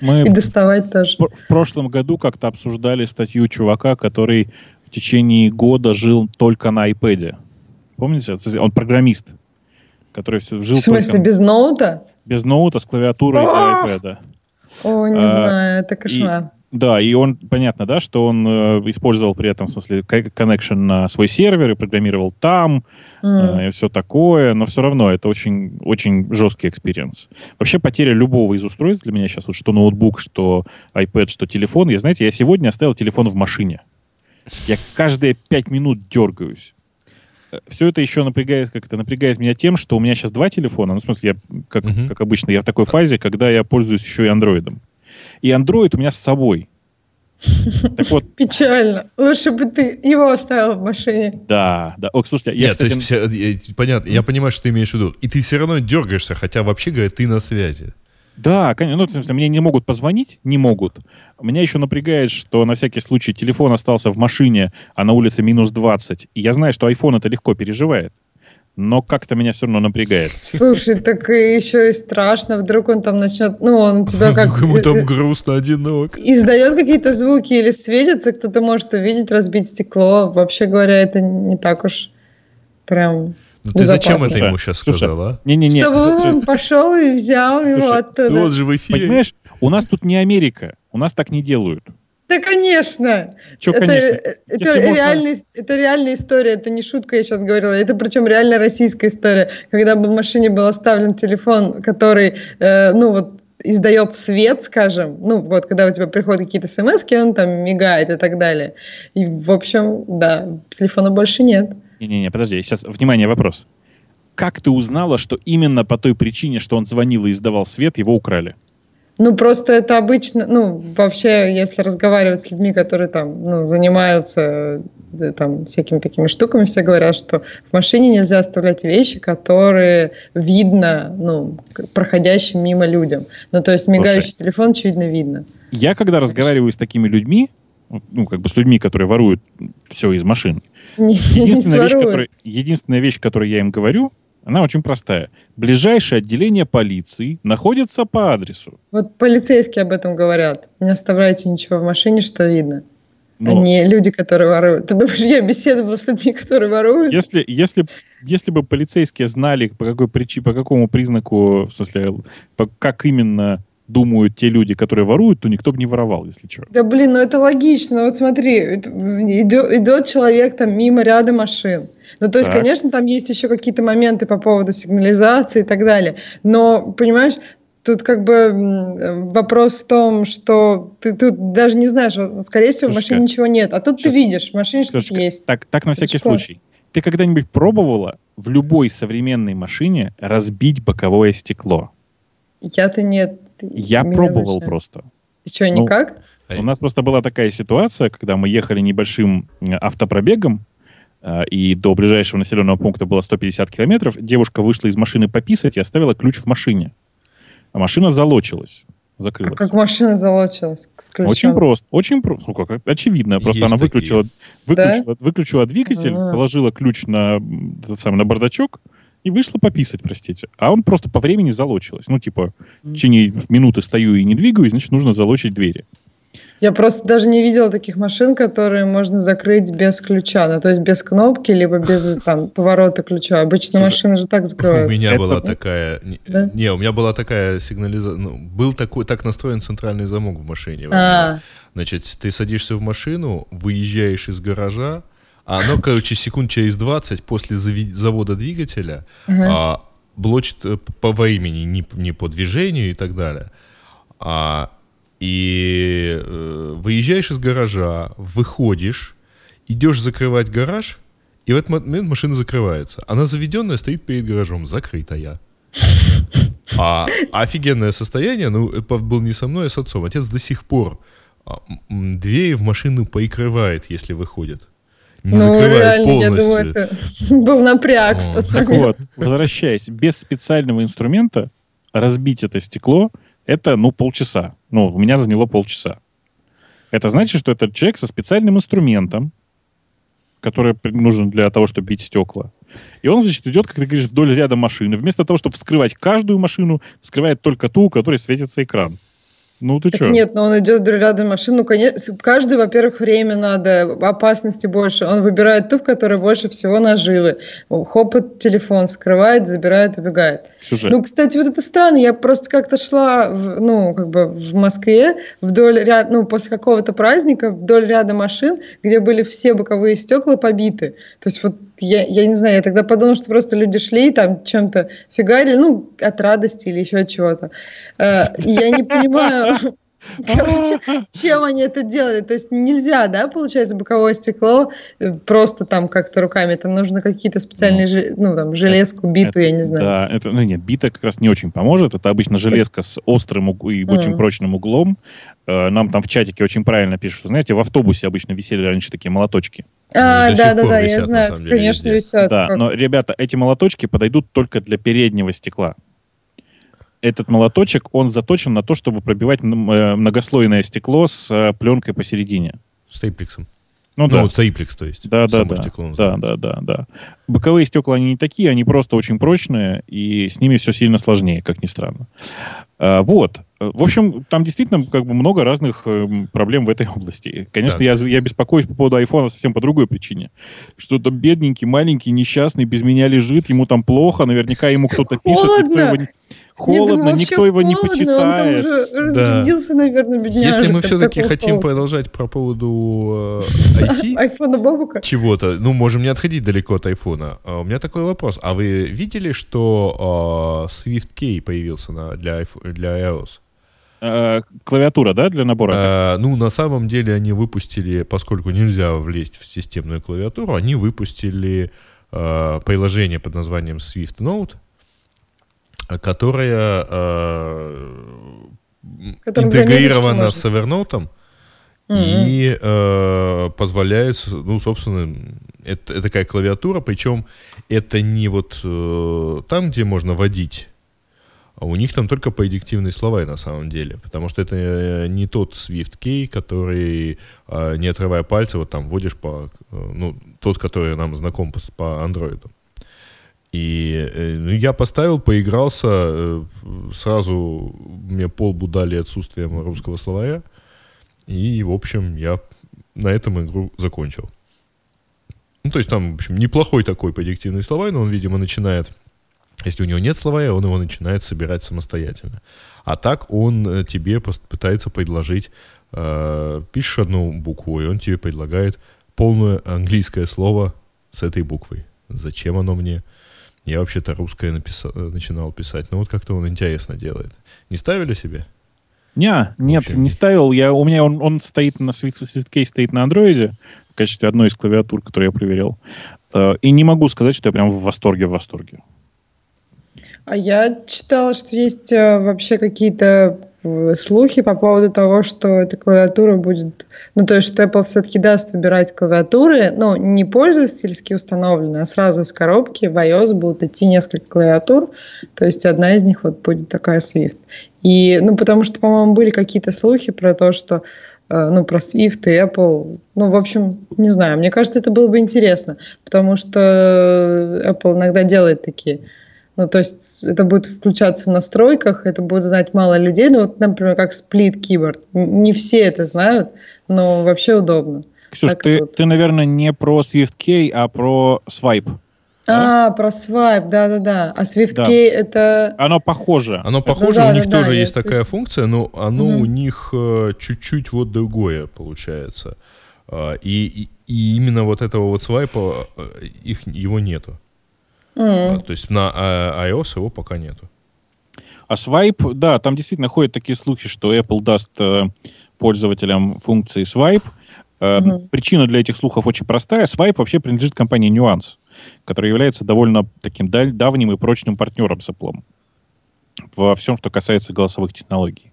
Мы И доставать тоже. в, в прошлом году как-то обсуждали статью чувака, который в течение года жил только на iPad. Помните? Он программист, который все жил В смысле, только без ноута? без ноута с клавиатурой А! для iPad. О, не А, знаю, это кошмар. Да, и он, понятно, да, что он э, использовал при этом, в смысле, connection на свой сервер и программировал там, М. э, и все такое, но все равно это очень, очень жесткий experience. Вообще потеря любого из устройств для меня сейчас, вот что ноутбук, что iPad, что телефон. Я, знаете, я сегодня оставил телефон в машине. Я каждые пять минут дергаюсь. Все это еще напрягает, как это напрягает меня тем, что у меня сейчас два телефона. Ну, в смысле, я, как, Мгм. как обычно, я в такой фазе, когда я пользуюсь еще и андроидом. И Android у меня с собой. Так вот, Печально. Лучше бы ты его оставил в машине. да, да. О, слушайте, я, Нет, то кстати, есть, вся- э, понятно, я понимаю, что ты имеешь в виду. И ты все равно дергаешься, хотя вообще, говоря, ты на связи. Да, конечно. Ну, в смысле, мне не могут позвонить, не могут. Меня еще напрягает, что на всякий случай телефон остался в машине, а на улице минус 20. И я знаю, что iPhone это легко переживает. Но как-то меня все равно напрягает. Слушай, так еще и страшно. Вдруг он там начнет... Ну, он у тебя как... Ему там грустно, одинок. Издает какие-то звуки или светится, кто-то может увидеть, разбить стекло. Вообще говоря, это не так уж прям... Ну ты зачем это ему сейчас Слушай, сказал, а? Не-не-не. Чтобы слушай, он пошел и взял его Слушай, оттуда. Ты вот же в эфире. Понимаешь, у нас тут не Америка. У нас так не делают. Да, конечно. Че, это, конечно. это, если можно- реальная, это реальная история, это не шутка, я сейчас говорила. Это причем реально российская история. Когда бы в машине был оставлен телефон, который, э, ну вот, издает свет, скажем, ну вот, когда у тебя приходят какие-то смс он там мигает и так далее. И, в общем, да, телефона больше нет. Не-не-не, подожди, сейчас, внимание, вопрос. Как ты узнала, что именно по той причине, что он звонил и издавал свет, его украли? Ну, просто это обычно, ну, вообще, если разговаривать с людьми, которые там, ну, занимаются там всякими такими штуками, все говорят, что в машине нельзя оставлять вещи, которые видно, ну, проходящим мимо людям. Ну, то есть мигающий телефон, очевидно, видно. Я, когда разговариваю с такими людьми, ну, как бы с людьми, которые воруют все из машин, Не, не единственная вещь, которая, единственная вещь, которую я им говорю, она очень простая. Ближайшее отделение полиции находится по адресу. Вот полицейские об этом говорят. Не оставляйте ничего в машине, что видно. Но А не люди, которые воруют. Ты думаешь, я беседовала с людьми, которые воруют? если, если, если бы полицейские знали, по какой причине, по какому признаку, в смысле, по- как именно думают те люди, которые воруют, то никто бы не воровал, если что. Да блин, ну это логично. Вот смотри, идет, идет человек там мимо ряда машин. Ну, то есть, Так. конечно, там есть еще какие-то моменты по поводу сигнализации и так далее. Но, понимаешь, тут как бы вопрос в том, что ты тут даже не знаешь, скорее всего, в Слушай-ка, машине ничего нет. А тут сейчас- ты видишь, в машине что-то есть. Так, так на всякий что? случай. Ты когда-нибудь пробовала в любой современной машине разбить боковое стекло? Я-то нет. Я пробовал зачем? просто. И что, Ну, никак? А У нас просто была такая ситуация, когда мы ехали небольшим автопробегом, э, и до ближайшего населенного пункта было 150 километров. Девушка вышла из машины пописать и оставила ключ в машине. А машина залочилась, А закрылась. как машина залочилась с ключом? Очень просто. Очень просто. Ну, как, очевидно. Просто Есть она такие. выключила, выключила, выключила двигатель, А. положила ключ на, этот самый, на бардачок и вышла пописать, простите. А он просто по времени залочилась. Ну, типа, в течение минуты стою и не двигаюсь, значит, нужно залочить двери. Я просто даже не видела таких машин, которые можно закрыть без ключа, ну, то есть без кнопки, либо без там, поворота ключа. Обычно Слушай, машины же так У закрываются. меня Это- была такая... не- Да? Не, у меня была такая сигнализация... Ну, был такой, так настроен центральный замок в машине. А, Значит, ты садишься в машину, выезжаешь из гаража, а оно, короче, секунд через 20 после зави- завода двигателя ага. а, блочит э, по времени, не, не по движению и так далее. А, и э, выезжаешь из гаража, выходишь, идешь закрывать гараж, и в этот момент машина закрывается. Она заведенная стоит перед гаражом, закрытая. А офигенное состояние, ну, это был не со мной, а с отцом. Отец до сих пор а, двери в машину прикрывает, если выходит. Не ну, закрывает реально, я полностью. думаю, это был напряг. О, Так вот, возвращаясь, без специального инструмента разбить это стекло, это, ну, полчаса. Ну, у меня заняло полчаса. Это значит, что этот человек со специальным инструментом, который нужен для того, чтобы бить стекла. И он, значит, идет, как ты говоришь, вдоль ряда машин. И вместо того, чтобы вскрывать каждую машину, вскрывает только ту, у которой светится экран. Ну ты что? Нет, но он идет рядом машин. Ну, конечно, каждый, во-первых, время надо, опасности больше. Он выбирает ту, в которой больше всего наживы. Хопот телефон скрывает, забирает, убегает. Сюжет. Ну, кстати, вот это странно. Я просто как-то шла, в, ну, как бы в Москве вдоль ряда, ну, после какого-то праздника вдоль ряда машин, где были все боковые стекла побиты. То есть вот я, я не знаю, я тогда подумала, что просто люди шли там чем-то фигарили, ну, от радости или еще от чего-то. Э, я не понимаю, Короче, чем они это делали? То есть нельзя, да, получается, боковое стекло э, просто там как-то руками. Там нужно какие-то специальные, ну, ну там, железку, биту, я не знаю. Да, это, ну, нет, бита как раз не очень поможет. Это обычно железка с острым и очень прочным углом. Э, нам там в чатике очень правильно пишут, что, знаете, в автобусе обычно висели раньше такие молоточки. А, да, да, да, я знаю, конечно, висят. Да, но, ребята, эти молоточки подойдут только для переднего стекла этот молоточек, он заточен на то, чтобы пробивать э, многослойное стекло с э, пленкой посередине. Стейпликсом. Ну, ну да. стейпликс, то есть. Да, да, да. да, да, да, да. Боковые стекла, они не такие, они просто очень прочные, и с ними все сильно сложнее, как ни странно. А, вот. В общем, там действительно как бы много разных э, проблем в этой области. Конечно, я, я беспокоюсь по поводу айфона совсем по другой причине. Что то бедненький, маленький, несчастный, без меня лежит, ему там плохо, наверняка ему кто-то пишет, никто его холодно, Нет, никто его не почитает. Он там уже наверное, бедняжек. Если мы все-таки хотим холодно. продолжать про поводу э, IT... Айфона Бабука? Чего-то. Ну, можем не отходить далеко от айфона. А, у меня такой вопрос. А вы видели, что э, SwiftKey появился на, для, для iOS? Э, клавиатура, да, для набора? А, ну, на самом деле они выпустили, поскольку нельзя влезть в системную клавиатуру, они выпустили э, приложение под названием Swift Note, которая э, интегрирована с Evernote mm-hmm. и э, позволяет, ну, собственно, это, это такая клавиатура, причем это не вот э, там, где можно вводить а у них там только предиктивные слова на самом деле, потому что это э, не тот Swift Key, который, э, не отрывая пальца, вот там вводишь по, э, ну, тот, который нам знаком по, по андроиду. И э, ну, я поставил, поигрался, э, сразу мне полбу дали отсутствием русского словаря. И, в общем, я на этом игру закончил. Ну, то есть там, в общем, неплохой такой предиктивный словарь, но он, видимо, начинает, если у него нет словаря, он его начинает собирать самостоятельно. А так он э, тебе пытается предложить, э, пишешь одну букву, и он тебе предлагает полное английское слово с этой буквой. Зачем оно мне? Я вообще-то русское написал, э, начинал писать, но вот как-то он интересно делает. Не ставили себе? Не, нет, не ставил. Я, у меня он, он стоит на SwiftKey стоит на андроиде в качестве одной из клавиатур, которую я проверял. Э, и не могу сказать, что я прям в восторге, в восторге. А я читала, что есть э, вообще какие-то слухи по поводу того, что эта клавиатура будет... Ну, то есть, что Apple все-таки даст выбирать клавиатуры, ну, не пользовательски установленные, а сразу из коробки в iOS будут идти несколько клавиатур, то есть одна из них вот будет такая Swift. И, ну, потому что, по-моему, были какие-то слухи про то, что э, ну, про Swift и Apple. Ну, в общем, не знаю. Мне кажется, это было бы интересно, потому что Apple иногда делает такие ну, то есть это будет включаться в настройках, это будет знать мало людей. Ну, вот, например, как Split Keyboard. Не все это знают, но вообще удобно. Ксюш, ты, вот. ты, наверное, не про SwiftKey, а про Swipe. А, да? про Swipe, да-да-да. А SwiftKey да. это... Оно похоже. Оно похоже, ну, да, у них да, тоже да, есть такая есть... функция, но оно угу. у них э, чуть-чуть вот другое получается. Э, и, и, и именно вот этого вот свайпа э, их, его нету. Mm. То есть на а, iOS его пока нету. А Swipe, да, там действительно ходят такие слухи, что Apple даст э, пользователям функции Swipe. Э, mm-hmm. Причина для этих слухов очень простая. Swipe вообще принадлежит компании Nuance, которая является довольно таким даль- давним и прочным партнером с Apple во всем, что касается голосовых технологий.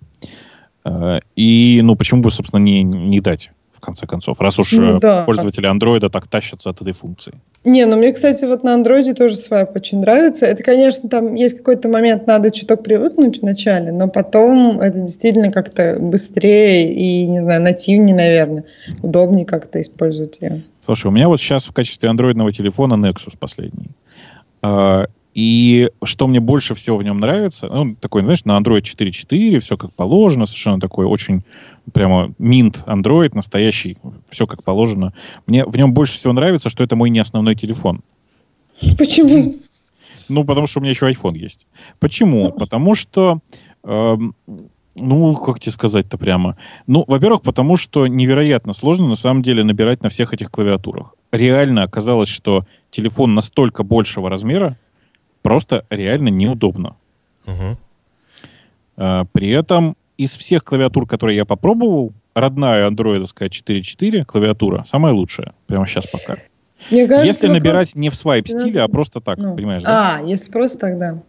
Э, и, ну, почему бы, собственно, не, не дать? В конце концов, раз уж ну, э, да. пользователи андроида так тащатся от этой функции. Не, ну мне, кстати, вот на андроиде тоже свайп очень нравится. Это, конечно, там есть какой-то момент, надо чуток привыкнуть вначале, но потом это действительно как-то быстрее и, не знаю, нативнее, наверное, удобнее как-то использовать ее. Слушай, у меня вот сейчас в качестве андроидного телефона Nexus последний. И что мне больше всего в нем нравится, ну, такой, знаешь, на Android 4.4, все как положено, совершенно такой очень прямо минт Android, настоящий, все как положено. Мне в нем больше всего нравится, что это мой не основной телефон. Почему? Ну, потому что у меня еще iPhone есть. Почему? Потому что, э, ну, как тебе сказать-то прямо? Ну, во-первых, потому что невероятно сложно на самом деле набирать на всех этих клавиатурах. Реально оказалось, что телефон настолько большего размера, просто реально неудобно. Ага. А, При этом из всех клавиатур, которые я попробовал, родная андроидовская 4.4 клавиатура самая лучшая. Прямо сейчас пока. Мне кажется, Если вопрос- набирать не в свайп стиле, а просто так, Ну, понимаешь, да? А, если просто тогда.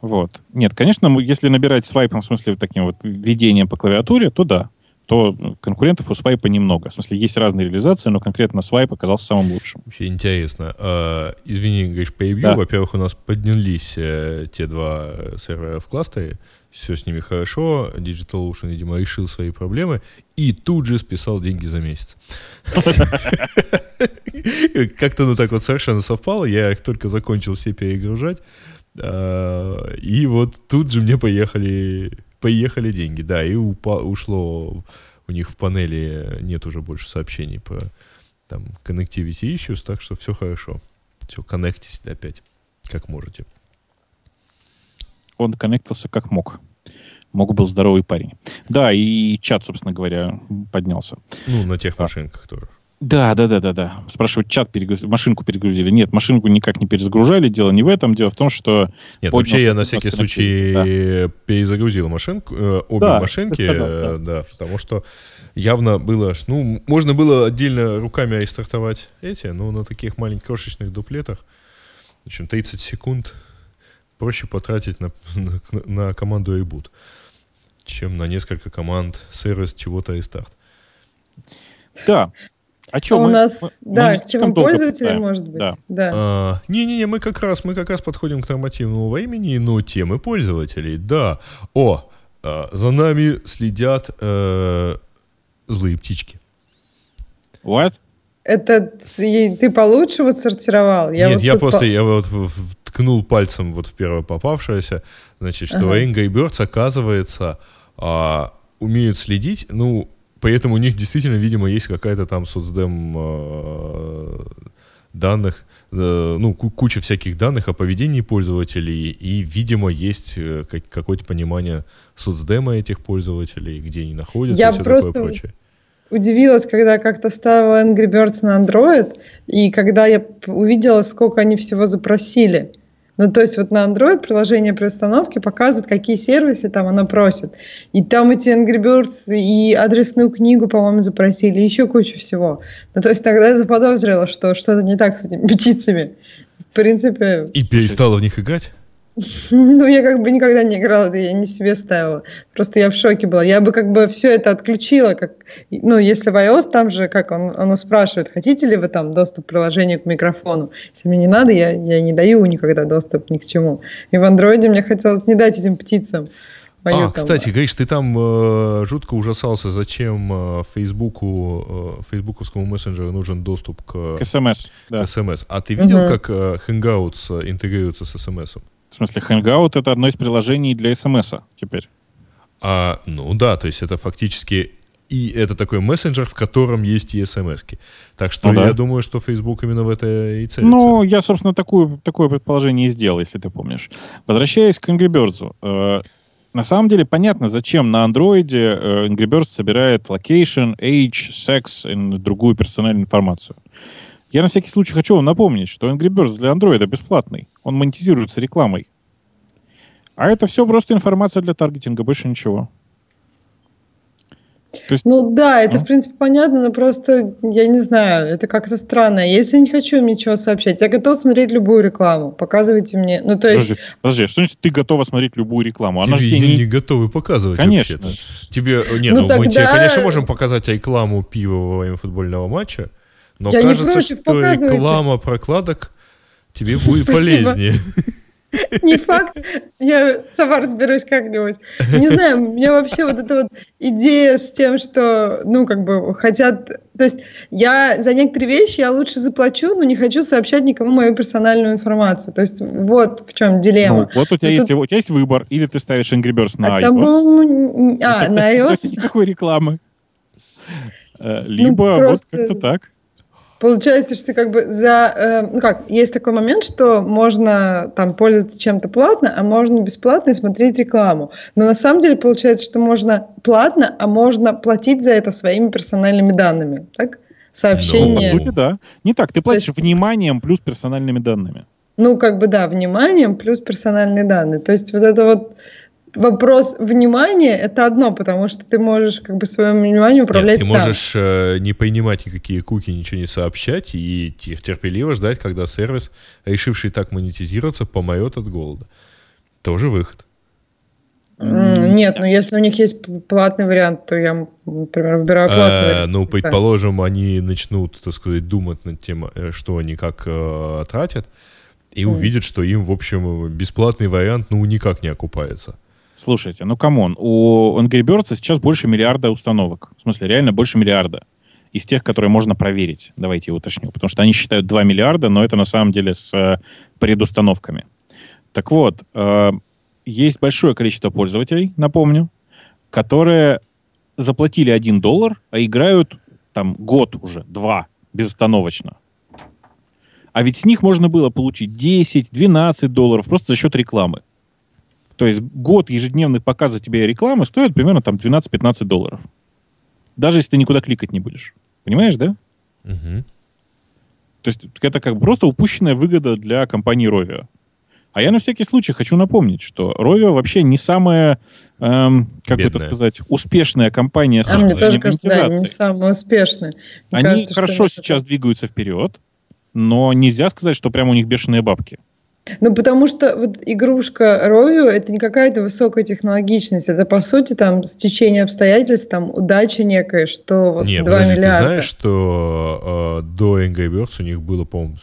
Вот. Нет, конечно, если набирать свайпом, в смысле таким вот введением по клавиатуре, то да. То конкурентов у свайпа немного. В смысле, есть разные реализации, но конкретно свайп оказался самым лучшим. Вообще интересно. А, извини, говоришь, перебью. Да. Во-первых, у нас поднялись э, те два э, сервера в кластере. Все с ними хорошо. DigitalOcean, видимо, решил свои проблемы. И тут же списал деньги за месяц. Как-то ну так вот совершенно совпало. Я их только закончил все перегружать. А, И вот тут же мне поехали, поехали деньги. Да, и упа- ушло у них в панели нет уже больше сообщений по там connectivity issues, так что все хорошо. Все, коннектись опять, как можете. Он коннектился как мог. Мог был здоровый парень. Да, и чат, собственно говоря, поднялся. Ну, на тех машинках тоже. Да, да, да, да, да. Спрашивают, чат перегрузили, машинку перегрузили. Нет, машинку никак не перезагружали. Дело не в этом. Дело в том, что Нет, вообще я на всякий случай connectivity, перезагрузил машинку, э, обе Да, машинки, сказал, э, да, потому что явно было, ну, можно было отдельно руками рестартовать эти, но на таких маленьких крошечных дуплетах, в общем, 30 секунд проще потратить на, на, на команду reboot, чем на несколько команд сервис чего-то рестарт. да. А что, у мы, нас, мы- мы да, слишком чем болтаем? может быть. Да. Да. А, Не-не-не, мы как раз, мы как раз подходим к нормативному времени, но темы пользователей, да. О, а, за нами следят э, злые птички. What? Это ты, ты получше вот сортировал? Нет, вот я просто, по- я вот в- в- ткнул пальцем вот в первое попавшееся, значит, что Ага. Angry Birds, оказывается, а, умеют следить, ну, поэтому у них действительно, видимо, есть какая-то там соцдем а, данных, э, ну, ку- куча всяких данных о поведении пользователей, и, видимо, есть э, как- какое-то понимание соцдема этих пользователей, где они находятся Я и все просто такое прочее. удивилась, когда как-то ставила Angry Birds на Android, и когда я увидела, сколько они всего запросили. Ну, то есть вот на Android приложение при установке показывает, какие сервисы там оно просит. И там эти Angry Birds и адресную книгу, по-моему, запросили, и еще кучу всего. Ну, то есть тогда я заподозрила, что что-то не так с этими птицами. В принципе, И перестала в них играть? ну, я как бы никогда не играла, это я не себе ставила. Просто я в шоке была. Я бы как бы все это отключила. Как, ну, если в iOS там же, как он, оно спрашивает, хотите ли вы там доступ к приложению к микрофону. Если мне не надо, я, я не даю никогда доступ ни к чему. И в андроиде мне хотелось не дать этим птицам. мою а, там- кстати, говоришь, ты там э, жутко ужасался, зачем э, Фейсбуку, э, фейсбуковскому мессенджеру нужен доступ к, К СМС. Да. к SMS. А ты видел, Мгм. как э, Hangouts э, интегрируется с SMS? В смысле, Hangout это одно из приложений для СМС теперь. А, ну да, то есть это фактически и это такой мессенджер, в котором есть и смс -ки. Так что Ну да. я думаю, что Facebook именно в это и целится. Ну, я, собственно, такую, такое предположение и сделал, если ты помнишь. Возвращаясь к Angry Birds. э, на самом деле понятно, зачем на андроиде э, Angry Birds собирает location, age, sex и другую персональную информацию. Я на всякий случай хочу вам напомнить, что Angry Birds для андроида бесплатный. Он монетизируется рекламой. А это все просто информация для таргетинга, больше ничего. То есть, Ну да, это в принципе понятно, но просто, я не знаю, это как-то странно. Если я не хочу им ничего сообщать, я готов смотреть любую рекламу. Показывайте мне. Ну, то есть, подожди, подожди, что значит ты готова смотреть любую рекламу? Она же Тебе тебе не... не... готовы показывать Конечно. вообще-то. Тебе, э, не, Ну ну, мы тебе, тогда- конечно, можем показать рекламу пива во время футбольного матча, но Я не кажется, против, что показывайте. реклама прокладок тебе будет Спасибо. полезнее. Не факт. Я сама разберусь как-нибудь. Не знаю, у меня вообще вот эта вот идея с тем, что, ну, как бы хотят... То есть я за некоторые вещи я лучше заплачу, но не хочу сообщать никому мою персональную информацию. То есть вот в чем дилемма. Ну, вот у тебя, есть, тут... у тебя есть выбор. Или ты ставишь Angry Birds на а iOS. А, на iOS? Никакой рекламы. Э, либо ну, просто... вот как-то так. Получается, что как бы за... Э, ну как, есть такой момент, что можно там пользоваться чем-то платно, а можно бесплатно и смотреть рекламу. Но на самом деле получается, что можно платно, а можно платить за это своими персональными данными. Так? Сообщение. Ну, по сути, да. Не так. Ты платишь есть... вниманием плюс персональными данными. Ну, как бы да, вниманием плюс персональные данные. То есть вот это вот вопрос внимания это одно, потому что ты можешь как бы своим вниманием управлять Нет, ты сам. можешь э, не принимать никакие куки, ничего не сообщать и терпеливо ждать, когда сервис, решивший так монетизироваться, помрет от голода. Тоже выход. Нет, ну если у них есть платный вариант, то я, например, выбираю платный а, вариант. Ну, предположим, они начнут, так сказать, думать над тем, э, что они как э, тратят, и увидят, что им, в общем, бесплатный вариант, ну, никак не окупается. Слушайте, ну come on, у Angry Birds сейчас больше миллиарда установок. В смысле, реально больше миллиарда. Из тех, которые можно проверить. Давайте я уточню. Потому что они считают 2 миллиарда, но это на самом деле с э, предустановками. Так вот, э, есть большое количество пользователей, напомню, которые заплатили 1 доллар, а играют там год уже, два, безостановочно. А ведь с них можно было получить 10-12 долларов просто за счет рекламы. То есть год ежедневных показа тебе рекламы стоит примерно там 12-15 долларов. Даже если ты никуда кликать не будешь. Понимаешь, да? Угу. То есть это как просто упущенная выгода для компании Rovio. А я на всякий случай хочу напомнить, что Rovio вообще не самая, эм, как бы это сказать, успешная компания с а мне тоже кажется, да, не самая успешная. Мне Они кажется, хорошо сейчас двигаются вперед, но нельзя сказать, что прямо у них бешеные бабки. Ну, потому что вот игрушка Ровио это не какая-то высокая технологичность, это, по сути, там, стечение обстоятельств, там, удача некая, что вот не, 2 подожди, миллиарда. ты знаешь, что э, до Angry Birds у них было, по-моему,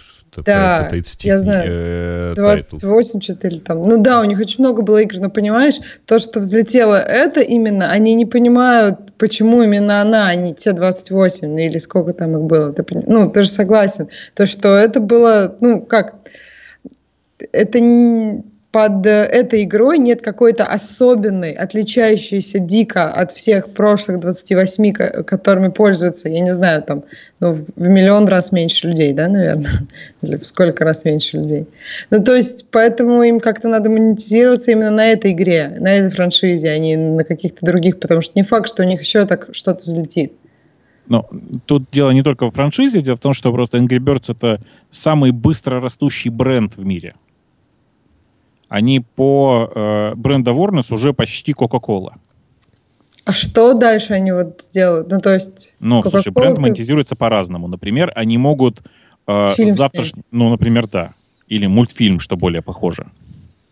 да, 30 я знаю, э, 28 что-то или там. Ну да, у них очень много было игр, но понимаешь, то, что взлетело это именно, они не понимают, почему именно она, а не те 28, или сколько там их было. Ты, ну, ты же согласен. То, что это было, ну, как, это под этой игрой нет какой-то особенной, отличающейся дико от всех прошлых 28, которыми пользуются, я не знаю, там, ну, в миллион раз меньше людей, да, наверное? Или в сколько раз меньше людей. Ну, то есть, поэтому им как-то надо монетизироваться именно на этой игре, на этой франшизе, а не на каких-то других, потому что не факт, что у них еще так что-то взлетит. Но тут дело не только в франшизе, дело в том, что просто Angry Birds — это самый быстро растущий бренд в мире они по э, бренд awareness уже почти Coca-Cola. А что дальше они вот сделают? Ну, то есть... Ну, слушай, бренд ты... монетизируется по-разному. Например, они могут э, завтрашний... Ну, например, да. Или мультфильм, что более похоже.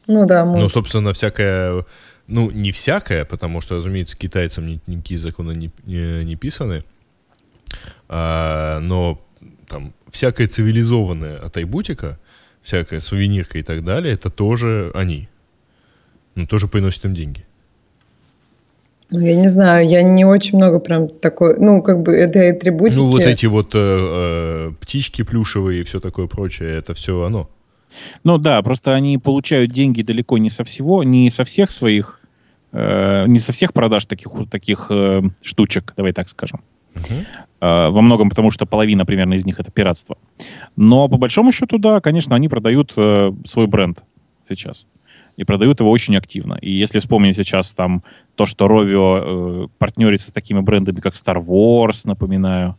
Ну, да. Мульт. Ну, собственно, всякое... Ну, не всякое, потому что, разумеется, китайцам никакие законы не, не, не писаны. А, но там всякое цивилизованное атрибутика всякая сувенирка и так далее, это тоже они. Но тоже приносят им деньги. Ну, я не знаю, я не очень много прям такой, ну, как бы это атрибутики. Ну, вот эти вот э, э, птички плюшевые и все такое прочее, это все оно. Ну да, просто они получают деньги далеко не со всего, не со всех своих, э, не со всех продаж таких, таких э, штучек, давай так скажем. Uh-huh. Во многом потому, что половина примерно из них это пиратство. Но по большому счету, да, конечно, они продают э, свой бренд сейчас. И продают его очень активно. И если вспомнить сейчас там то, что Rovio э, партнерится с такими брендами, как Star Wars, напоминаю.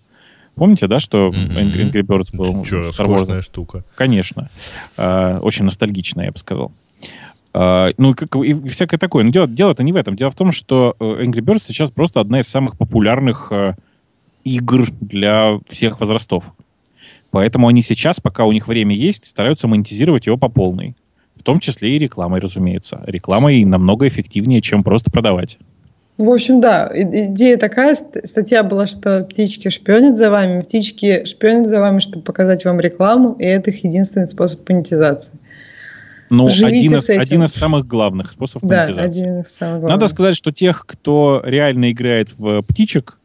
Помните, да, что mm-hmm. Angry Birds был Че, Star Wars? штука. Конечно. Э, очень ностальгичная, я бы сказал. Uh, ну, как, и, и всякое такое. Но дело, дело-то не в этом. Дело в том, что Angry Birds сейчас просто одна из самых популярных uh, игр для всех возрастов. Поэтому они сейчас, пока у них время есть, стараются монетизировать его по полной. В том числе и рекламой, разумеется. Рекламой намного эффективнее, чем просто продавать. В общем, да, идея такая, статья была, что птички шпионят за вами, птички шпионят за вами, чтобы показать вам рекламу, и это их единственный способ монетизации. Ну, Живите один из, один из самых главных способов Да, монетизации. один из самых главных. Надо сказать, что тех, кто реально играет в птичек,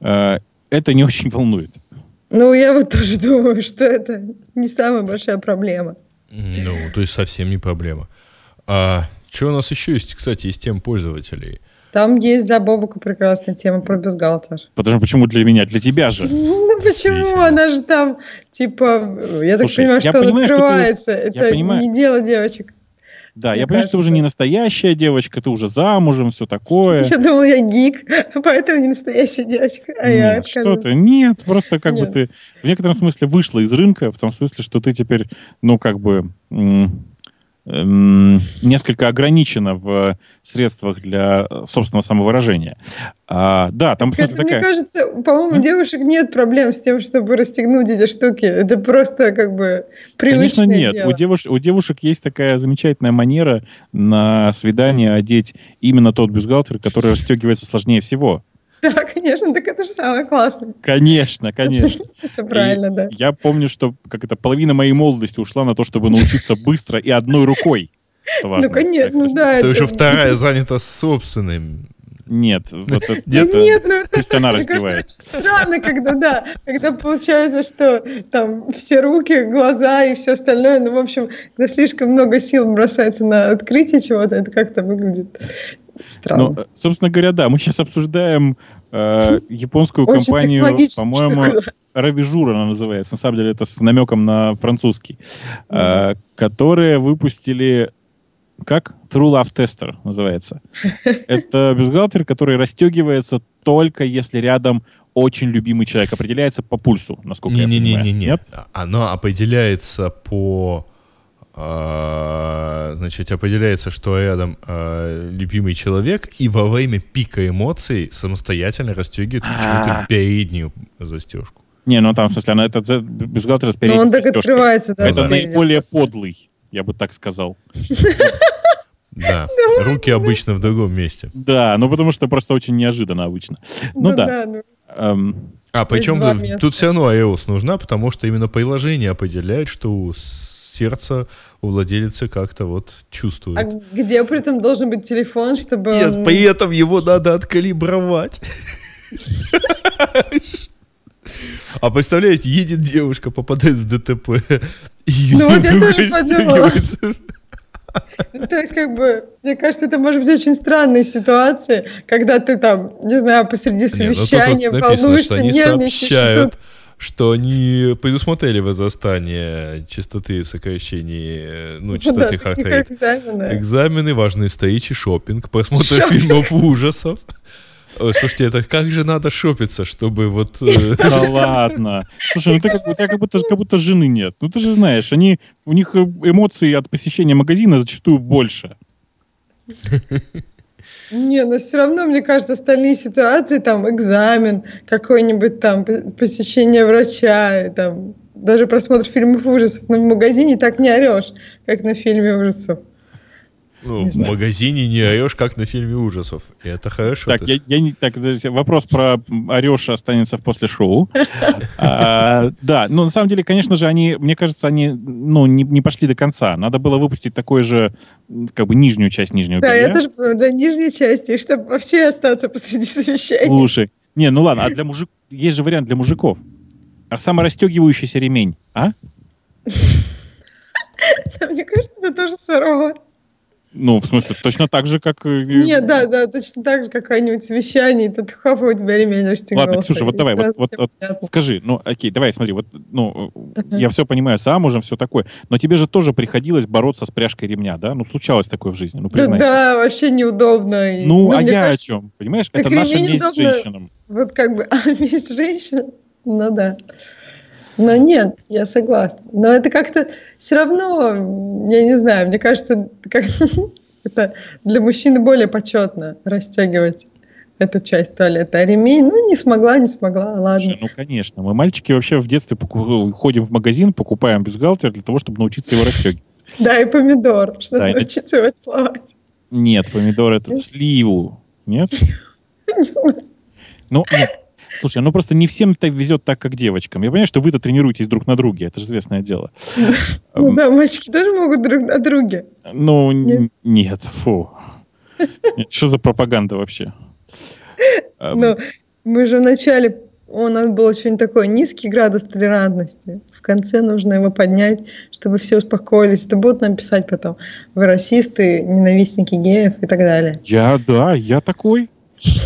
э, это не очень волнует. Ну, я вот тоже думаю, что это не самая большая проблема. Ну, то есть совсем не проблема. А что у нас еще есть, кстати, из тем пользователей? Там есть, да, Бобука прекрасная тема про бюстгальтер. Потому почему для меня? Для тебя же. Ну почему? Она же там, типа, я так понимаю, что он понимаю, что ты- открывается. я Это понимаю. не дело девочек. Да, Мне я понимаю, что ты уже не настоящая девочка, ты уже замужем, все такое. Я думала, я гик, поэтому не настоящая девочка. А я Нет, что отказываюсь. ты? Нет, просто как бы Нет. ты в некотором смысле вышла из рынка, в том смысле, что ты теперь, ну, как бы м, несколько ограничена в средствах для э, собственного самовыражения. А, да, там, Это, смысле, мне такая... кажется, по-моему, у девушек нет проблем с тем, чтобы расстегнуть эти штуки. Это просто как бы Конечно, привычное нет. дело. У, девуш- у девушек есть такая замечательная манера на свидание одеть именно тот бюстгальтер, который расстегивается сложнее всего. Да, конечно, так это же самое классное. Конечно, конечно. Все правильно, да. Я помню, что как это половина моей молодости ушла на то, чтобы научиться быстро и одной рукой. Ну, конечно, ну да. То это- еще вторая занята собственным. Нет, вот это, Да это- нет, ну пусть она Мне кажется, раздевает. очень странно, когда, да, когда получается, что там все руки, глаза и все остальное, ну, в общем, когда слишком много сил бросается на открытие чего-то, это как-то выглядит странно. Ну, собственно говоря, да, мы сейчас обсуждаем э, японскую Очень компанию, по-моему, штука, да. Равижур она называется. На самом деле это с намеком на французский. э, которые выпустили как? True Love Tester называется. Это бюстгальтер, который расстегивается только если рядом очень любимый человек. Определяется по пульсу, насколько я понимаю. Не-не-не-не. Нет? Оно определяется по... а, Значит, определяется, что рядом а, любимый человек, и во время пика эмоций самостоятельно расстегивает А. почему-то переднюю застежку. Не, ну там, в смысле, она это бюстгальтер с Ну, передней он так застежкой. открывается, да. Это наиболее подлый, я бы так сказал. Да, руки обычно в другом месте. Да, ну потому что просто очень неожиданно обычно. Ну да. ну. эм, А причем тут- все равно iOS нужна, потому что именно приложение определяет, что у сердца у владельца как-то вот А чувствует. где при этом должен быть телефон, чтобы Нет, он- при этом его надо откалибровать. А представляете, едет девушка, попадает в ДТП, и ее Ну, вот я тоже подумала. Ну, То есть, как бы, мне кажется, это может быть очень странной ситуации, когда ты там, не знаю, посреди ну тут вот совещания написано, что они сообщают, что они предусмотрели возрастание частоты сокращений, э, ну, частоты да, хард экзамены. Экзамены, важные встречи, шопинг, просмотр Шопинг. фильмов ужасов. Ой, Слушайте, это как же надо шопиться, чтобы вот... э, Да ладно. Слушай, ну ты как, у тебя как будто, как будто жены нет. Ну ты же знаешь, они, у них э, эмоции от посещения магазина зачастую больше. Не, но все равно, мне кажется, остальные ситуации, там, экзамен, какой-нибудь там посещение врача, там, даже просмотр фильмов ужасов. Но в магазине так не орешь, как на фильме ужасов. Ну, Не в знаю. магазине не орешь, как на фильме ужасов. И это хорошо. Так, я, я не, так, вопрос про Ореша останется в после шоу. А, Да, ну на самом деле, конечно же, они, мне кажется, они ну, не, не пошли до конца. Надо было выпустить такой же, как бы нижнюю часть нижнего Да, я белья. тоже понимаю, для нижней части, чтобы вообще остаться посреди совещания. Слушай, не, ну ладно, а для мужик есть же вариант для мужиков. А саморастегивающийся ремень, а? Мне кажется, это тоже сурово. Ну, в смысле, точно так же, как... Нет, да, да, точно так же, какое-нибудь совещание, и тут хоп, у тебя ремень расстегнулся. Ладно, Ксюша, вот давай, вот- вот- вот. Скажи, ну, окей, давай, смотри, вот, ну, Ага. я все понимаю, замужем, все такое, но тебе же тоже приходилось бороться с пряжкой ремня, да? Ну, случалось такое в жизни, ну, Да, признайся. да, вообще неудобно. И, Ну, а я кажется, о чем? Понимаешь, это наша месть удобно. женщинам. Вот как бы, а есть женщина? Ну да. Но нет, я согласна. Но это как-то все равно, я не знаю, мне кажется, как, это для мужчины более почетно расстегивать эту часть туалета. А ремень, ну, не смогла, не смогла, ладно. Слушай, ну, конечно. Мы, мальчики, вообще в детстве поку- ходим в магазин, покупаем бюстгальтер для того, чтобы научиться его расстегивать. Да, и помидор, чтобы научиться его целовать. Нет, помидор это сливу. Нет? Ну, нет. Слушай, ну просто не всем это везет так, как девочкам. Я понимаю, что вы-то тренируетесь друг на друге, это же известное дело. Ну да, мальчики тоже могут друг на друге. Ну, нет, фу. Что за пропаганда вообще? Ну, мы же вначале у нас был очень такой низкий градус толерантности. В конце нужно его поднять, чтобы все успокоились. Это будут нам писать потом. Вы расисты, ненавистники геев и так далее. Я, да, я такой.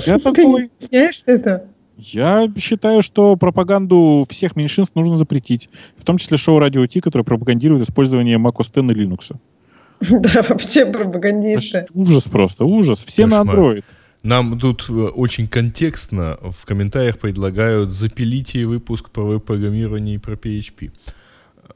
Я такой. Ты не стесняешься этого? Я считаю, что пропаганду всех меньшинств нужно запретить. В том числе шоу Радио Ти, которое пропагандирует использование Mac OS X и Linux. Да, вообще пропагандисты. Ужас просто, ужас. Все на Android. Нам тут э, очень контекстно в комментариях предлагают запилите выпуск про веб-программирование и про PHP.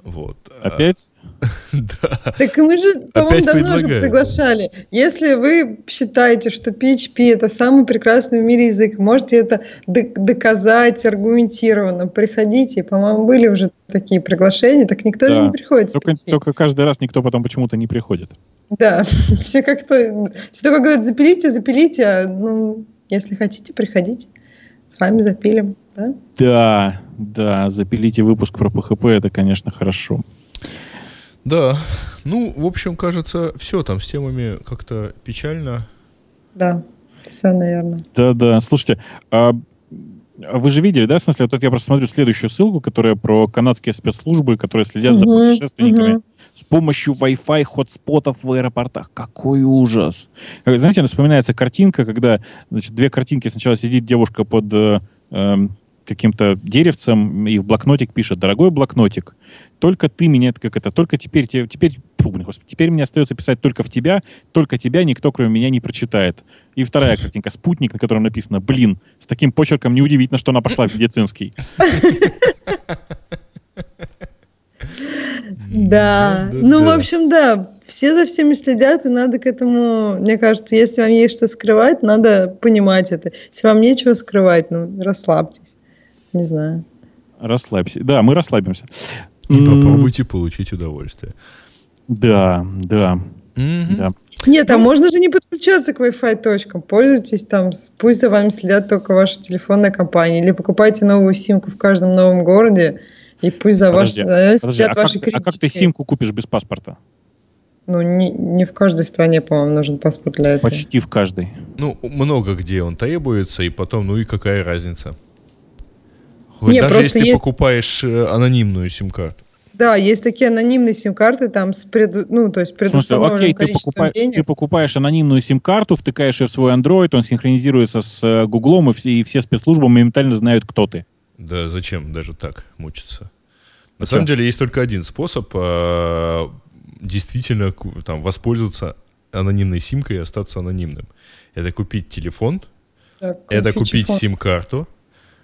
Вот. Опять? да. Так мы же, по-моему, давно уже приглашали. Если вы считаете, что PHP это самый прекрасный в мире язык, можете это доказать аргументированно, приходите. По-моему, были уже такие приглашения, так никто да. же не приходит. Только, только каждый раз никто потом почему-то не приходит. Да, все как-то... Все только говорят, запилите, запилите, а ну, если хотите, приходите. С вами запилим, да? Да, да, запилите выпуск про ПХП, это, конечно, хорошо. Да, ну, в общем, кажется, все там с темами как-то печально. Да, все, наверное. Да-да, слушайте, а вы же видели, да, в смысле, вот я просто смотрю следующую ссылку, которая про канадские спецслужбы, которые следят за путешественниками с помощью Wi-Fi хотспотов в аэропортах. Какой ужас! Э, знаете, вспоминается картинка, когда значит, две картинки. Сначала сидит девушка под э, эм, каким-то деревцем и в блокнотик пишет, дорогой блокнотик, только ты меня, как это, только теперь, теперь, фу, господи, теперь мне остается писать только в тебя, только тебя никто, кроме меня, не прочитает. И вторая картинка, спутник, на котором написано, блин, с таким почерком неудивительно, что она пошла в медицинский. Да. Ну, в общем, да. Все за всеми следят, и надо к этому, мне кажется, если вам есть что скрывать, надо понимать это. Если вам нечего скрывать, ну, расслабьтесь. Не знаю. Расслабься. Да, мы расслабимся. И попробуйте получить удовольствие. Да, да. Да. Нет, а ну, можно же не подключаться к Wi-Fi точкам. Пользуйтесь там, пусть за вами следят только ваша телефонная компания. Или покупайте новую симку в каждом новом городе, и пусть за подожди, ваш, подожди, а ваши как, А как ты симку купишь без паспорта? Ну, не, не в каждой стране, по-моему, нужен паспорт для этого. Почти в каждой. Ну, много где он требуется, и потом, ну и какая разница? Хоть не, даже если есть... ты покупаешь э, анонимную сим-карту. Да, есть такие анонимные сим-карты, там с пред, ну, то есть предустановленным окей, ты, покупай, денег. ты покупаешь анонимную сим-карту, втыкаешь ее в свой Android, он синхронизируется с Гуглом, и все, и все спецслужбы моментально знают, кто ты. Да, зачем даже так мучиться? На самом деле есть только один способ э, действительно там, воспользоваться анонимной симкой и остаться анонимным. Это купить телефон, так, это купить сим-карту,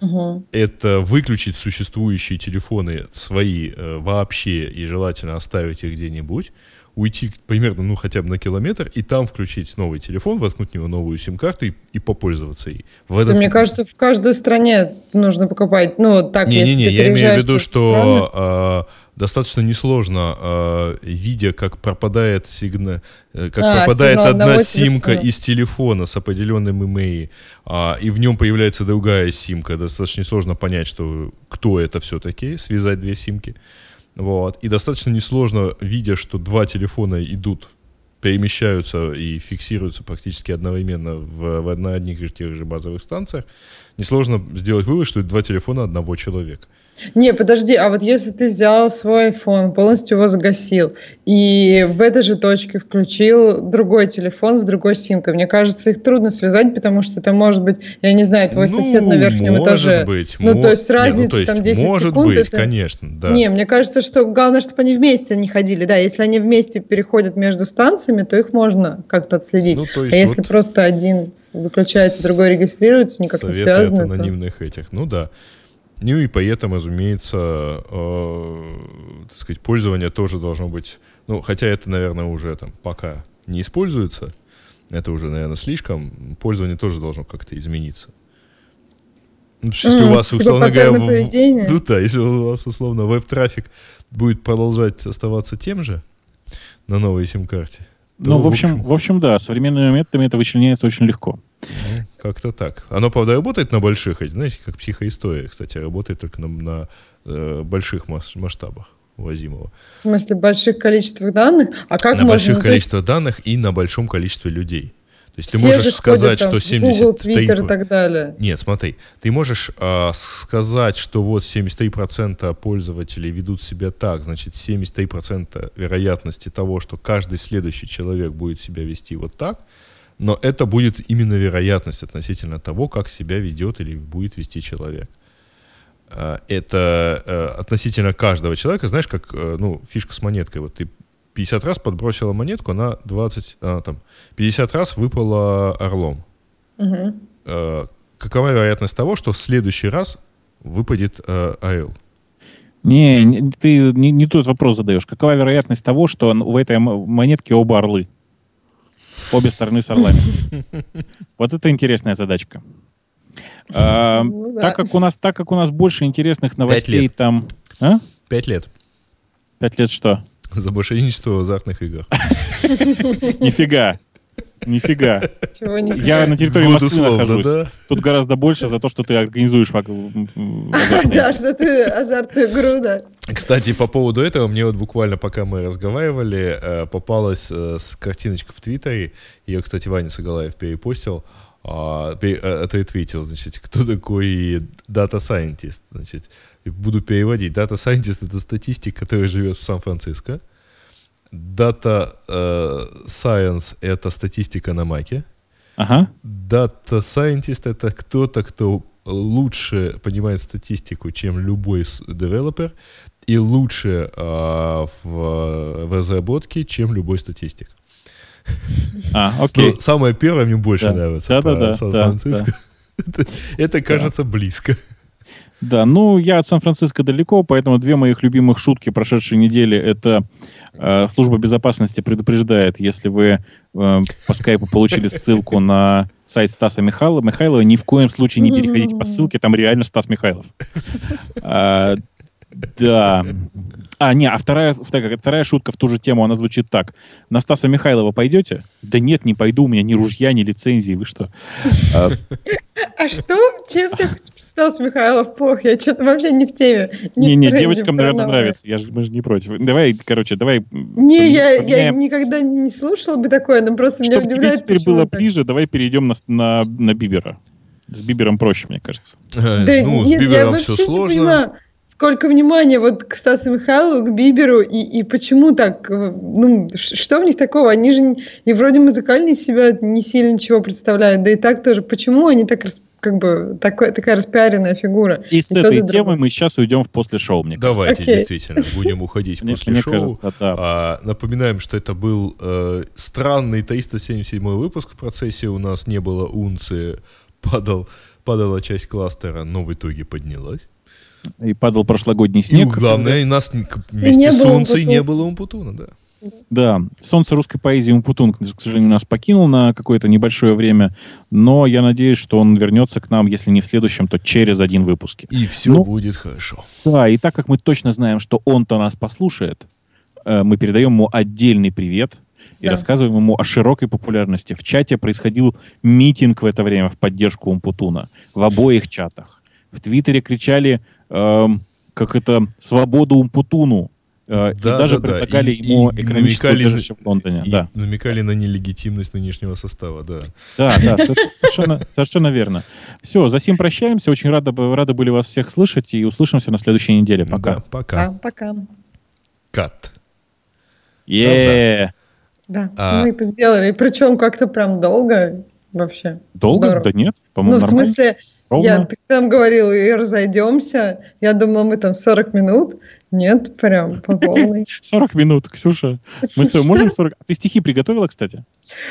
угу. это выключить существующие телефоны свои э, вообще и желательно оставить их где-нибудь, уйти примерно, ну, хотя бы на километр, и там включить новый телефон, воткнуть в него новую сим-карту и, и попользоваться ей. В этот... Мне кажется, в каждой стране нужно покупать, ну, так, Не-не-не, я имею в виду, что э, достаточно несложно, э, видя, как пропадает сигнал, э, как а, пропадает одна симка телефона. из телефона с определенным имейл, э, и в нем появляется другая симка, достаточно несложно понять, что кто это все-таки, связать две симки. Вот. И достаточно несложно, видя, что два телефона идут, перемещаются и фиксируются практически одновременно в, в на одних и тех же базовых станциях, несложно сделать вывод, что это два телефона одного человека. Не, подожди, а вот если ты взял свой iPhone, полностью его загасил, и в этой же точке включил другой телефон с другой симкой, мне кажется, их трудно связать, потому что это может быть, я не знаю, твой ну, сосед на верхнем может этаже. быть. Ну, то есть разница не, ну, то есть, там 10 может секунд. быть, это... конечно, да. Не, мне кажется, что главное, чтобы они вместе не ходили. Да, если они вместе переходят между станциями, то их можно как-то отследить. Ну, то есть, а если вот просто один выключается, другой регистрируется, никак не связано. от анонимных то... этих, ну да. Ну и поэтому, разумеется, э, так сказать, пользование тоже должно быть, ну, хотя это, наверное, уже там пока не используется, это уже, наверное, слишком, пользование тоже должно как-то измениться. Ну, если mm, у вас, типа условно говоря, в, ну, да, если у вас, условно, веб-трафик будет продолжать оставаться тем же на новой сим-карте, ну, в общем, в общем, да, современными методами это вычленяется очень легко. Как-то так. Оно, правда, работает на больших, знаете, как психоистория, кстати, работает только на, на э, больших масштабах возимого. В смысле, больших количествах данных? А как на можно... больших ну, количествах данных и на большом количестве людей. То есть ты все можешь же сказать, что там, в Google, 73... Twitter и так далее. Нет, смотри, ты можешь э, сказать, что вот 73% пользователей ведут себя так, значит 73% вероятности того, что каждый следующий человек будет себя вести вот так, но это будет именно вероятность относительно того, как себя ведет или будет вести человек. Э, это э, относительно каждого человека, знаешь, как э, ну, фишка с монеткой. Вот ты 50 раз подбросила монетку, она 20, а, там, 50 раз выпала орлом. Угу. Э, какова вероятность того, что в следующий раз выпадет э, орел? Не, не- ты не, не тот вопрос задаешь. Какова вероятность того, что в этой монетке оба орлы? Обе стороны с орлами. Вот это интересная задачка. А, Ну да. Так как у нас, так как у нас больше интересных новостей лет. там, а? Пять лет Пять лет что? За мошенничество в азартных играх. Нифига, нифига. Чего не Я на территории Москвы условно, нахожусь. да? Тут гораздо больше за то, что ты организуешь. Да, что ты азартную игру, да. Кстати, по поводу этого, мне вот буквально пока мы разговаривали, э, попалась э, картиночка в Твиттере, ее, кстати, Ваня Сагалаев перепостил, а, э, отретвитил, значит, кто такой Scientist, значит, буду переводить. Scientist — это статистик, который живет в Сан-Франциско. Data э, Science — это статистика на Маке. Scientist — это кто-то, кто лучше понимает статистику, чем любой девелопер, и лучше а, в, в разработке, чем любой статистик. А, окей. Ну, самое первое мне больше Да. нравится Да-да-да, про да, Сан-Франциско. Это, кажется близко. Да, ну я от Сан-Франциско далеко, поэтому две моих любимых шутки прошедшей недели это э, служба безопасности предупреждает, если вы э, по скайпу получили ссылку на сайт Стаса Михайлова, Михайлова, ни в коем случае не переходите по ссылке, там реально Стас Михайлов. А, да. А, не, а вторая, вторая, вторая шутка в ту же тему, она звучит так. На Стаса Михайлова пойдете? Да нет, не пойду, у меня ни ружья, ни лицензии, вы что? А, А что? Чем ты стал Михайлов плох? Я что-то вообще не в теме. Не-не, девочкам, наверное, нравится. Я же, мы же не против. Давай, короче, давай... Не, я, я никогда не слушала бы такое, но просто меня Чтобы тебе удивляет, теперь было ближе, давай перейдем на, на, на Бибера. С Бибером проще, мне кажется. Э, Да ну, с Бибером все не сложно. Сколько внимания вот к Стасу Михайлову, к Биберу, и, и почему так, э, ну, что в них такого? Они же не- и вроде музыкально из себя не сильно ничего представляют, да и так тоже. Почему они так, как бы, такой, такая распиаренная фигура? И с И кто-то этой другой. темы мы сейчас уйдем в после шоу, мне кажется. Давайте, Окей. действительно, будем уходить после шоу. кажется, да. А, напоминаем, что это был э, странный 377 выпуск в процессе. У нас не было унции, падал, падала часть кластера, но в итоге поднялась. И падал прошлогодний И снег. главное, и нас вместе с Умпутуна. не было Умпутуна, да. Да, солнце русской поэзии Умпутун, к сожалению, нас покинул на какое-то небольшое время, но я надеюсь, что он вернется к нам, если не в следующем, то через один выпуск. И все Ну, будет хорошо. Да, и так как мы точно знаем, что он-то нас послушает, э, мы передаем ему отдельный привет и Да. рассказываем ему о широкой популярности. В чате происходил митинг в это время в поддержку Умпутуна. В обоих чатах. В Твиттере кричали, эм, как это, «Свободу Умпутуну!» э, и Да, даже да, да. предлагали И- ему и экономическое намекали- убежище в Лондоне. И Да, намекали на нелегитимность нынешнего состава, да. да, да, соверш- совершенно, совершенно верно. Все, за сим прощаемся. Очень рады, б- рады были вас всех слышать и услышимся на следующей неделе. Пока. Да, пока. А, пока. Кат. Е-е-е. Да, А- мы это сделали. Причем как-то прям долго вообще. Долго? Здорово. Да нет, Ну, по-моему, в нормально. смысле, Ровно. я, ты там говорил, и разойдемся. Я думала, мы там 40 минут. Нет, прям по полной. 40 минут, Ксюша. Мы с тобой можем 40... Ты стихи приготовила, кстати?